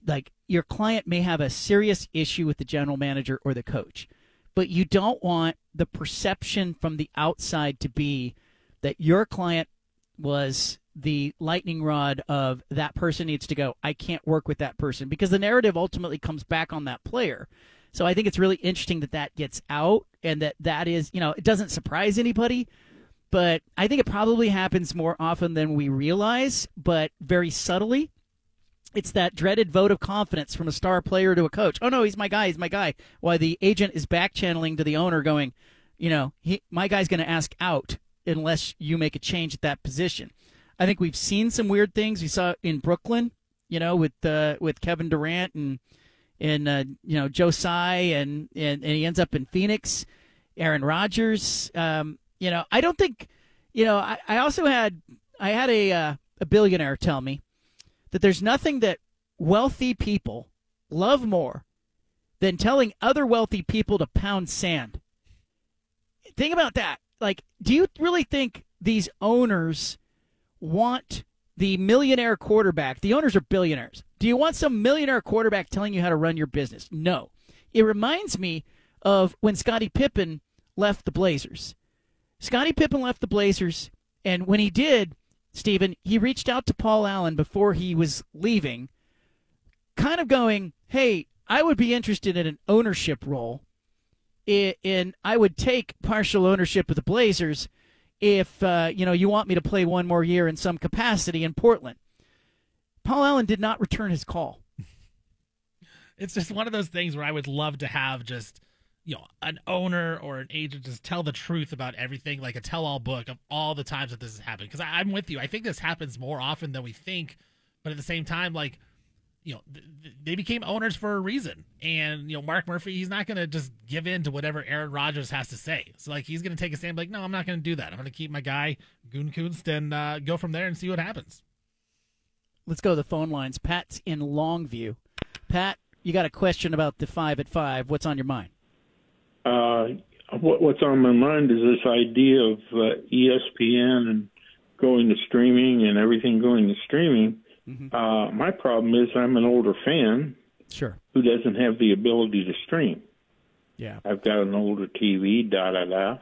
Like your client may have a serious issue with the general manager or the coach, but you don't want the perception from the outside to be that your client was the lightning rod of that person needs to go. I can't work with that person because the narrative ultimately comes back on that player. So I think it's really interesting that that gets out and that that is, you know, it doesn't surprise anybody, but I think it probably happens more often than we realize, but very subtly. It's that dreaded vote of confidence from a star player to a coach. Oh no, he's my guy, he's my guy. Why the agent is back channeling to the owner going, you know, he, my guy's going to ask out unless you make a change at that position. I think we've seen some weird things. We saw in Brooklyn, you know, with uh, with Kevin Durant and and uh, you know Joe and, and and he ends up in Phoenix. Aaron Rodgers. Um, you know, I don't think. You know, I, I also had I had a uh, a billionaire tell me that there's nothing that wealthy people love more than telling other wealthy people to pound sand. Think about that. Like, do you really think these owners want the millionaire quarterback? The owners are billionaires. Do you want some millionaire quarterback telling you how to run your business? No. It reminds me of when Scottie Pippen left the Blazers. Scottie Pippen left the Blazers, and when he did, Stephen, he reached out to Paul Allen before he was leaving, kind of going, "Hey, I would be interested in an ownership role, and I would take partial ownership of the Blazers if uh, you know you want me to play one more year in some capacity in Portland." Paul Allen did not return his call. <laughs> It's just one of those things where I would love to have just you know an owner or an agent just tell the truth about everything, like a tell-all book of all the times that this has happened. Because I'm with you, I think this happens more often than we think, but at the same time, like you know, th- th- they became owners for a reason, and you know, Mark Murphy, he's not going to just give in to whatever Aaron Rodgers has to say. So like, he's going to take a stand, like, no, I'm not going to do that. I'm going to keep my guy Gutekunst and uh, go from there and see what happens. Let's go to the phone lines. Pat's in Longview. Pat, you got a question about the five at five. What's on your mind? uh, what, what's on my mind is this idea of uh, ESPN and going to streaming and everything going to streaming. Uh, my problem is I'm an older fan Sure. who doesn't have the ability to stream. Yeah. I've got an older TV, da da da.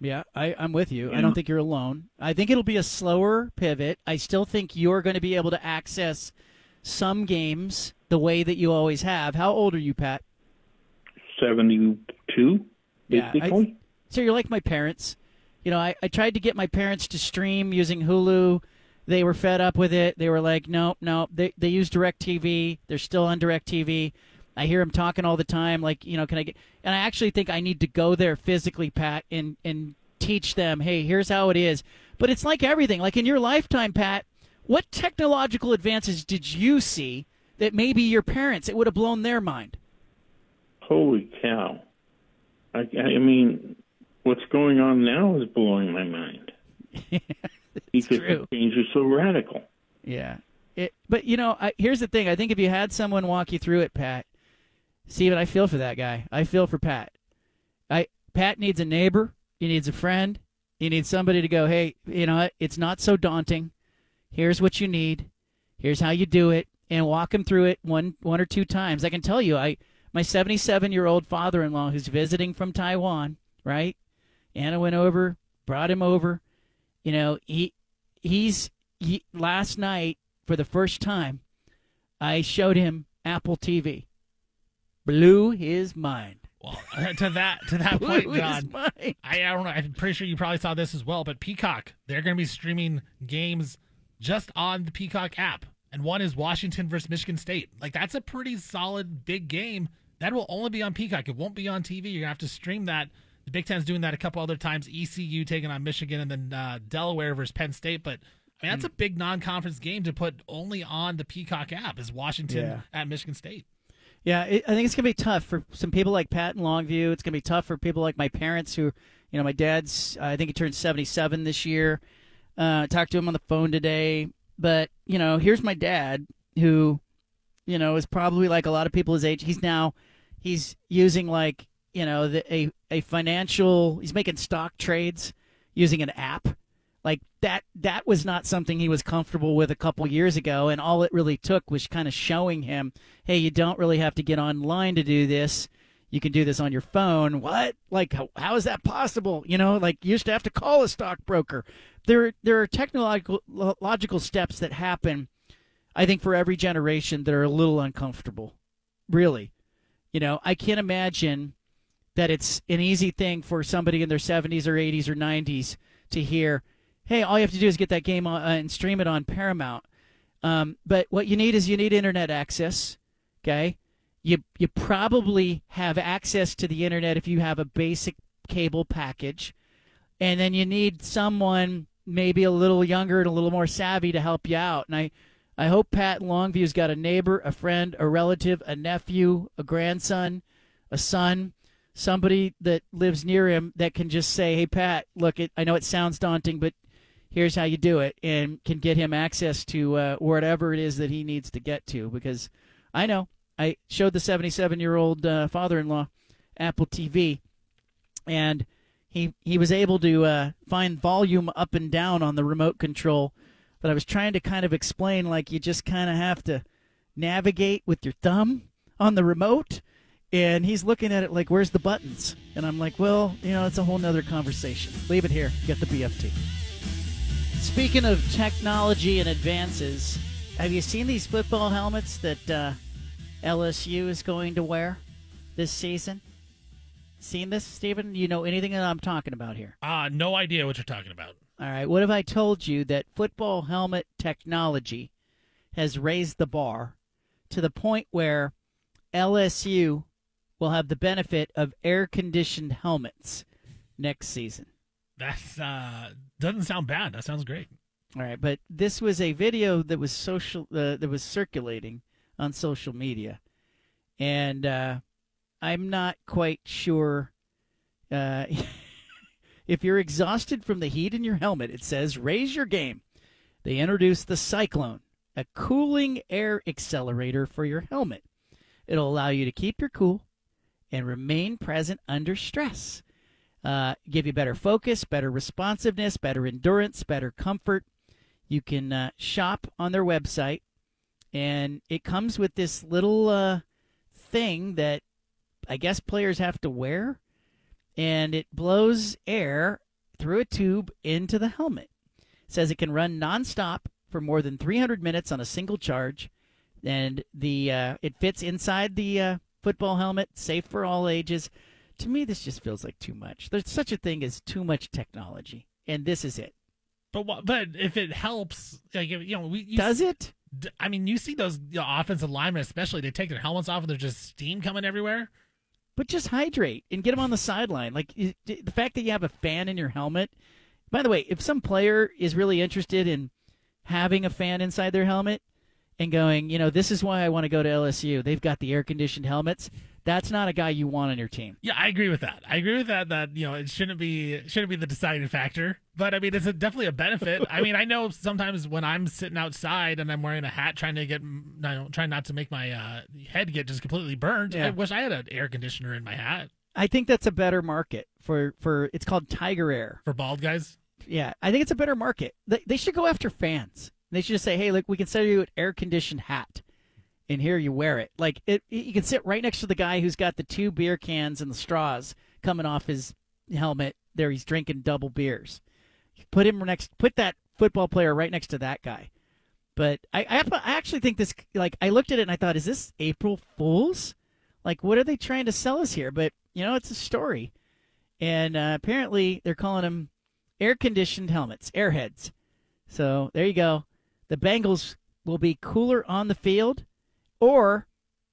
Yeah, I, I'm with you. I don't think you're alone. I think it'll be a slower pivot. I still think you're going to be able to access some games the way that you always have. How old are you, Pat? 72, Yeah, I- so you're like my parents. You know, I, I tried to get my parents to stream using Hulu. They were fed up with it. They were like, nope, nope. They, they use DirecTV. They're still on DirecTV. I hear them talking all the time. Like, you know, can I get. And I actually think I need to go there physically, Pat, and, and teach them, hey, here's how it is. But it's like everything. Like in your lifetime, Pat, what technological advances did you see that maybe your parents, it would have blown their mind? Holy cow. I, I mean, what's going on now is blowing my mind. <laughs> because the change is so radical. Yeah. It, but you know, I, here's the thing. I think if you had someone walk you through it, Pat, Steven, I feel for that guy. I feel for Pat. I Pat needs a neighbor. He needs a friend. He needs somebody to go, hey, you know? It's not so daunting. Here's what you need. Here's how you do it, and walk him through it one one or two times. I can tell you, I my 77 year old father in law who's visiting from Taiwan, right? Anna went over, brought him over. You know, he he's he, last night for the first time. I showed him Apple TV. Blew his mind. Well, <laughs> to that to that <laughs> point, John. I, I don't know. I'm pretty sure you probably saw this as well. But Peacock, they're going to be streaming games just on the Peacock app, and one is Washington versus Michigan State. Like that's a pretty solid big game. That will only be on Peacock. It won't be on TV. You're gonna have to stream that. The Big Ten's doing that a couple other times. ECU taking on Michigan, and then uh, Delaware versus Penn State. But I mean, that's a big non-conference game to put only on the Peacock app. Is Washington Yeah. at Michigan State? Yeah, it, I think it's gonna be tough for some people like Pat and Longview. It's gonna be tough for people like my parents, who, you know, my dad's. I think he turned seventy-seven this year. Uh, I talked to him on the phone today, but you know, here's my dad, who, you know, is probably like a lot of people his age. He's now, he's using like you know the, a a financial. He's making stock trades using an app. Like that that was not something he was comfortable with a couple years ago and all it really took was kind of showing him hey you don't really have to get online to do this. You can do this on your phone. What? Like how, how is that possible? You know like you used to have to call a stockbroker. There there are technological logical steps that happen i think for every generation that are a little uncomfortable. Really. You know i can't imagine that it's an easy thing for somebody in their 70s or 80s or 90s to hear, hey, all you have to do is get that game on, uh, and stream it on Paramount. Um, but what you need is you need internet access. Okay, you you probably have access to the internet if you have a basic cable package, and then you need someone maybe a little younger and a little more savvy to help you out. And I I hope Pat Longview's got a neighbor, a friend, a relative, a nephew, a grandson, a son, somebody that lives near him that can just say, "Hey, Pat, look, it, I know it sounds daunting, but here's how you do it," and can get him access to uh, whatever it is that he needs to get to. Because I know I showed the 77 year old uh, father-in-law Apple TV, and he he was able to uh, find volume up and down on the remote control. But I was trying to kind of explain, like you just kind of have to navigate with your thumb on the remote and he's looking at it like where's the buttons? And i'm like well you know it's a whole nother conversation. Leave it here. Get the bft speaking of technology and advances have you seen these football helmets that uh, lsu is going to wear this season? Seen this stephen you know anything that i'm talking about here? Uh, no idea what you're talking about. all right. What if i told you that football helmet technology has raised the bar to the point where lsu will have the benefit of air conditioned helmets next season. That's uh doesn't sound bad. That sounds great. All right, but this was a video that was social uh, that was circulating on social media, and uh, I'm not quite sure uh, <laughs> if you're exhausted from the heat in your helmet. It says raise your game. They introduced the Cyclone, a cooling air accelerator for your helmet. It'll allow you to keep your cool and remain present under stress. Uh, give you better focus, better responsiveness, better endurance, better comfort. You can uh, shop on their website, and it comes with this little uh, thing that I guess players have to wear, and it blows air through a tube into the helmet. It says it can run nonstop for more than 300 minutes on a single charge, and the uh, it fits inside the uh, football helmet, safe for all ages. To me, this just feels like too much. There's such a thing as too much technology, and this is it. But what, but if it helps, like you know, we you Does it? I mean, you see those you know, offensive linemen, especially they take their helmets off and there's just steam coming everywhere. But just hydrate and get them on the sideline. Like the fact that you have a fan in your helmet. By the way, if some player is really interested in having a fan inside their helmet and going, you know, this is why I want to go to LSU. They've got the air conditioned helmets. That's not a guy you want on your team. Yeah, I agree with that. I agree with that. That you know, it shouldn't be shouldn't be the deciding factor. But I mean, it's a, definitely a benefit. I mean, I know sometimes when I'm sitting outside and I'm wearing a hat, trying to get, you know, trying not to make my uh, head get just completely burned. Yeah. I wish I had an air conditioner in my hat I think that's a better market for for it's called Tiger Air. for bald guys. Yeah, I think it's a better market. They, they should go after fans. They should just say, "Hey, look, we can sell you an air conditioned hat, and here you wear it. Like it, you can sit right next to the guy who's got the two beer cans and the straws coming off his helmet. There, he's drinking double beers. Put him next. Put that football player right next to that guy. But I, I, I actually think this. Like, I looked at it and I thought, is this April Fools? Like, what are they trying to sell us here? But you know, it's a story, and uh, apparently they're calling them air conditioned helmets, airheads. So there you go. The Bengals will be cooler on the field, or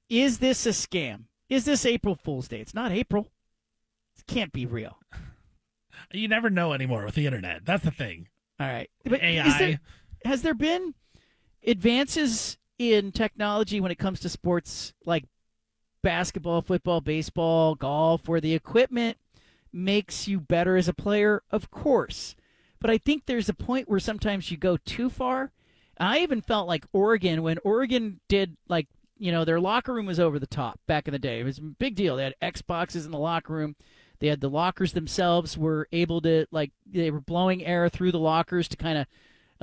is this a scam? Is this April Fool's Day? It's not April. It can't be real. <laughs> You never know anymore with the internet. That's the thing. All right, but AI. there- has there been advances in technology when it comes to sports like basketball, football, baseball, golf, where the equipment makes you better as a player? Of course. But I think there's a point where sometimes you go too far. I even felt like Oregon, when Oregon did, like, you know, their locker room was over the top back in the day. It was a big deal. They had Xboxes in the locker room. They had the lockers themselves were able to, like, they were blowing air through the lockers to kind of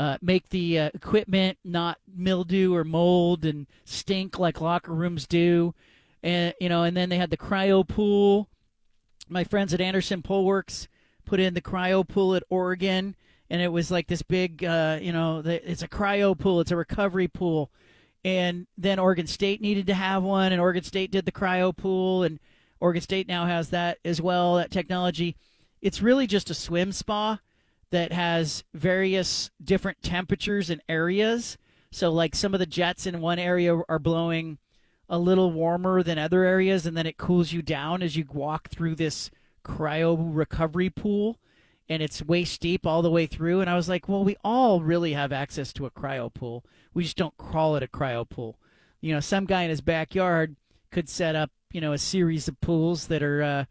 uh, make the uh, equipment not mildew or mold and stink like locker rooms do. And you know, and then they had the cryo pool. My friends at Anderson Pool Works put in the cryo pool at Oregon, and it was like this big, uh, you know, the, it's a cryo pool, it's a recovery pool. And then Oregon State needed to have one, and Oregon State did the cryo pool, and Oregon State now has that as well, that technology. It's really just a swim spa that has various different temperatures and areas. So, like some of the jets in one area are blowing a little warmer than other areas, and then it cools you down as you walk through this cryo recovery pool. And it's waist deep all the way through. And I was like, well, we all really have access to a cryo pool. We just don't crawl it a cryo pool. You know, some guy in his backyard could set up, you know, a series of pools that are uh,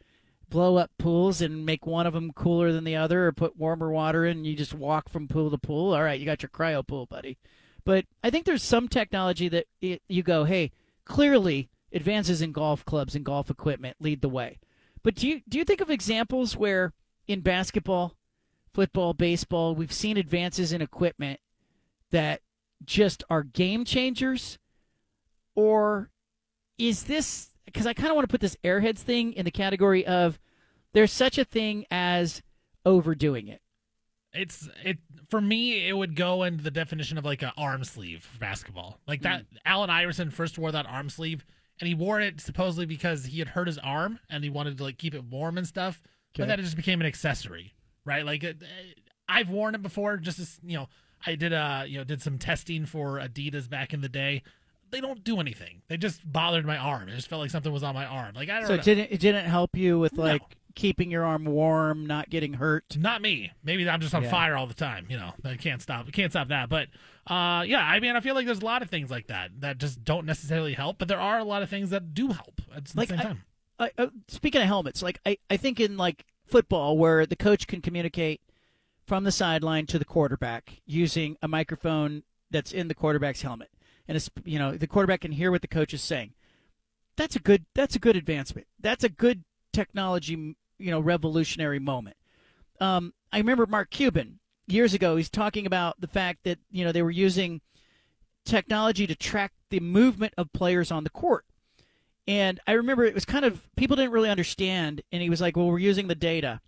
blow up pools and make one of them cooler than the other or put warmer water in and you just walk from pool to pool. All right, you got your cryo pool, buddy. But I think there's some technology that it, you go, hey, clearly advances in golf clubs and golf equipment lead the way. But do you do you think of examples where in basketball, football, baseball, we've seen advances in equipment that just are game changers or is this because I kind of want to put this airheads thing in the category of there's such a thing as overdoing it. It's it for me. It would go into the definition of like an arm sleeve for basketball. Like that, mm. Allen Iverson first wore that arm sleeve, and he wore it supposedly because he had hurt his arm and he wanted to like keep it warm and stuff. But then it just became an accessory, right? Like it, I've worn it before. Just as you know, I did uh you know did some testing for Adidas back in the day. They don't do anything. They just bothered my arm. It just felt like something was on my arm. Like I don't So know. it didn't it didn't help you with like keeping your arm warm, not getting hurt. Not me. Maybe I'm just on Yeah. fire all the time. You know, I can't stop. I can't stop that. But uh, yeah, I mean, I feel like there's a lot of things like that that just don't necessarily help. But there are a lot of things that do help at the Like same time. Uh, speaking of helmets, like I, I think in like football where the coach can communicate from the sideline to the quarterback using a microphone that's in the quarterback's helmet, and it's you know the quarterback can hear what the coach is saying. That's a good that's a good advancement. That's a good technology you know revolutionary moment. Um, I remember Mark Cuban years ago. He's talking about the fact that you know they were using technology to track the movement of players on the court. And I remember it was kind of people didn't really understand, and he was like, "Well, we're using the data."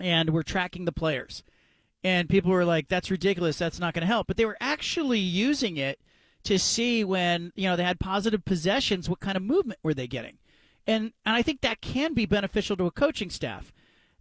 and we're tracking the players. And people were like, "That's ridiculous. That's not going to help." But they were actually using it to see when you know they had positive possessions, what kind of movement were they getting, and and I think that can be beneficial to a coaching staff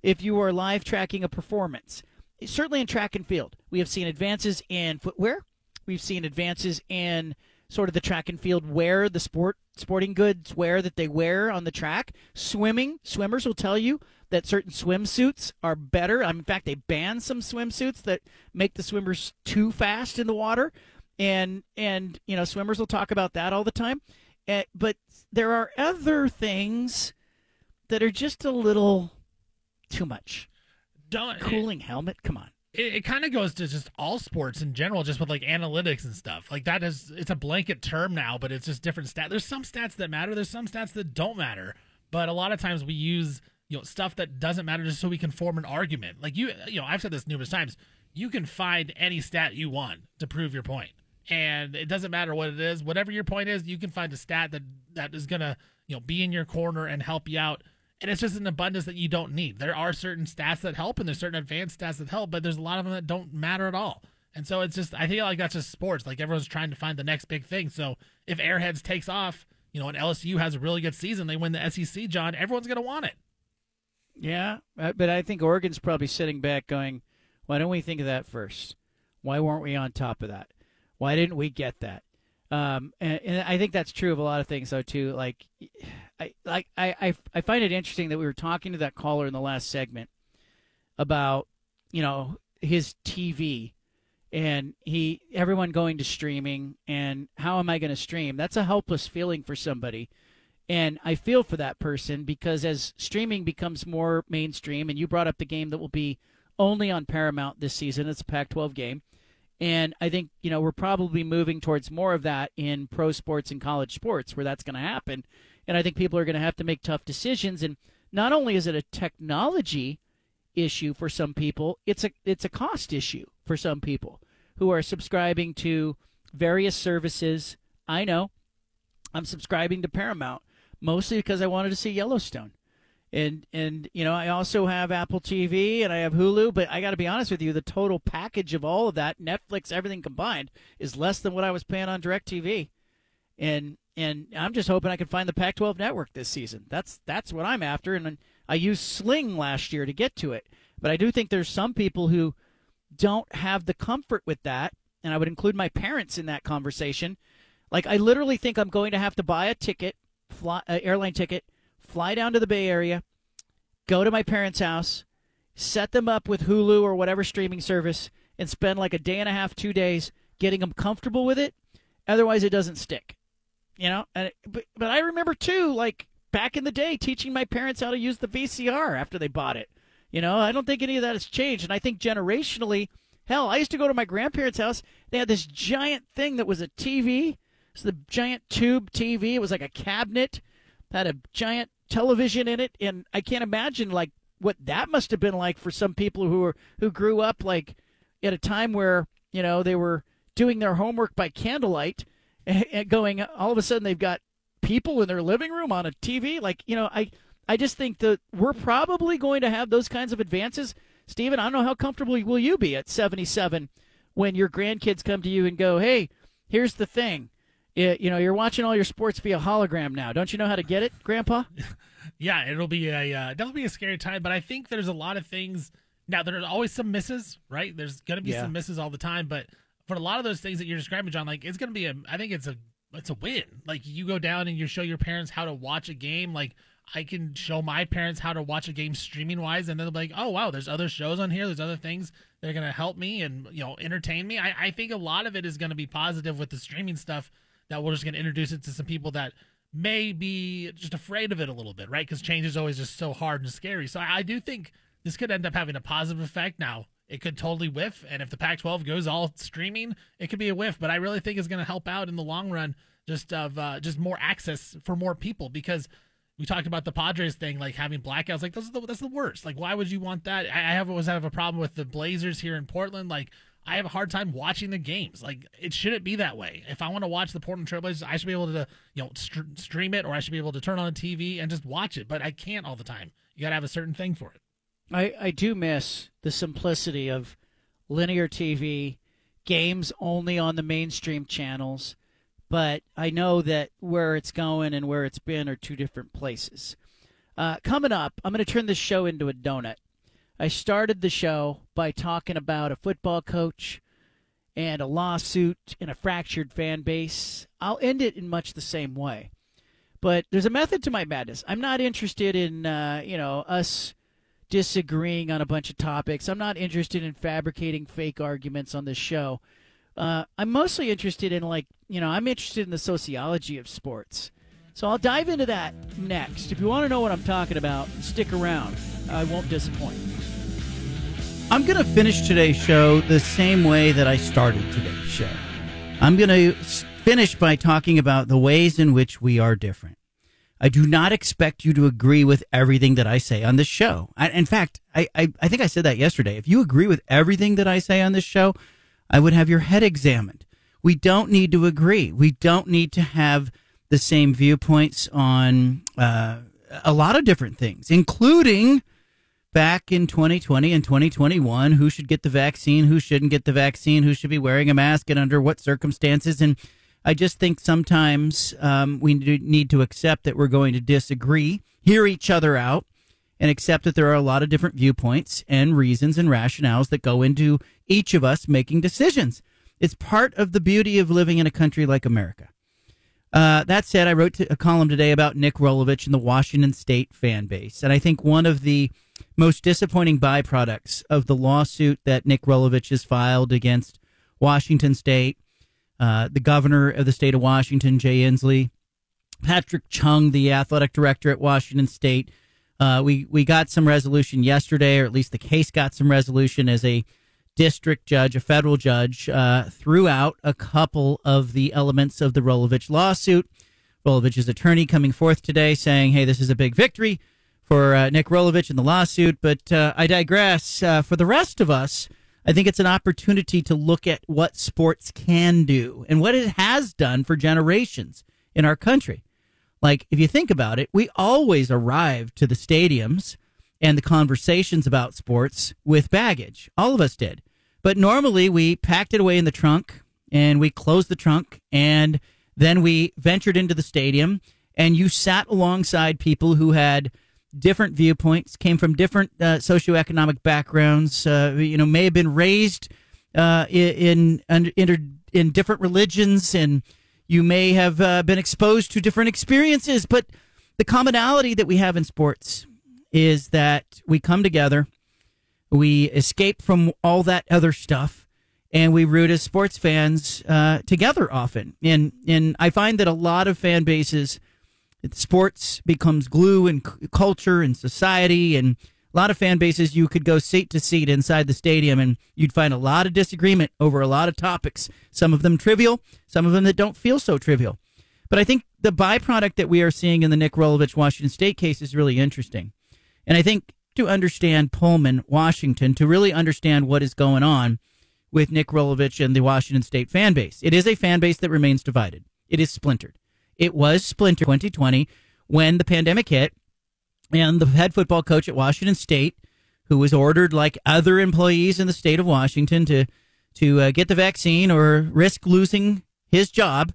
if you are live tracking a performance. Certainly in track and field, we have seen advances in footwear. We've seen advances in sort of the track and field wear, the sport sporting goods wear that they wear on the track. Swimming, swimmers will tell you that certain swimsuits are better. in fact, they ban some swimsuits that make the swimmers too fast in the water, and and you know swimmers will talk about that all the time. Uh, but there are other things that are just a little too much. Don't cooling helmet. Come on. It, it kind of goes to just all sports in general, just with like analytics and stuff. Like that is, it's a blanket term now, but it's just different stats. There's some stats that matter. There's some stats that don't matter. But a lot of times we use you know stuff that doesn't matter just so we can form an argument. Like you, you know, I've said this numerous times. You can find any stat you want to prove your point, and it doesn't matter what it is. Whatever your point is, you can find a stat that that is gonna you know be in your corner and help you out. And it's just an abundance that you don't need. There are certain stats that help, and there's certain advanced stats that help, but there's a lot of them that don't matter at all. And so it's just I feel like that's just sports. Like everyone's trying to find the next big thing. So if Airheads takes off, you know, and LSU has a really good season, they win the SEC, John, everyone's gonna want it. Yeah, uh, but I think Oregon's probably sitting back going, why don't we think of that first? Why weren't we on top of that? Why didn't we get that? Um, and, and, I think that's true of a lot of things, though, too. Like, I, like I, I, I find it interesting that we were talking to that caller in the last segment about, you know, his TV and he everyone going to streaming and how am I going to stream? That's a helpless feeling for somebody and I feel for that person because as streaming becomes more mainstream, and you brought up the game that will be only on Paramount this season, it's a Pac 12 game. And I think, you know, we're probably moving towards more of that in pro sports and college sports where that's going to happen. And I think people are going to have to make tough decisions. And not only is it a technology issue for some people, it's a it's a cost issue for some people who are subscribing to various services. I know I'm subscribing to Paramount mostly because I wanted to see Yellowstone. And and you know, I also have Apple TV and I have Hulu, but I got to be honest with you, the total package of all of that, Netflix, everything combined, is less than what I was paying on DirecTV. And and I'm just hoping I can find the Pac-12 network this season. That's that's what I'm after and I used Sling last year to get to it. But I do think there's some people who don't have the comfort with that, and I would include my parents in that conversation. Like I literally think I'm going to have to buy a ticket fly, uh, airline ticket, fly down to the Bay Area, go to my parents' house, set them up with Hulu or whatever streaming service, and spend like a day and a half, two days getting them comfortable with it. Otherwise, it doesn't stick. You know, and it, but but I remember too, like back in the day, teaching my parents how to use the VCR after they bought it. You know, I don't think any of that has changed, and I think generationally, hell, I used to go to my grandparents' house. They had this giant thing that was a TV it's the giant tube TV. It was like a cabinet, had a giant television in it, and I can't imagine like what that must have been like for some people who were who grew up like at a time where you know they were doing their homework by candlelight <laughs> and going all of a sudden they've got people in their living room on a TV like you know I I just think that we're probably going to have those kinds of advances. Stephen I don't know how comfortable will you be at 77 when your grandkids come to you and go hey here's the thing it, you know, you're watching all your sports via hologram now. Don't you know how to get it, Grandpa? <laughs> yeah, it'll be a uh, that'll be a scary time. But I think there's a lot of things. Now There's always some misses, right? There's going to be yeah. some misses all the time, but for a lot of those things that you're describing, John, like it's going to be a. I think it's a it's a win. Like you go down and you show your parents how to watch a game. Like I can show my parents how to watch a game streaming wise, and they'll be like, "Oh wow, there's other shows on here. There's other things that are going to help me and you know entertain me." I, I think a lot of it is going to be positive with the streaming stuff that we're just going to introduce it to some people that may be just afraid of it a little bit, right? Because change is always just so hard and scary. So I, I do think this could end up having a positive effect. Now, it could totally whiff, and if the Pac 12 goes all streaming, it could be a whiff. But I really think it's going to help out in the long run just of uh, just more access for more people because we talked about the Padres thing, like having blackouts. Like those are the, that's the worst. Like why would you want that? I, I have always have a problem with the Blazers here in Portland. Like I have a hard time watching the games. Like it shouldn't be that way. If I want to watch the Portland Trailblazers, I should be able to, you know, st- stream it, or I should be able to turn on a TV and just watch it. But I can't all the time. You got to have a certain thing for it. I, I do miss the simplicity of linear TV, games only on the mainstream channels, but I know that where it's going and where it's been are two different places. Uh, coming up, I'm going to turn this show into a donut. I started the show by talking about a football coach and a lawsuit and a fractured fan base. I'll end it in much the same way. But there's a method to my madness. I'm not interested in, uh, you know, us disagreeing on a bunch of topics. I'm not interested in fabricating fake arguments on this show. Uh, I'm mostly interested in, like, you know, I'm interested in the sociology of sports. So I'll dive into that next. If you want to know what I'm talking about, stick around. I won't disappoint. I'm going to finish today's show the same way that I started today's show. I'm going to finish by talking about the ways in which we are different. I do not expect you to agree with everything that I say on this show. I, in fact, I, I, I think I said that yesterday. If you agree with everything that I say on this show, I would have your head examined. We don't need to agree. We don't need to have the same viewpoints on uh, a lot of different things, including back in 2020 and 2021 who should get the vaccine, who shouldn't get the vaccine, who should be wearing a mask, and under what circumstances. And I just think sometimes um, we need to accept that we're going to disagree, hear each other out, and accept that there are a lot of different viewpoints and reasons and rationales that go into each of us making decisions. It's part of the beauty of living in a country like America. Uh, that said, I wrote a column today about Nick Rolovich and the Washington State fan base. And I think one of the most disappointing byproducts of the lawsuit that Nick Rolovich has filed against Washington State, uh, the governor of the state of Washington, Jay Inslee, Patrick Chun, the athletic director at Washington State. Uh, we we got some resolution yesterday, or at least the case got some resolution as a district judge, a federal judge, uh, threw out a couple of the elements of the Rolovich lawsuit. Rolovich's attorney coming forth today saying, "Hey, this is a big victory for uh, Nick Rolovich in the lawsuit." But uh, I digress. Uh, for the rest of us, I think it's an opportunity to look at what sports can do and what it has done for generations in our country. Like, if you think about it, we always arrived to the stadiums and the conversations about sports with baggage. All of us did. But normally we packed it away in the trunk and we closed the trunk and then we ventured into the stadium and you sat alongside people who had different viewpoints, came from different uh, socioeconomic backgrounds, uh, you know, may have been raised uh, in, in, in, in different religions and you may have uh, been exposed to different experiences, but the commonality that we have in sports is that we come together, we escape from all that other stuff, and we root as sports fans uh, together often. And and I find that a lot of fan bases, sports becomes glue and c- culture and society, and a lot of fan bases you could go seat to seat inside the stadium, and you'd find a lot of disagreement over a lot of topics. Some of them trivial, some of them that don't feel so trivial. But I think the byproduct that we are seeing in the Nick Rolovich Washington State case is really interesting. And I think to understand Pullman, Washington, to really understand what is going on with Nick Rolovich and the Washington State fan base. It is a fan base that remains divided. It is splintered. It was Splinter 2020 when the pandemic hit and the head football coach at Washington State, who was ordered like other employees in the state of Washington to to uh, get the vaccine or risk losing his job,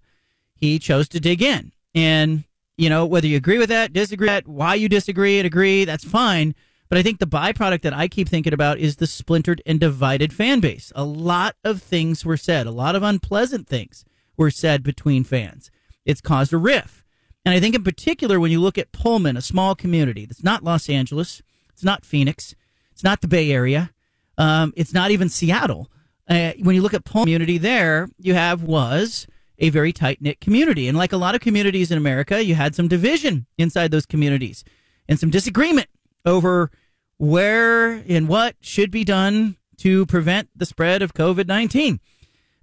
he chose to dig in. And you know, whether you agree with that, disagree with that, why you disagree and agree, that's fine. But I think the byproduct that I keep thinking about is the splintered and divided fan base. A lot of things were said, a lot of unpleasant things were said between fans. It's caused a rift. And I think in particular, when you look at Pullman, a small community that's not Los Angeles, it's not Phoenix, it's not the Bay Area, um, it's not even Seattle. Uh, when you look at Pullman community there, you have was a very tight knit community. And like a lot of communities in America, you had some division inside those communities and some disagreement over where and what should be done to prevent the spread of COVID 19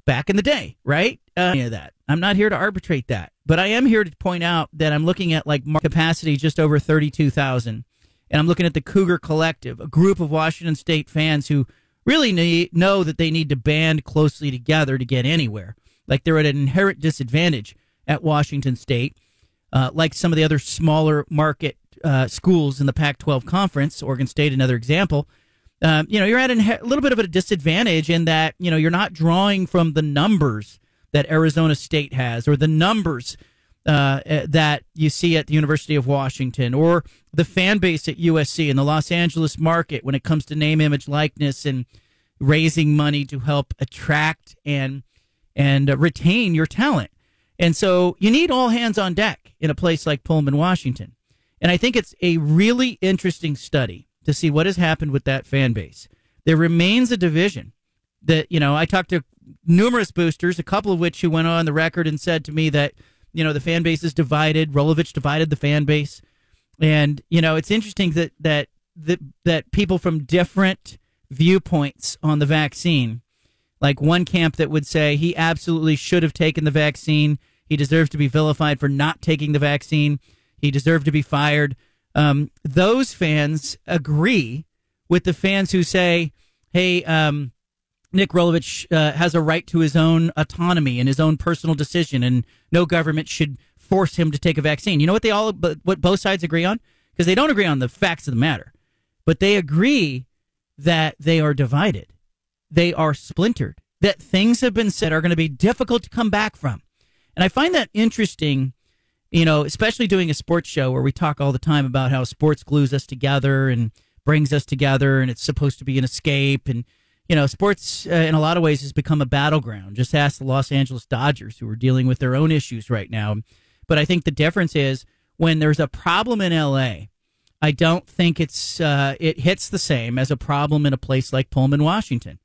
back in the day, right? Uh, any of that. I'm not here to arbitrate that, but I am here to point out that I'm looking at like capacity just over 32,000. And I'm looking at the Cougar Collective, a group of Washington State fans who really need, know that they need to band closely together to get anywhere like they're at an inherent disadvantage at Washington State, uh, like some of the other smaller market uh, schools in the Pac-12 conference, Oregon State, another example. Um, you know, you're at a little bit of a disadvantage in that you know you're not drawing from the numbers that Arizona State has, or the numbers uh, eh, that you see at the University of Washington, or the fan base at USC and the Los Angeles market when it comes to name, image, likeness, and raising money to help attract and and uh, retain your talent. And so you need all hands on deck in a place like Pullman, Washington. And I think it's a really interesting study to see what has happened with that fan base. There remains a division that, you know, I talked to numerous boosters, a couple of which who went on the record and said to me that, you know, the fan base is divided. Rolovich divided the fan base. And, you know, it's interesting that, that, that, that people from different viewpoints on the vaccine, like one camp that would say he absolutely should have taken the vaccine he deserves to be vilified for not taking the vaccine. He deserved to be fired. Um, those fans agree with the fans who say, hey, um, Nick Rolovich uh, has a right to his own autonomy and his own personal decision, and no government should force him to take a vaccine. You know what they all, what both sides agree on? Because they don't agree on the facts of the matter, but they agree that they are divided, they are splintered, that things have been said are going to be difficult to come back from. And I find that interesting, you know, especially doing a sports show where we talk all the time about how sports glues us together and brings us together and it's supposed to be an escape. And, you know, sports uh, in a lot of ways has become a battleground. Just ask the Los Angeles Dodgers who are dealing with their own issues right now. But I think the difference is when there's a problem in LA, I don't think it's uh, it hits the same as a problem in a place like Pullman, Washington.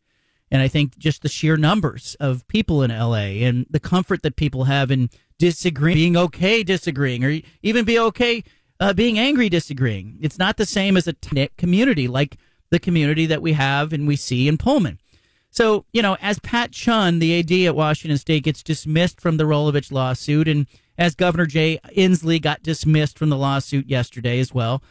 And I think just the sheer numbers of people in LA and the comfort that people have in disagreeing, being okay disagreeing, or even be okay uh, being angry disagreeing. It's not the same as a community like the community that we have and we see in Pullman. So, you know, as Pat Chun, the AD at Washington State, gets dismissed from the Rolovich lawsuit, and as Governor Jay Inslee got dismissed from the lawsuit yesterday as well,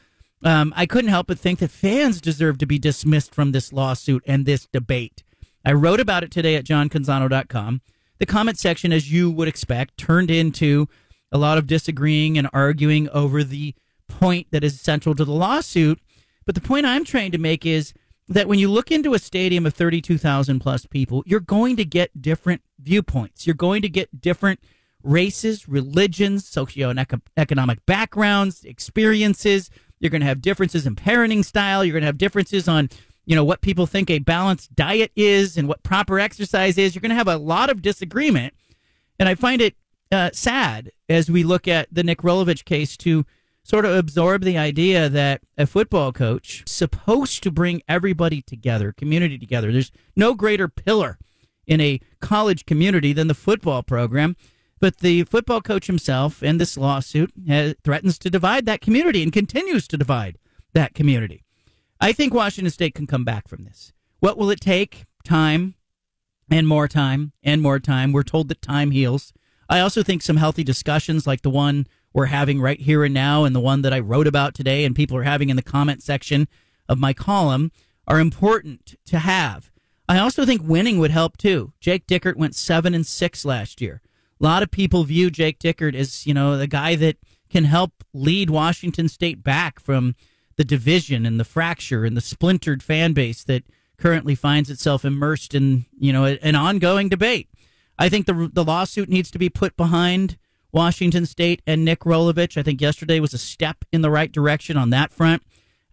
um, I couldn't help but think that fans deserve to be dismissed from this lawsuit and this debate. I wrote about it today at johncanzano.com. The comment section, as you would expect, turned into a lot of disagreeing and arguing over the point that is central to the lawsuit. But the point I'm trying to make is that when you look into a stadium of 32,000 plus people, you're going to get different viewpoints. You're going to get different races, religions, socioeconomic backgrounds, experiences. You're going to have differences in parenting style. You're going to have differences on you know what people think a balanced diet is and what proper exercise is you're going to have a lot of disagreement and i find it uh, sad as we look at the nick rolovich case to sort of absorb the idea that a football coach supposed to bring everybody together community together there's no greater pillar in a college community than the football program but the football coach himself in this lawsuit has, threatens to divide that community and continues to divide that community I think Washington State can come back from this. What will it take? Time and more time and more time. We're told that time heals. I also think some healthy discussions like the one we're having right here and now and the one that I wrote about today and people are having in the comment section of my column are important to have. I also think winning would help too. Jake Dickert went 7 and 6 last year. A lot of people view Jake Dickert as, you know, the guy that can help lead Washington State back from the division and the fracture and the splintered fan base that currently finds itself immersed in you know an ongoing debate. I think the the lawsuit needs to be put behind Washington State and Nick Rolovich. I think yesterday was a step in the right direction on that front.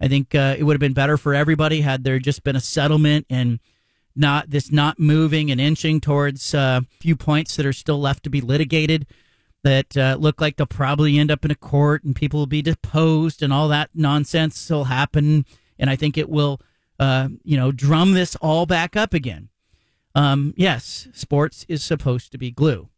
I think uh, it would have been better for everybody had there just been a settlement and not this not moving and inching towards a uh, few points that are still left to be litigated that uh, look like they'll probably end up in a court and people will be deposed and all that nonsense will happen. And I think it will, uh, you know, drum this all back up again. Um, yes, sports is supposed to be glue,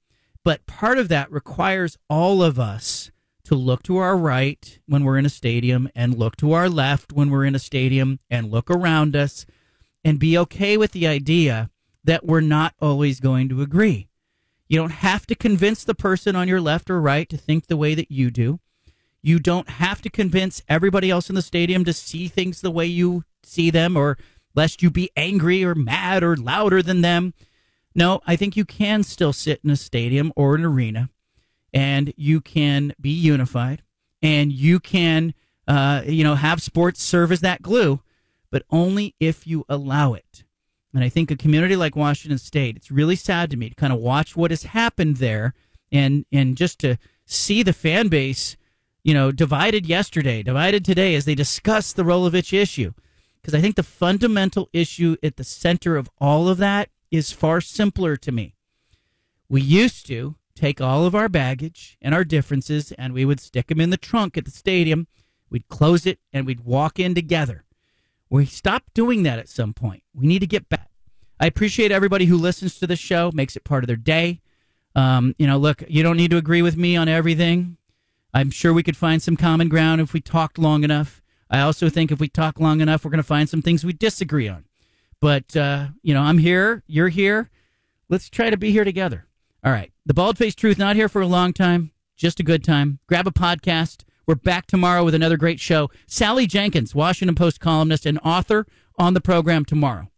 but part of that requires all of us to look to our right when we're in a stadium and look to our left when we're in a stadium and look around us and be okay with the idea that we're not always going to agree. You don't have to convince the person on your left or right to think the way that you do. You don't have to convince everybody else in the stadium to see things the way you see them or lest you be angry or mad or louder than them. No, I think you can still sit in a stadium or an arena and you can be unified and you can uh, you know, have sports serve as that glue, but only if you allow it. And I think a community like Washington State, it's really sad to me to kind of watch what has happened there and and just to see the fan base, you know, divided yesterday, divided today as they discuss the Rolovich issue. Because I think the fundamental issue at the center of all of that is far simpler to me. We used to take all of our baggage and our differences and we would stick them in the trunk at the stadium. We'd close it and we'd walk in together. We stopped doing that at some point. We need to get back. I appreciate everybody who listens to the show, makes it part of their day. Um, you know, look, you don't need to agree with me on everything. I'm sure we could find some common ground if we talked long enough. I also think if we talk long enough, we're going to find some things we disagree on. But, uh, you know, I'm here. You're here. Let's try to be here together. All right. The Bald Faced Truth, not here for a long time, just a good time. Grab a podcast. We're back tomorrow with another great show. Sally Jenkins, Washington Post columnist and author, on the program tomorrow.